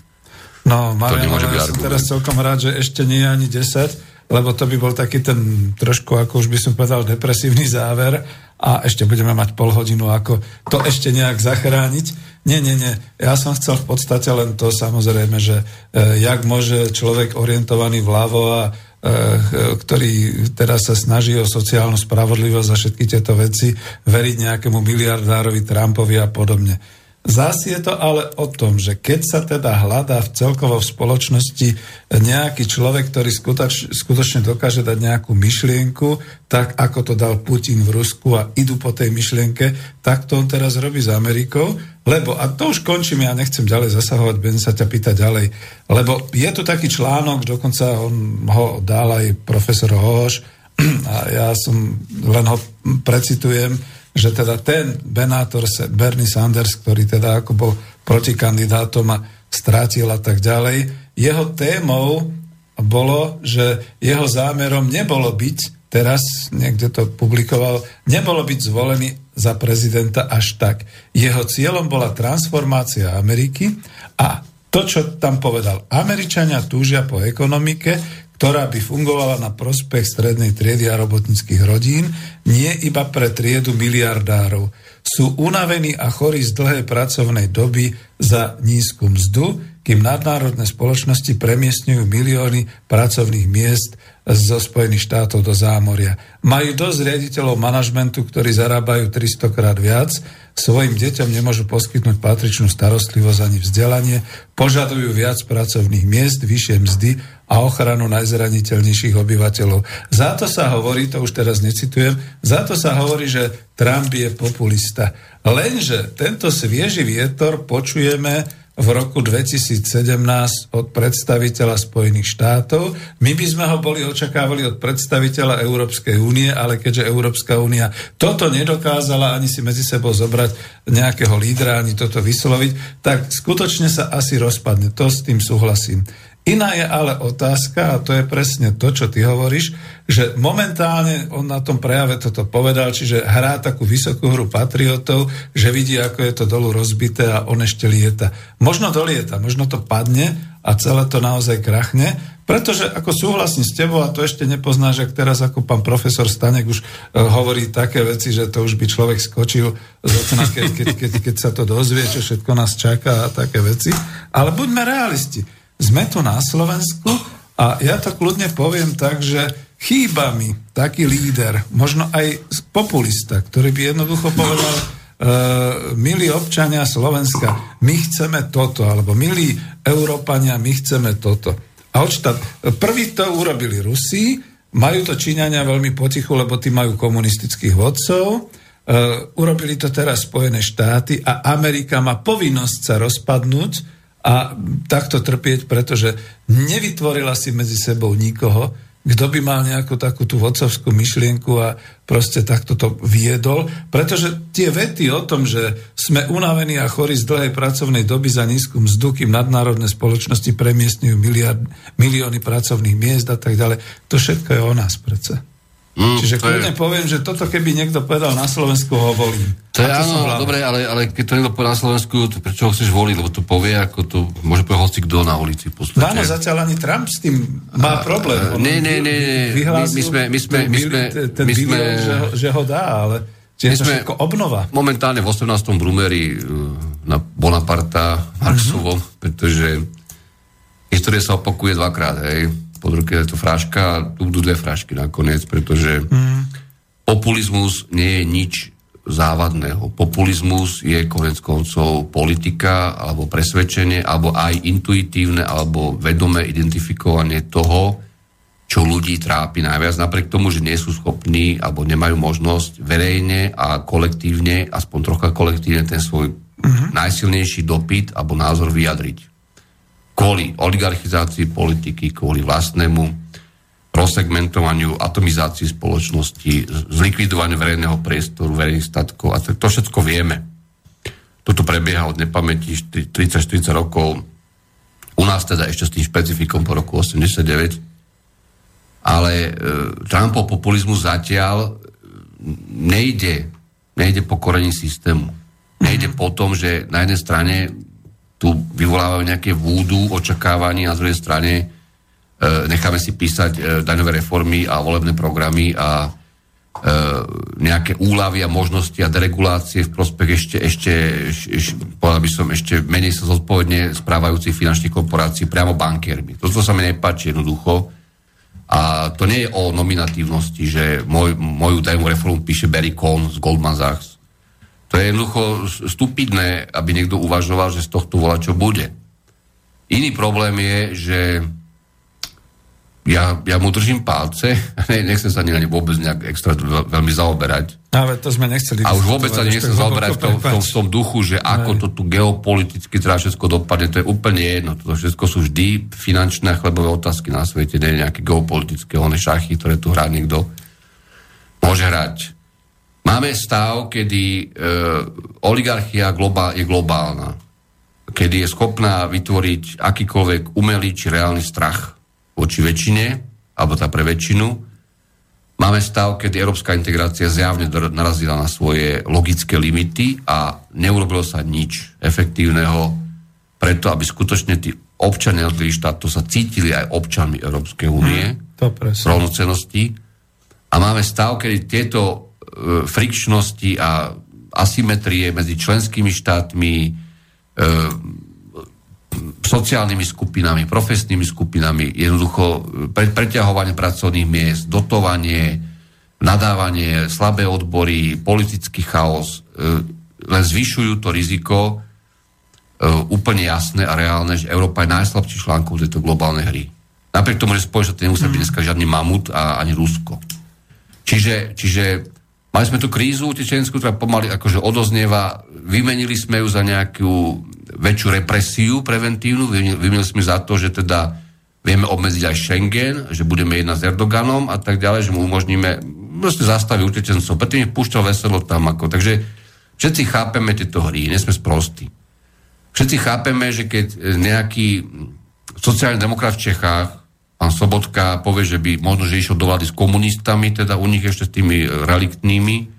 No, Marian, ja som teraz celkom rád, že ešte nie je ani 10, lebo to by bol taký ten trošku, ako už by som povedal, depresívny záver a ešte budeme mať pol hodinu, ako to ešte nejak zachrániť. Nie, nie, nie. Ja som chcel v podstate len to samozrejme, že e, jak môže človek orientovaný vľavo a ktorý teraz sa snaží o sociálnu spravodlivosť a všetky tieto veci veriť nejakému miliardárovi Trumpovi a podobne. Zás je to ale o tom, že keď sa teda hľadá v celkovo v spoločnosti nejaký človek, ktorý skutoč, skutočne dokáže dať nejakú myšlienku, tak ako to dal Putin v Rusku a idú po tej myšlienke, tak to on teraz robí s Amerikou, lebo, a to už končím, ja nechcem ďalej zasahovať, budem sa ťa pýtať ďalej, lebo je tu taký článok, dokonca on ho dal aj profesor Hoš, a ja som len ho precitujem, že teda ten benátor Bernie Sanders, ktorý teda ako bol protikandidátom a strátil a tak ďalej, jeho témou bolo, že jeho zámerom nebolo byť, teraz niekde to publikoval, nebolo byť zvolený za prezidenta až tak. Jeho cieľom bola transformácia Ameriky a to, čo tam povedal, Američania túžia po ekonomike, ktorá by fungovala na prospech strednej triedy a robotnických rodín, nie iba pre triedu miliardárov. Sú unavení a chorí z dlhej pracovnej doby za nízku mzdu, kým nadnárodné spoločnosti premiestňujú milióny pracovných miest zo Spojených štátov do zámoria. Majú dosť riaditeľov manažmentu, ktorí zarábajú 300 krát viac, svojim deťom nemôžu poskytnúť patričnú starostlivosť ani vzdelanie, požadujú viac pracovných miest, vyššie mzdy a ochranu najzraniteľnejších obyvateľov. Za to sa hovorí, to už teraz necitujem, za to sa hovorí, že Trump je populista. Lenže tento svieži vietor počujeme v roku 2017 od predstaviteľa Spojených štátov. My by sme ho boli očakávali od predstaviteľa Európskej únie, ale keďže Európska únia toto nedokázala ani si medzi sebou zobrať nejakého lídra, ani toto vysloviť, tak skutočne sa asi rozpadne. To s tým súhlasím. Iná je ale otázka, a to je presne to, čo ty hovoríš, že momentálne on na tom prejave toto povedal, čiže hrá takú vysokú hru patriotov, že vidí, ako je to dolu rozbité a on ešte lieta. Možno dolieta, možno to padne a celé to naozaj krachne, pretože ako súhlasím s tebou, a to ešte nepoznáš, ak teraz ako pán profesor Stanek už uh, hovorí také veci, že to už by človek skočil z okna, keď, keď, keď, keď sa to dozvie, čo všetko nás čaká a také veci. Ale buďme realisti sme tu na Slovensku a ja to kľudne poviem tak, že chýba mi taký líder, možno aj populista, ktorý by jednoducho povedal, uh, milí občania Slovenska, my chceme toto, alebo milí Európania, my chceme toto. A odštát, prvý to urobili Rusi, majú to Číňania veľmi potichu, lebo tí majú komunistických vodcov, uh, urobili to teraz Spojené štáty a Amerika má povinnosť sa rozpadnúť, a takto trpieť, pretože nevytvorila si medzi sebou nikoho, kto by mal nejakú takú tú vodcovskú myšlienku a proste takto to viedol, pretože tie vety o tom, že sme unavení a chorí z dlhej pracovnej doby za nízku mzdu, kým nadnárodné spoločnosti premiestňujú milióny pracovných miest a tak ďalej, to všetko je o nás predsa. Mm, Čiže kľudne je... poviem, že toto keby niekto povedal na Slovensku, ho volím. To je áno, dobre, ale, ale keď to niekto povedal na Slovensku, to prečo ho chceš voliť? Lebo to povie, ako to môže povedať hoci kto na ulici. V podstate. Áno, zatiaľ ani Trump s tým má problém. Uh, nie, nie, nie. My, my sme, my sme, my sme, ten my sme, že, ho, že ho dá, ale Čiže my sme obnova. Momentálne v 18. Brumeri uh, na Bonaparta Marxovom, uh-huh. pretože história sa opakuje dvakrát, hej pod ruke je to fraška a tu budú dve frašky nakoniec, pretože mm. populizmus nie je nič závadného. Populizmus je konec koncov politika alebo presvedčenie, alebo aj intuitívne alebo vedomé identifikovanie toho, čo ľudí trápi najviac, napriek tomu, že nie sú schopní alebo nemajú možnosť verejne a kolektívne, aspoň trocha kolektívne ten svoj mm-hmm. najsilnejší dopyt alebo názor vyjadriť kvôli oligarchizácii politiky, kvôli vlastnému rozsegmentovaniu, atomizácii spoločnosti, zlikvidovaniu verejného priestoru, verejných statkov a to, všetko vieme. Toto prebieha od nepamäti 30-40 rokov. U nás teda ešte s tým špecifikom po roku 89. Ale e, Trumpov populizmus zatiaľ nejde, nejde po korení systému. Nejde po tom, že na jednej strane tu vyvolávajú nejaké vúdu očakávaní, na druhej strane e, necháme si písať e, daňové reformy a volebné programy a e, nejaké úlavy a možnosti a deregulácie v prospech ešte, ešte, ešte by som, ešte menej sa zodpovedne správajúcich finančných korporácií priamo bankiermi. Toto sa mi nepáči jednoducho. A to nie je o nominatívnosti, že môj, moju daňovú reformu píše Barry Cohn z Goldman Sachs to je jednoducho stupidné, aby niekto uvažoval, že z tohto volá čo bude. Iný problém je, že ja, ja mu držím palce, nechcem sa ani na ne vôbec nejak extra veľmi zaoberať. Ale to sme nechceli. A už vôbec sa nechcem zaoberať v tom, v, tom, v tom duchu, že ako to tu geopoliticky teda všetko dopadne, to je úplne jedno. To všetko sú vždy finančné a chlebové otázky na svete, nie nejaké geopolitické one šachy, ktoré tu hrá niekto. Môže hrať Máme stav, kedy e, oligarchia globál, je globálna, kedy je schopná vytvoriť akýkoľvek umelý či reálny strach voči väčšine, alebo tá pre väčšinu. Máme stav, kedy európska integrácia zjavne narazila na svoje logické limity a neurobilo sa nič efektívneho preto, aby skutočne tí občania jednotlivých štátov sa cítili aj občanmi Európskej únie, hmm, rovnocenosti. A máme stav, kedy tieto frikčnosti a asymetrie medzi členskými štátmi e, sociálnymi skupinami, profesnými skupinami, jednoducho pre, preťahovanie pracovných miest, dotovanie, nadávanie, slabé odbory, politický chaos, e, len zvyšujú to riziko e, úplne jasné a reálne, že Európa je najslabší článkom tejto globálnej hry. Napriek tomu, že Spojené štáty nemusia byť mm. dneska žiadny mamut a ani Rusko. Čiže, čiže mali sme tú krízu utečenskú, ktorá pomaly akože odoznieva, vymenili sme ju za nejakú väčšiu represiu preventívnu, vymenili sme za to, že teda vieme obmedziť aj Schengen, že budeme jednať s Erdoganom a tak ďalej, že mu umožníme proste zastaviť utečencov, preto ich púšťal veselo tam ako. Takže všetci chápeme tieto hry, nie sme sprostí. Všetci chápeme, že keď nejaký sociálny demokrat v Čechách pán Sobotka povie, že by možno, že išiel do vlády s komunistami, teda u nich ešte s tými reliktnými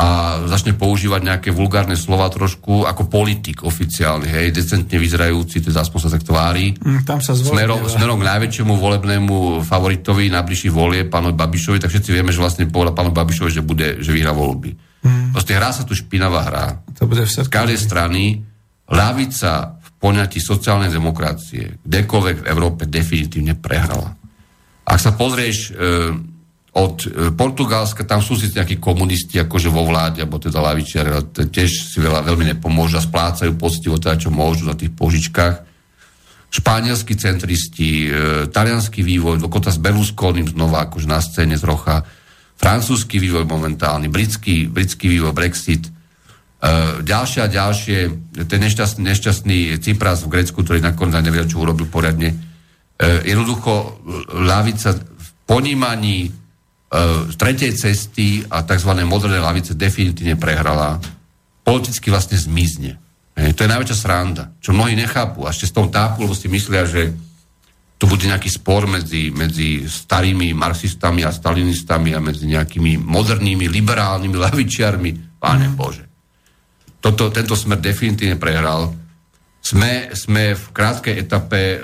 a začne používať nejaké vulgárne slova trošku ako politik oficiálny, hej, decentne vyzerajúci, teda aspoň sa tak tvári. Mm, tam sa smerom, smerom k najväčšiemu volebnému favoritovi na bližší volie, pánovi Babišovi, tak všetci vieme, že vlastne povedal pánovi Babišovi, že, bude, že vyhrá voľby. Mm. Proste hrá sa tu špinavá hra. To bude Z každej strany ľavica poňatí sociálnej demokracie kdekoľvek v Európe definitívne prehrala. Ak sa pozrieš e, od e, Portugalska, tam sú si nejakí komunisti akože vo vláde, alebo teda lavičiari, tiež si veľa, veľmi nepomôžu a splácajú poctivo teda, čo môžu na tých požičkách. Španielskí centristi, e, talianský vývoj, dokonca s Berlusconim znova akože na scéne z rocha, francúzsky vývoj momentálny, britský, britský vývoj, Brexit – Uh, ďalšie a ďalšie, ten nešťastný, nešťastný Cypras v Grécku, ktorý nakoniec nevedel, čo urobil poriadne. Uh, jednoducho lavica v ponímaní tretej cesty a tzv. modernej lavice definitívne prehrala. Politicky vlastne zmizne. To je najväčšia sranda, čo mnohí nechápu. A ešte s tom tápu, lebo si myslia, že tu bude nejaký spor medzi, medzi starými marxistami a stalinistami a medzi nejakými modernými, liberálnymi lavičiarmi. Páne Bože toto, tento smer definitívne prehral. Sme, sme v krátkej etape e,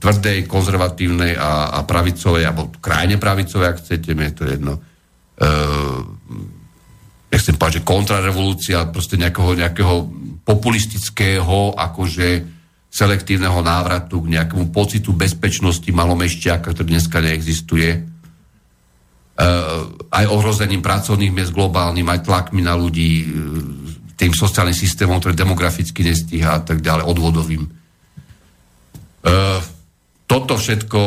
tvrdej, konzervatívnej a, a pravicovej, alebo krajne pravicovej, ak chcete, mi je to jedno. E, nechcem povedať, že kontrarevolúcia, proste nejakého, nejakého populistického, akože selektívneho návratu k nejakému pocitu bezpečnosti malomešťaka, ktorý dneska neexistuje. E, aj ohrozením pracovných miest globálnym, aj tlakmi na ľudí, tým sociálnym systémom, ktorý demograficky nestíha a tak ďalej, odvodovým. E, toto všetko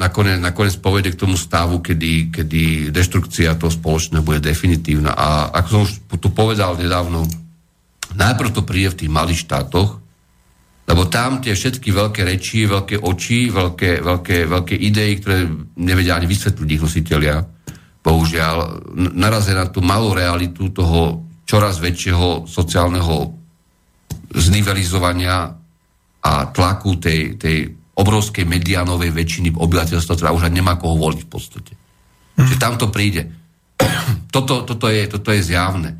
nakoniec, nakoniec povede k tomu stavu, kedy, kedy deštrukcia toho spoločného bude definitívna. A ako som už tu povedal nedávno, najprv to príde v tých malých štátoch, lebo tam tie všetky veľké reči, veľké oči, veľké, veľké, veľké idei, ktoré nevedia ani vysvetliť ich nositeľia, bohužiaľ, narazia na tú malú realitu toho čoraz väčšieho sociálneho znivelizovania a tlaku tej, tej obrovskej medianovej väčšiny obyvateľstva, ktorá už nemá koho voliť v podstate. Mm. Čiže tam to príde. toto, toto, je, toto je zjavné.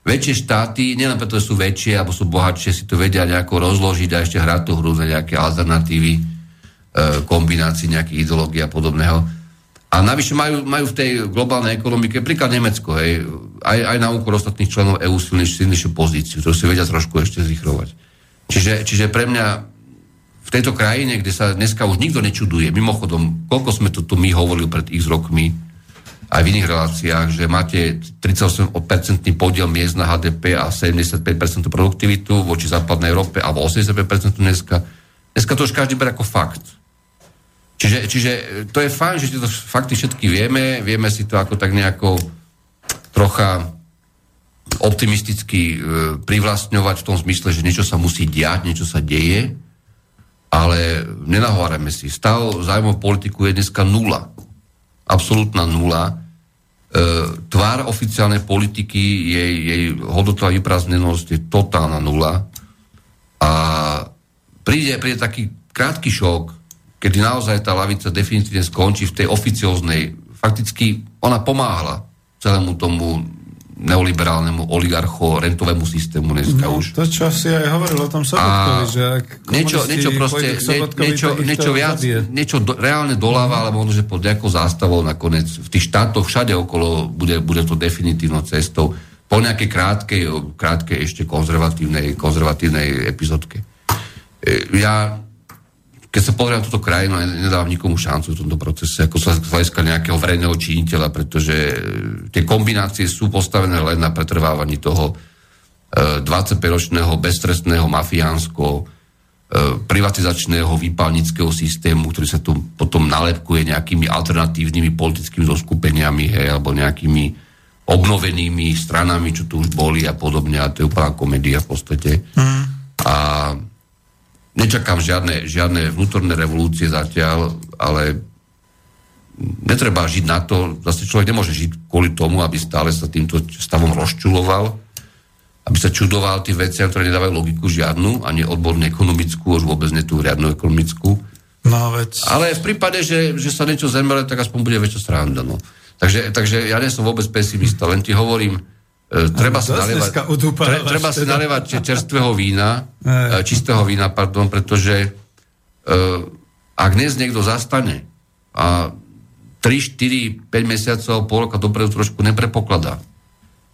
Väčšie štáty, nielen preto, že sú väčšie alebo sú bohatšie, si to vedia nejako rozložiť a ešte hrať tú hru na nejaké alternatívy, e, kombinácii nejakých ideológií a podobného a navyše majú, majú v tej globálnej ekonomike, príklad Nemecko, hej, aj, aj na úkor ostatných členov EÚ silnejšiu, silnejšiu pozíciu, ktorú si vedia trošku ešte zrychrovať. Čiže, čiže pre mňa v tejto krajine, kde sa dneska už nikto nečuduje, mimochodom, koľko sme to tu my hovorili pred x rokmi, aj v iných reláciách, že máte 38% podiel miest na HDP a 75% produktivitu voči západnej Európe, alebo 85% dneska. Dneska to už každý berie ako fakt. Čiže, čiže to je fajn, že tieto fakty všetky vieme, vieme si to ako tak nejako trocha optimisticky e, privlastňovať v tom zmysle, že niečo sa musí diať, niečo sa deje, ale nenahovárame si. Stav zájmov politiku je dneska nula. Absolutná nula. E, tvár oficiálnej politiky, jej, jej hodnotová vyprázdnenosť je totálna nula. A príde, príde taký krátky šok, kedy naozaj tá lavica definitívne skončí v tej oficióznej, fakticky ona pomáhala celému tomu neoliberálnemu oligarcho rentovému systému dneska no, už. To, čo si aj hovoril o tom Sobotkovi, že ak niečo, niečo proste, Sobotkovi, niečo, niečo viac, zabije. niečo do, reálne doláva, ale možno, že pod nejakou zástavou nakoniec v tých štátoch všade okolo bude, bude to definitívnou cestou po nejakej krátkej, krátkej ešte konzervatívnej, konzervatívnej epizódke. E, ja keď sa pozriem na túto krajinu, nedávam nikomu šancu v tomto procese, ako sa z hľadiska nejakého verejného činiteľa, pretože e, tie kombinácie sú postavené len na pretrvávaní toho 25-ročného beztrestného mafiánsko privatizačného výpalnického systému, ktorý sa tu potom nalepkuje nejakými alternatívnymi politickými zoskupeniami, hej, alebo nejakými obnovenými stranami, čo tu už boli a podobne. A to je úplná komédia v podstate. Mm. A nečakám žiadne, žiadne vnútorné revolúcie zatiaľ, ale netreba žiť na to, zase človek nemôže žiť kvôli tomu, aby stále sa týmto stavom rozčuloval, aby sa čudoval tie veci, ktoré nedávajú logiku žiadnu, ani odborne ekonomickú, už vôbec nie tú riadnu ekonomickú. No, veď... Ale v prípade, že, že sa niečo zemele, tak aspoň bude väčšia sranda. No. Takže, takže ja nie som vôbec pesimista, len ti hovorím, treba, si nalievať, tre, treba si nalievať čerstvého vína, e, čistého vína, pardon, pretože e, ak dnes niekto zastane a 3, 4, 5 mesiacov, pol roka dopredu trošku neprepokladá,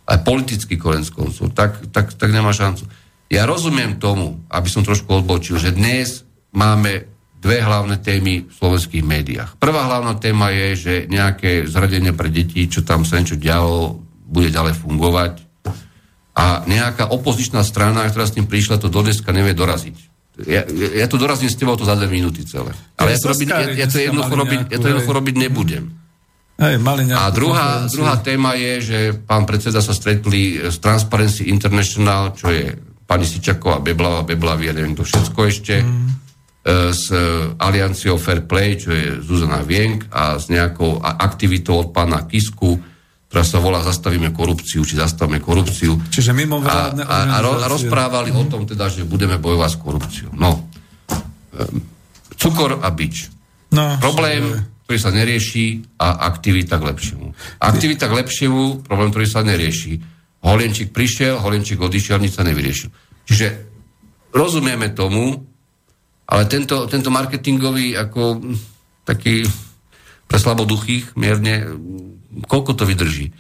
aj politicky konec koncov, tak, tak, tak nemá šancu. Ja rozumiem tomu, aby som trošku odbočil, že dnes máme dve hlavné témy v slovenských médiách. Prvá hlavná téma je, že nejaké zradenie pre deti, čo tam sa niečo dialo, bude ďalej fungovať. A nejaká opozičná strana, ktorá s tým prišla, to do dneska nevie doraziť. Ja, ja to dorazím s tebou to za dve minúty celé. Ale ja to, robiť, ja, ja to jednoducho robiť, ja to jednoducho robiť nebudem. Hej, mali a druhá, druhá téma je, že pán predseda sa stretli s Transparency International, čo je pani Sičaková, Beblava, Beblavy, ja neviem to všetko ešte. Mm s alianciou Fair Play, čo je Zuzana Vienk a s nejakou aktivitou od pána Kisku, ktorá sa volá Zastavíme korupciu, či Zastavíme korupciu. Čiže mimo a, a, a, a rozprávali o tom teda, že budeme bojovať s korupciou. No, e, cukor a bič. No, problém, ktorý sa nerieši a aktivita k lepšiemu. Aktivita k lepšiemu, problém, ktorý sa nerieši. Holienčík prišiel, Holienčík odišiel, nič sa nevyriešil. Čiže rozumieme tomu, ale tento, tento marketingový ako taký pre slaboduchých mierne, koľko to vydrží?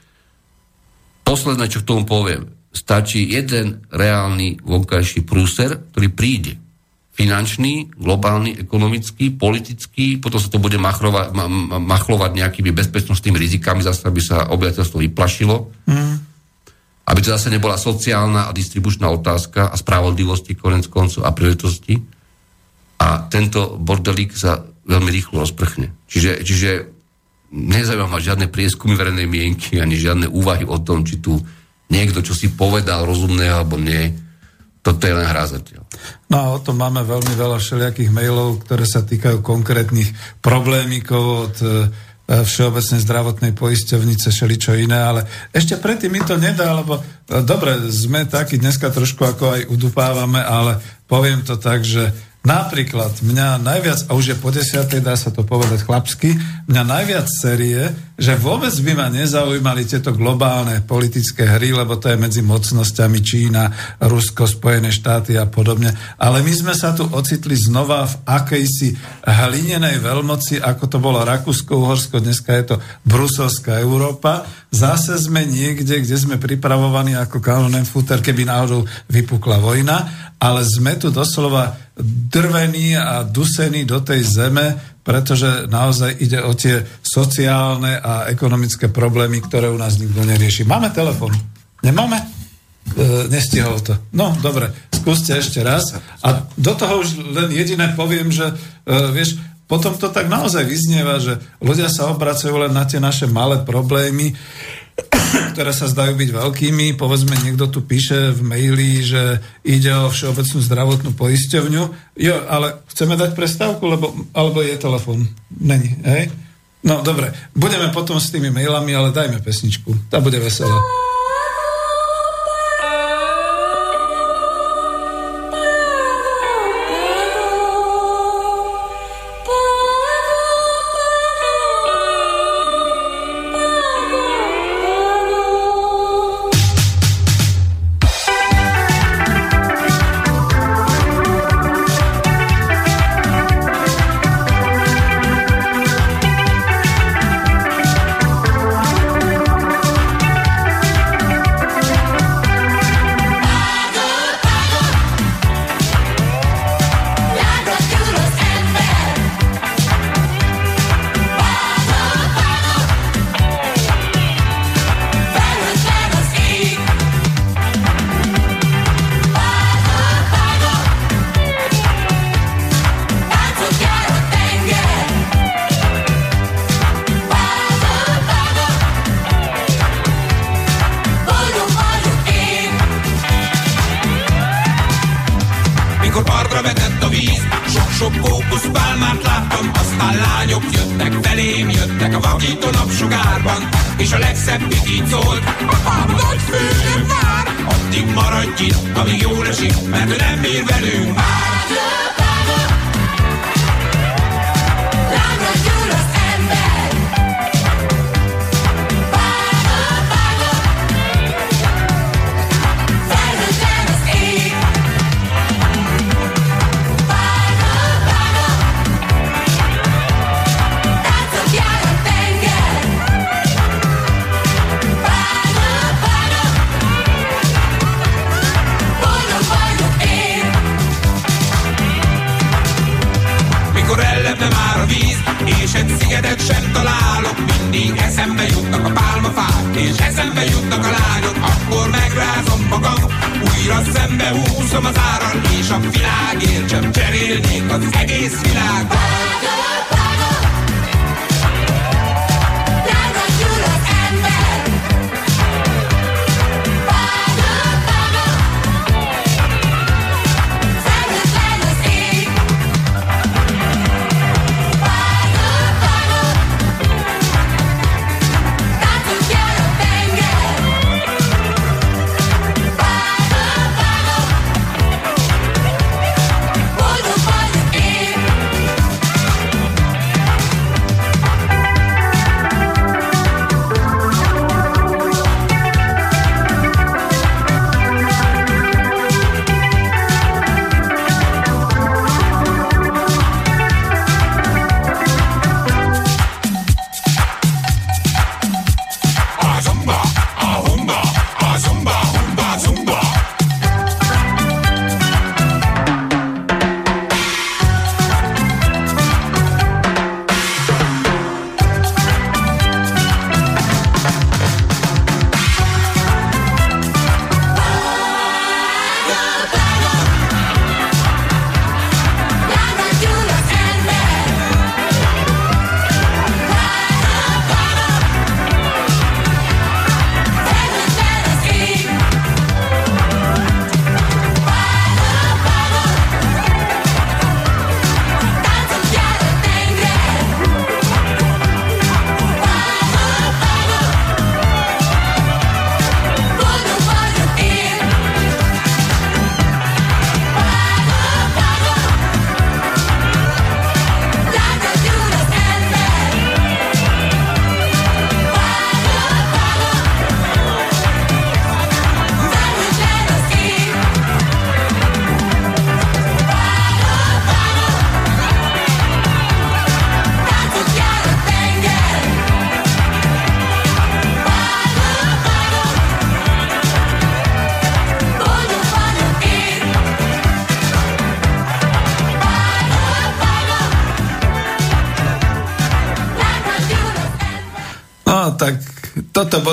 Posledné, čo k tomu poviem, stačí jeden reálny vonkajší prúser, ktorý príde. Finančný, globálny, ekonomický, politický, potom sa to bude machrovať, ma, machlovať nejakými bezpečnostnými rizikami, zase aby sa obyvateľstvo vyplašilo. Mm. Aby to zase nebola sociálna a distribučná otázka a spravodlivosti konec koncov a príležitosti a tento bordelík sa veľmi rýchlo rozprchne. Čiže, čiže nezaujíma ma žiadne prieskumy verejnej mienky, ani žiadne úvahy o tom, či tu niekto, čo si povedal rozumné alebo nie. Toto je len hra zatiaľ. No a o tom máme veľmi veľa všelijakých mailov, ktoré sa týkajú konkrétnych problémikov od e, Všeobecnej zdravotnej poisťovnice, šeličo iné, ale ešte predtým mi to nedá, lebo e, dobre, sme takí dneska trošku ako aj udupávame, ale poviem to tak, že Napríklad mňa najviac, a už je po desiatej, dá sa to povedať chlapsky, mňa najviac série, že vôbec by ma nezaujímali tieto globálne politické hry, lebo to je medzi mocnosťami Čína, Rusko, Spojené štáty a podobne. Ale my sme sa tu ocitli znova v akejsi hlinenej veľmoci, ako to bolo Rakúsko-Uhorsko, dneska je to Bruselská Európa. Zase sme niekde, kde sme pripravovaní ako kanonenfuter, keby náhodou vypukla vojna, ale sme tu doslova drvený a dusený do tej zeme, pretože naozaj ide o tie sociálne a ekonomické problémy, ktoré u nás nikto nerieši. Máme telefon? Nemáme? E, nestihol to. No, dobre, skúste ešte raz. A do toho už len jediné poviem, že e, vieš, potom to tak naozaj vyznieva, že ľudia sa obracajú len na tie naše malé problémy, ktoré sa zdajú byť veľkými. Povedzme, niekto tu píše v maili, že ide o všeobecnú zdravotnú poisťovňu. Jo, ale chceme dať prestávku, lebo, alebo je telefon? Není, hej? No, dobre. Budeme potom s tými mailami, ale dajme pesničku. Tá bude veselá.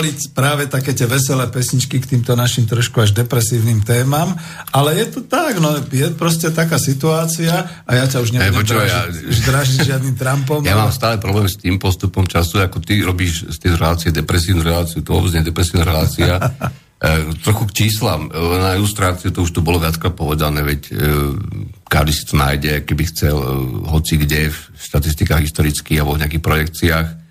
Boli práve také tie veselé pesničky k týmto našim trošku až depresívnym témam, ale je to tak, no je proste taká situácia a ja ťa už nebudem hey, dražiť, ja, dražiť žiadnym Trumpom. Ja ale... mám stále problém s tým postupom času, ako ty robíš z tej relácie depresívnu reláciu, to vôbec nie depresívna relácia. e, trochu k číslam. Na ilustráciu to už tu bolo viackrát povedané, veď e, každý si to nájde, keby chcel e, hoci kde v štatistikách historických alebo v nejakých projekciách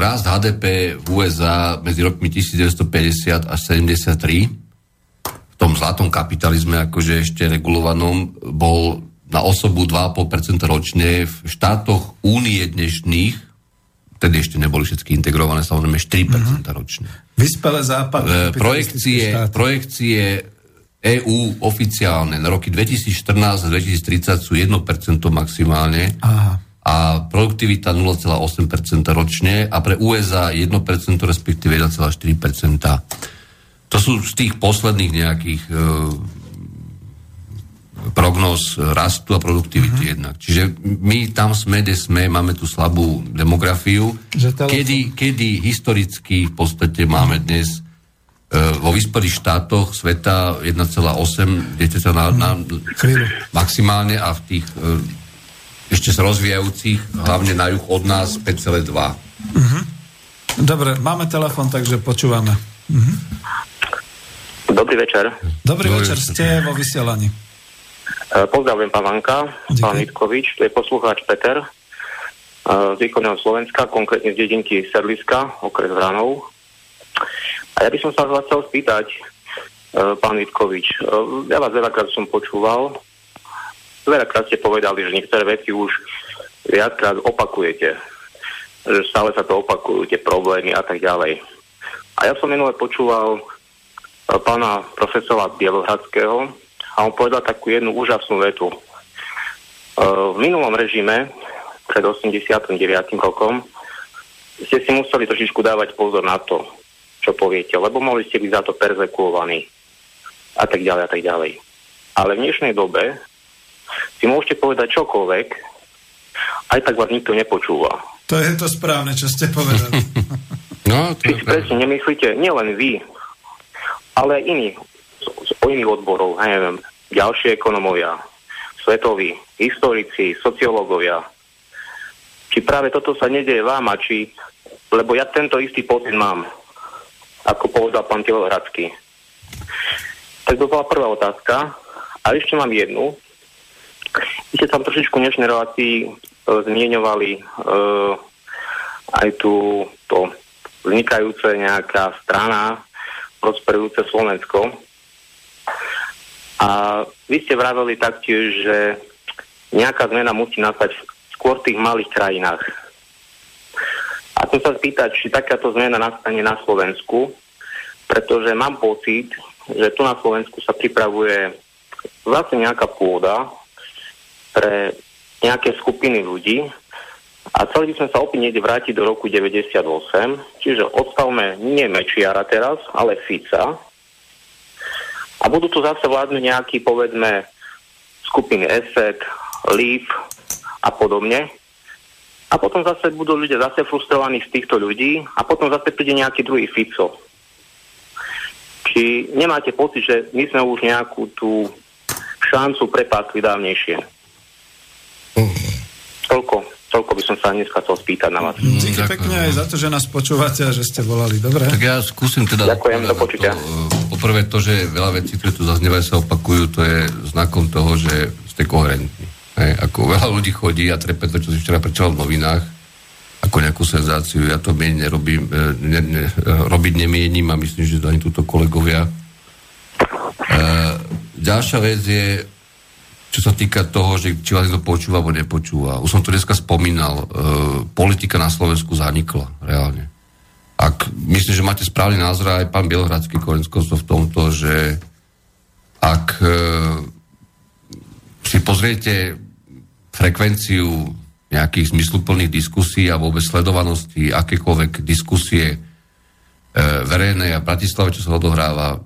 rast HDP v USA medzi rokmi 1950 až 73 v tom zlatom kapitalizme, akože ešte regulovanom, bol na osobu 2,5% ročne. V štátoch únie dnešných, tedy ešte neboli všetky integrované, samozrejme 4% mm-hmm. ročne. Vyspelé západ. E, projekcie, projekcie EU oficiálne na roky 2014 a 2030 sú 1% maximálne. Aha a produktivita 0,8% ročne a pre USA 1% respektíve 1,4%. To sú z tých posledných nejakých e, prognóz rastu a produktivity uh-huh. jednak. Čiže my tam sme, kde sme, máme tú slabú demografiu, kedy, kedy historicky v podstate máme dnes e, vo vyspelých štátoch sveta 1,8 dieťaťa na, na, maximálne a v tých e, ešte z rozvíjajúcich, hlavne na juh od nás 5,2. Uh-huh. Dobre, máme telefon, takže počúvame. Uh-huh. Dobrý večer. Dobrý, Dobrý večer, ste vo vysielaní. E, pozdravujem pán Vanka, Díky. pán Vitkovič, to je poslucháč Peter. z východného Slovenska, konkrétne z dedinky Sedliska, okres Hranov. A ja by som sa vás chcel spýtať, pán Vitkovič, ja vás veľakrát som počúval, veľakrát ste povedali, že niektoré veci už viackrát opakujete, že stále sa to opakujú, tie problémy a tak ďalej. A ja som minule počúval pána profesora Bielohradského a on povedal takú jednu úžasnú vetu. V minulom režime pred 89. rokom, ste si museli trošičku dávať pozor na to, čo poviete, lebo mohli ste byť za to perzekuovaní a tak ďalej a tak ďalej. Ale v dnešnej dobe si môžete povedať čokoľvek, aj tak vás nikto nepočúva. To je to správne, čo ste povedali. no, to si presne nemyslíte, nielen vy, ale aj iní, o iných odborov, ja neviem, ďalšie ekonomovia, svetoví, historici, sociológovia, či práve toto sa nedieje vám a či, lebo ja tento istý pocit mám, ako povedal pán Telohradský. Tak to bola prvá otázka. A ešte mám jednu. Vy ste tam trošičku v dnešnej relácii e, zmieňovali e, aj tu to vznikajúce nejaká strana prosperujúce Slovensko. A vy ste vraveli taktiež, že nejaká zmena musí nastať skôr v tých malých krajinách. A chcem sa spýtať, či takáto zmena nastane na Slovensku, pretože mám pocit, že tu na Slovensku sa pripravuje vlastne nejaká pôda pre nejaké skupiny ľudí a chceli by sme sa opäť niekde vrátiť do roku 98, čiže odstavme nie Mečiara teraz, ale Fica a budú tu zase vládnuť nejaký, povedzme, skupiny ESET, LEAF, a podobne. A potom zase budú ľudia zase frustrovaní z týchto ľudí a potom zase príde nejaký druhý Fico. Či nemáte pocit, že my sme už nejakú tú šancu prepásli dávnejšie? Toľko, toľko by som sa dneska chcel spýtať na vás. Mm, Díky pekne aj za to, že nás počúvate a že ste volali. Dobre. Tak ja skúsim teda... Ďakujem, do počutia. To, poprvé to, že veľa vecí, ktoré tu zaznievajú, sa opakujú, to je znakom toho, že ste koherentní. Hej, ako veľa ľudí chodí a trepe to, čo si včera prečítal v novinách, ako nejakú senzáciu. Ja to mien nerobím, e, ne, ne, robiť nemienim a myslím, že to ani túto kolegovia. E, ďalšia vec je, čo sa týka toho, že či vás to počúva alebo nepočúva. Už som to dneska spomínal. E, politika na Slovensku zanikla, reálne. Ak myslím, že máte správny názor aj pán Bielohradský Korensko v tomto, že ak e, si pozriete frekvenciu nejakých zmysluplných diskusí a vôbec sledovanosti akékoľvek diskusie e, verejnej a Bratislave, čo sa odohráva.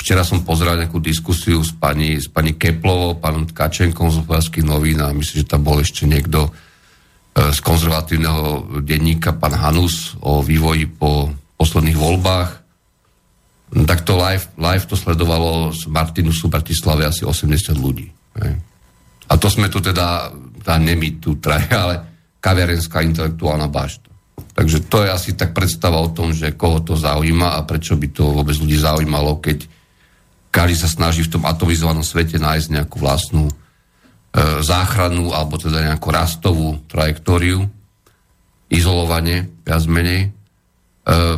Včera som pozeral nejakú diskusiu s pani, s pani Keplovou, pánom Tkačenkom z hospodárských novín a myslím, že tam bol ešte niekto e, z konzervatívneho denníka, pán Hanus, o vývoji po posledných voľbách. Tak to live, live to sledovalo z Martinusu Bratislave asi 80 ľudí. A to sme tu teda tá nemy tu traja, ale kaviarenská intelektuálna bašta. Takže to je asi tak predstava o tom, že koho to zaujíma a prečo by to vôbec ľudí zaujímalo, keď každý sa snaží v tom atomizovanom svete nájsť nejakú vlastnú e, záchranu alebo teda nejakú rastovú trajektóriu, izolovanie, viac menej. E,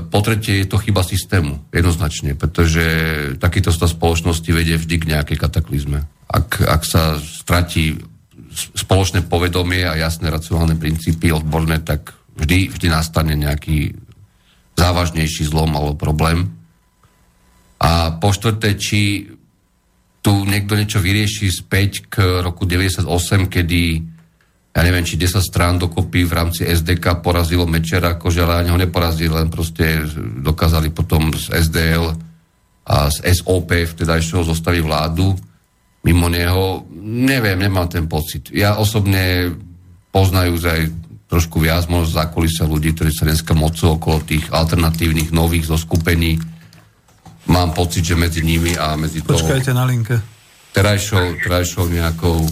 po tretie je to chyba systému, jednoznačne, pretože takýto stav spoločnosti vedie vždy k nejakej kataklizme. Ak, ak sa stratí spoločné povedomie a jasné racionálne princípy odborné, tak vždy, vždy nastane nejaký závažnejší zlom alebo problém. A po štvrté, či tu niekto niečo vyrieši späť k roku 98, kedy ja neviem, či 10 strán dokopy v rámci SDK porazilo Mečera, ale ani ho neporazili, len proste dokázali potom z SDL a z SOP vtedajšieho zostaviť vládu mimo neho, neviem, nemám ten pocit. Ja osobne poznajú aj trošku viac možno zákulisia ľudí, ktorí sa dneska mocú okolo tých alternatívnych nových zoskupení. Mám pocit, že medzi nimi a medzi to... Počkajte na linke. Terajšou, terajšou nejakou e,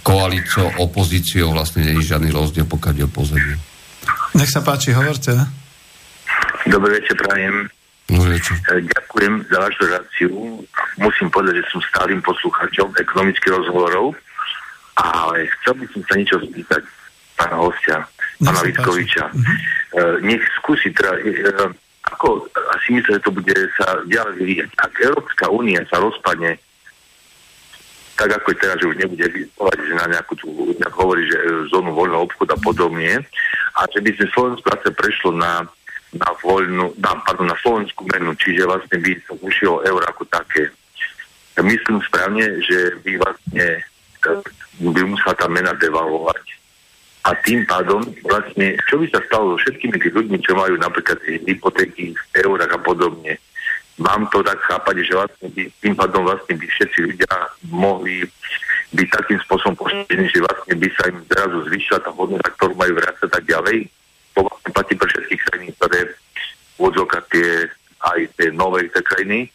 koalíciou, opozíciou vlastne nie je žiadny rozdiel, pokiaľ je pozemie. Nech sa páči, hovorte. Dobrý večer, prajem. No, Ďakujem za vašu reakciu. Musím povedať, že som stálym poslucháčom ekonomických rozhovorov, ale chcel by som sa niečo spýtať. pána hostia, pána Vitkoviča. Uh-huh. Nech skúsi teda, ako asi myslí, že to bude sa ďalej vyvíjať. Ak Európska únia sa rozpadne, tak ako je teraz, že už nebude vyvolať, že na nejakú tú, nejak hovorí, že zónu voľného obchodu a podobne, a že by sme Slovensko zase prešlo na, na voľnú, na, pardon, na slovenskú menu, čiže vlastne by sa ušilo eur ako také. Myslím správne, že by vlastne by musela tá mena devalvovať. A tým pádom vlastne, čo by sa stalo so všetkými tými ľuďmi, čo majú napríklad hypotéky v eurách a podobne, mám to tak chápať, že vlastne by, tým pádom vlastne by všetci ľudia mohli byť takým spôsobom poškodení, že vlastne by sa im zrazu zvyšila tá hodnota, ktorú majú vrácať tak ďalej. To vlastne platí pre všetkých krajín, ktoré vôdzoka tie aj tie nové tie krajiny,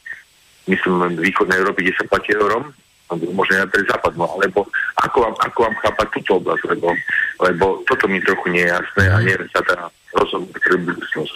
myslím východnej Európe, kde sa platí eurom, možno aj pre západnú, alebo ako vám, ako vám chápať túto oblasť, lebo, lebo toto mi trochu nie je jasné a neviem sa teda rozhodnúť pre budúcnosť.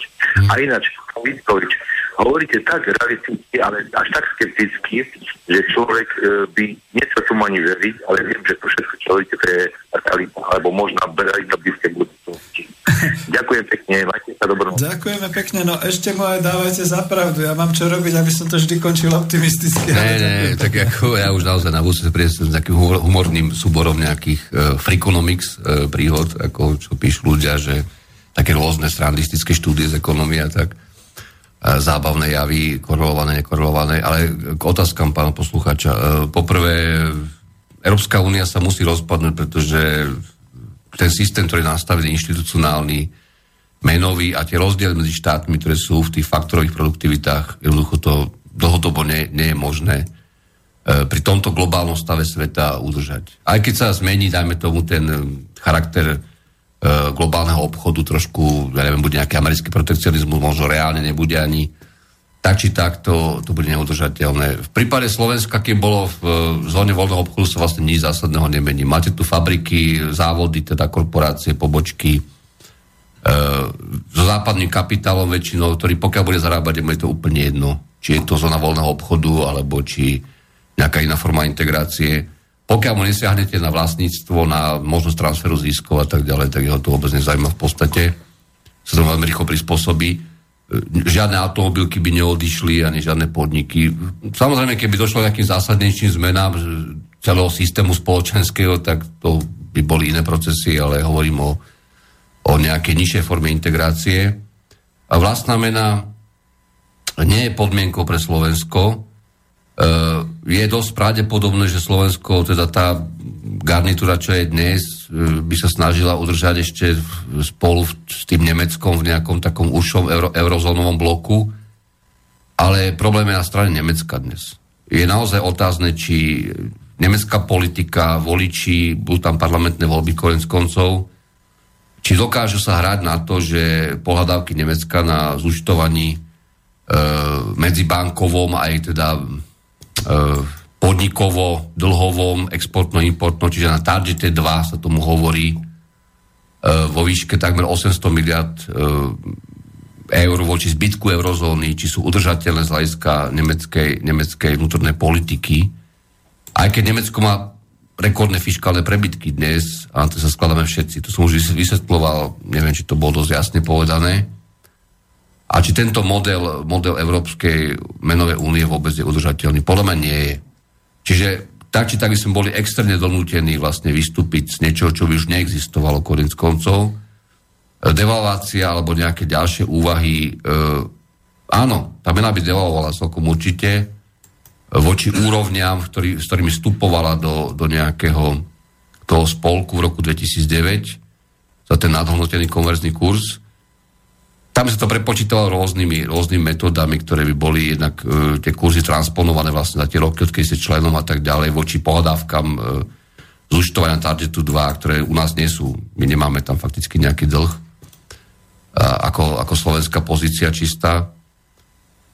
A ináč, Vítkovič, hovoríte tak realisticky, ale až tak skepticky, že človek e, by niečo tomu ani veriť, ale viem, že to všetko, čo hovoríte, to je realita, alebo možná realita blízkej budúcnosti. Ďakujem pekne, majte sa dobro. Ďakujeme pekne, no ešte mu aj dávajte za pravdu. Ja mám čo robiť, aby som to vždy končil optimisticky. Ne, ne, tak ako ja už naozaj na budúce prísť s takým humorným súborom nejakých uh, freakonomics uh, príhod, ako čo píšu ľudia, že také rôzne strandistické štúdie z ekonomie a tak zábavné javy, korelované, nekorelované, ale k otázkam pána poslucháča. E, poprvé, Európska únia sa musí rozpadnúť, pretože ten systém, ktorý je nastavený inštitucionálny, menový a tie rozdiely medzi štátmi, ktoré sú v tých faktorových produktivitách, jednoducho to dlhodobo nie, nie je možné e, pri tomto globálnom stave sveta udržať. Aj keď sa zmení, dajme tomu, ten charakter E, globálneho obchodu trošku, ja neviem, bude nejaký americký protekcionizmus, možno reálne nebude ani tak či tak, to, to bude neudržateľné. V prípade Slovenska, keď bolo v e, zóne voľného obchodu, sa vlastne nič zásadného nemení. Máte tu fabriky, závody, teda korporácie, pobočky, e, so západným kapitálom väčšinou, ktorý pokiaľ bude zarábať, je to úplne jedno. Či je to zóna voľného obchodu, alebo či nejaká iná forma integrácie pokiaľ mu nesiahnete na vlastníctvo, na možnosť transferu ziskov a tak ďalej, tak jeho to vôbec nezaujíma v podstate. Sa to veľmi rýchlo prispôsobí. Žiadne automobilky by neodišli, ani žiadne podniky. Samozrejme, keby došlo k nejakým zásadnejším zmenám celého systému spoločenského, tak to by boli iné procesy, ale hovorím o, o nejakej nižšej forme integrácie. A vlastná mena nie je podmienkou pre Slovensko, je dosť pravdepodobné, že Slovensko, teda tá garnitúra, čo je dnes, eh, by sa snažila udržať ešte spolu s tým Nemeckom v nejakom takom užšom euro, eurozónovom bloku, ale problém je na strane Nemecka dnes. Je naozaj otázne, či nemecká politika, voliči, budú tam parlamentné voľby konec koncov, či dokážu sa hrať na to, že pohľadávky Nemecka na zúčtovaní e, medzibankovom aj teda Eh, podnikovo, dlhovom, exportno-importno, čiže na Targete 2 sa tomu hovorí eh, vo výške takmer 800 miliard eh, eur voči zbytku eurozóny, či sú udržateľné z hľadiska nemeckej, nemeckej vnútornej politiky. Aj keď Nemecko má rekordné fiskálne prebytky dnes, a to sa skladáme všetci, to som už vysvetloval, neviem, či to bolo dosť jasne povedané, a či tento model, model Európskej menovej únie vôbec je udržateľný? Podľa mňa nie je. Čiže tak či tak by sme boli externe donútení vlastne vystúpiť z niečoho, čo by už neexistovalo konec koncov. Devalvácia alebo nejaké ďalšie úvahy. E, áno, tá mena by devalvovala celkom určite voči úrovňam, ktorý, s ktorými vstupovala do, do nejakého toho spolku v roku 2009 za ten nadhodnotený konverzný kurz tam sa to prepočítalo rôznymi, rôznymi metódami, ktoré by boli jednak e, tie kurzy transponované vlastne za tie roky, odkedy ste členom a tak ďalej, voči pohľadávkam e, zúčtovania Targetu 2, ktoré u nás nie sú. My nemáme tam fakticky nejaký dlh a, ako, ako slovenská pozícia čistá.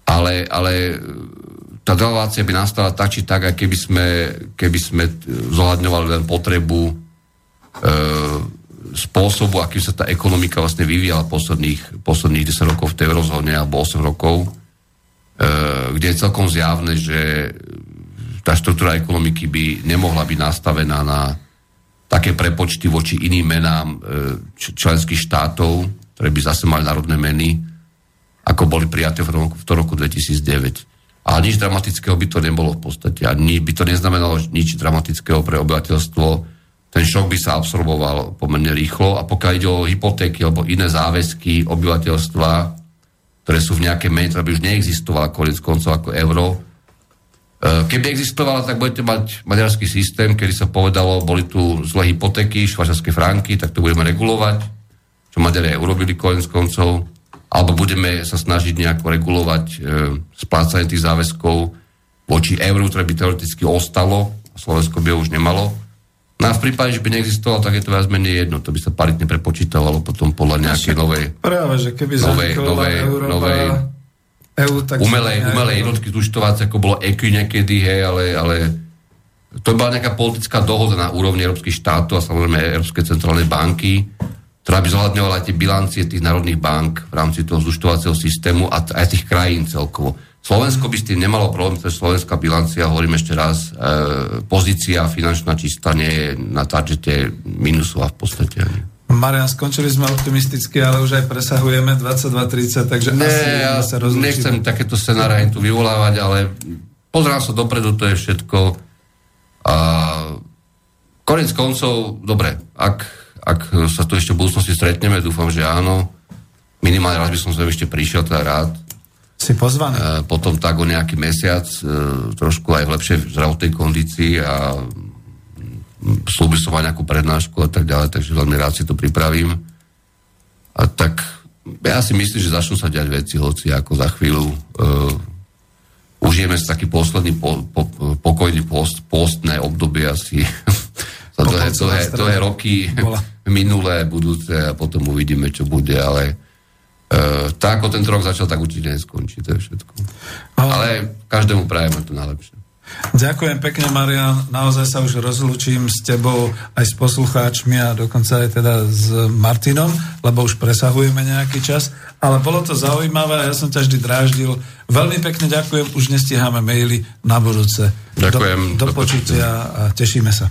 Ale, ale tá devalvácia by nastala tak, či tak, keby sme, keby sme zohľadňovali len potrebu e, spôsobu, akým sa tá ekonomika vlastne vyvíjala posledných, posledných 10 rokov v tej eurozóne alebo 8 rokov, e, kde je celkom zjavné, že tá štruktúra ekonomiky by nemohla byť nastavená na také prepočty voči iným menám e, členských štátov, ktoré by zase mali národné meny, ako boli prijaté v roku, v roku 2009. Ale nič dramatického by to nebolo v podstate. A by to neznamenalo nič dramatického pre obyvateľstvo. Ten šok by sa absorboval pomerne rýchlo. A pokiaľ ide o hypotéky alebo iné záväzky obyvateľstva, ktoré sú v nejakej mene, ktorá by už neexistovala konec koncov ako euro, Eh, keby existovala, tak budete mať maďarský systém, kedy sa povedalo, boli tu zlé hypotéky, švajčiarske franky, tak to budeme regulovať, čo Maďari aj urobili konec koncov, alebo budeme sa snažiť nejako regulovať e, splácanie tých záväzkov voči euru, ktoré by teoreticky ostalo, Slovensko by ho už nemalo. No a v prípade, že by neexistovalo, tak je to viac menej jedno. To by sa paritne prepočítavalo potom podľa nejakej novej... Práve, že keby novej, novej, Európa, novej EU, tak umelej, umelej jednotky zúčtovacie, ako bolo EQ niekedy, hej, ale, ale to bola nejaká politická dohoda na úrovni európskych štátov a samozrejme Európskej centrálnej banky, ktorá by zohľadňovala tie bilancie tých národných bank v rámci toho zúčtovacieho systému a aj tých krajín celkovo. Slovensko by s tým nemalo problém, pretože slovenská bilancia, hovorím ešte raz, e, pozícia finančná čistá nie je na targete minusová v podstate. Ani. Marian, skončili sme optimisticky, ale už aj presahujeme 22.30, takže ne, asi ja sa rozlučíme. Nechcem takéto scenáre tu vyvolávať, ale pozrám sa dopredu, to je všetko. A konec koncov, dobre, ak, ak sa tu ešte v budúcnosti stretneme, dúfam, že áno. Minimálne raz by som sa ešte prišiel, teda rád. Si pozvaný. E, potom tak o nejaký mesiac, e, trošku aj v lepšej zdravotnej kondícii a slúbil som aj nejakú prednášku a tak ďalej, takže veľmi rád si to pripravím. A tak ja si myslím, že začnú sa diať veci, hoci ako za chvíľu uh, užijeme si taký posledný po, po, pokojný post, postné obdobie asi za dlhé, dlhé, dlhé roky minulé, budúce a potom uvidíme, čo bude, ale tak ako tento rok začal, tak určite neskončí, to je všetko. Ale každému prajeme to najlepšie. Ďakujem pekne, Marian. Naozaj sa už rozlúčim s tebou aj s poslucháčmi a dokonca aj teda s Martinom, lebo už presahujeme nejaký čas. Ale bolo to zaujímavé a ja som ťa vždy dráždil. Veľmi pekne ďakujem, už nestihame maily na budúce. Ďakujem. Do, do počutia a tešíme sa.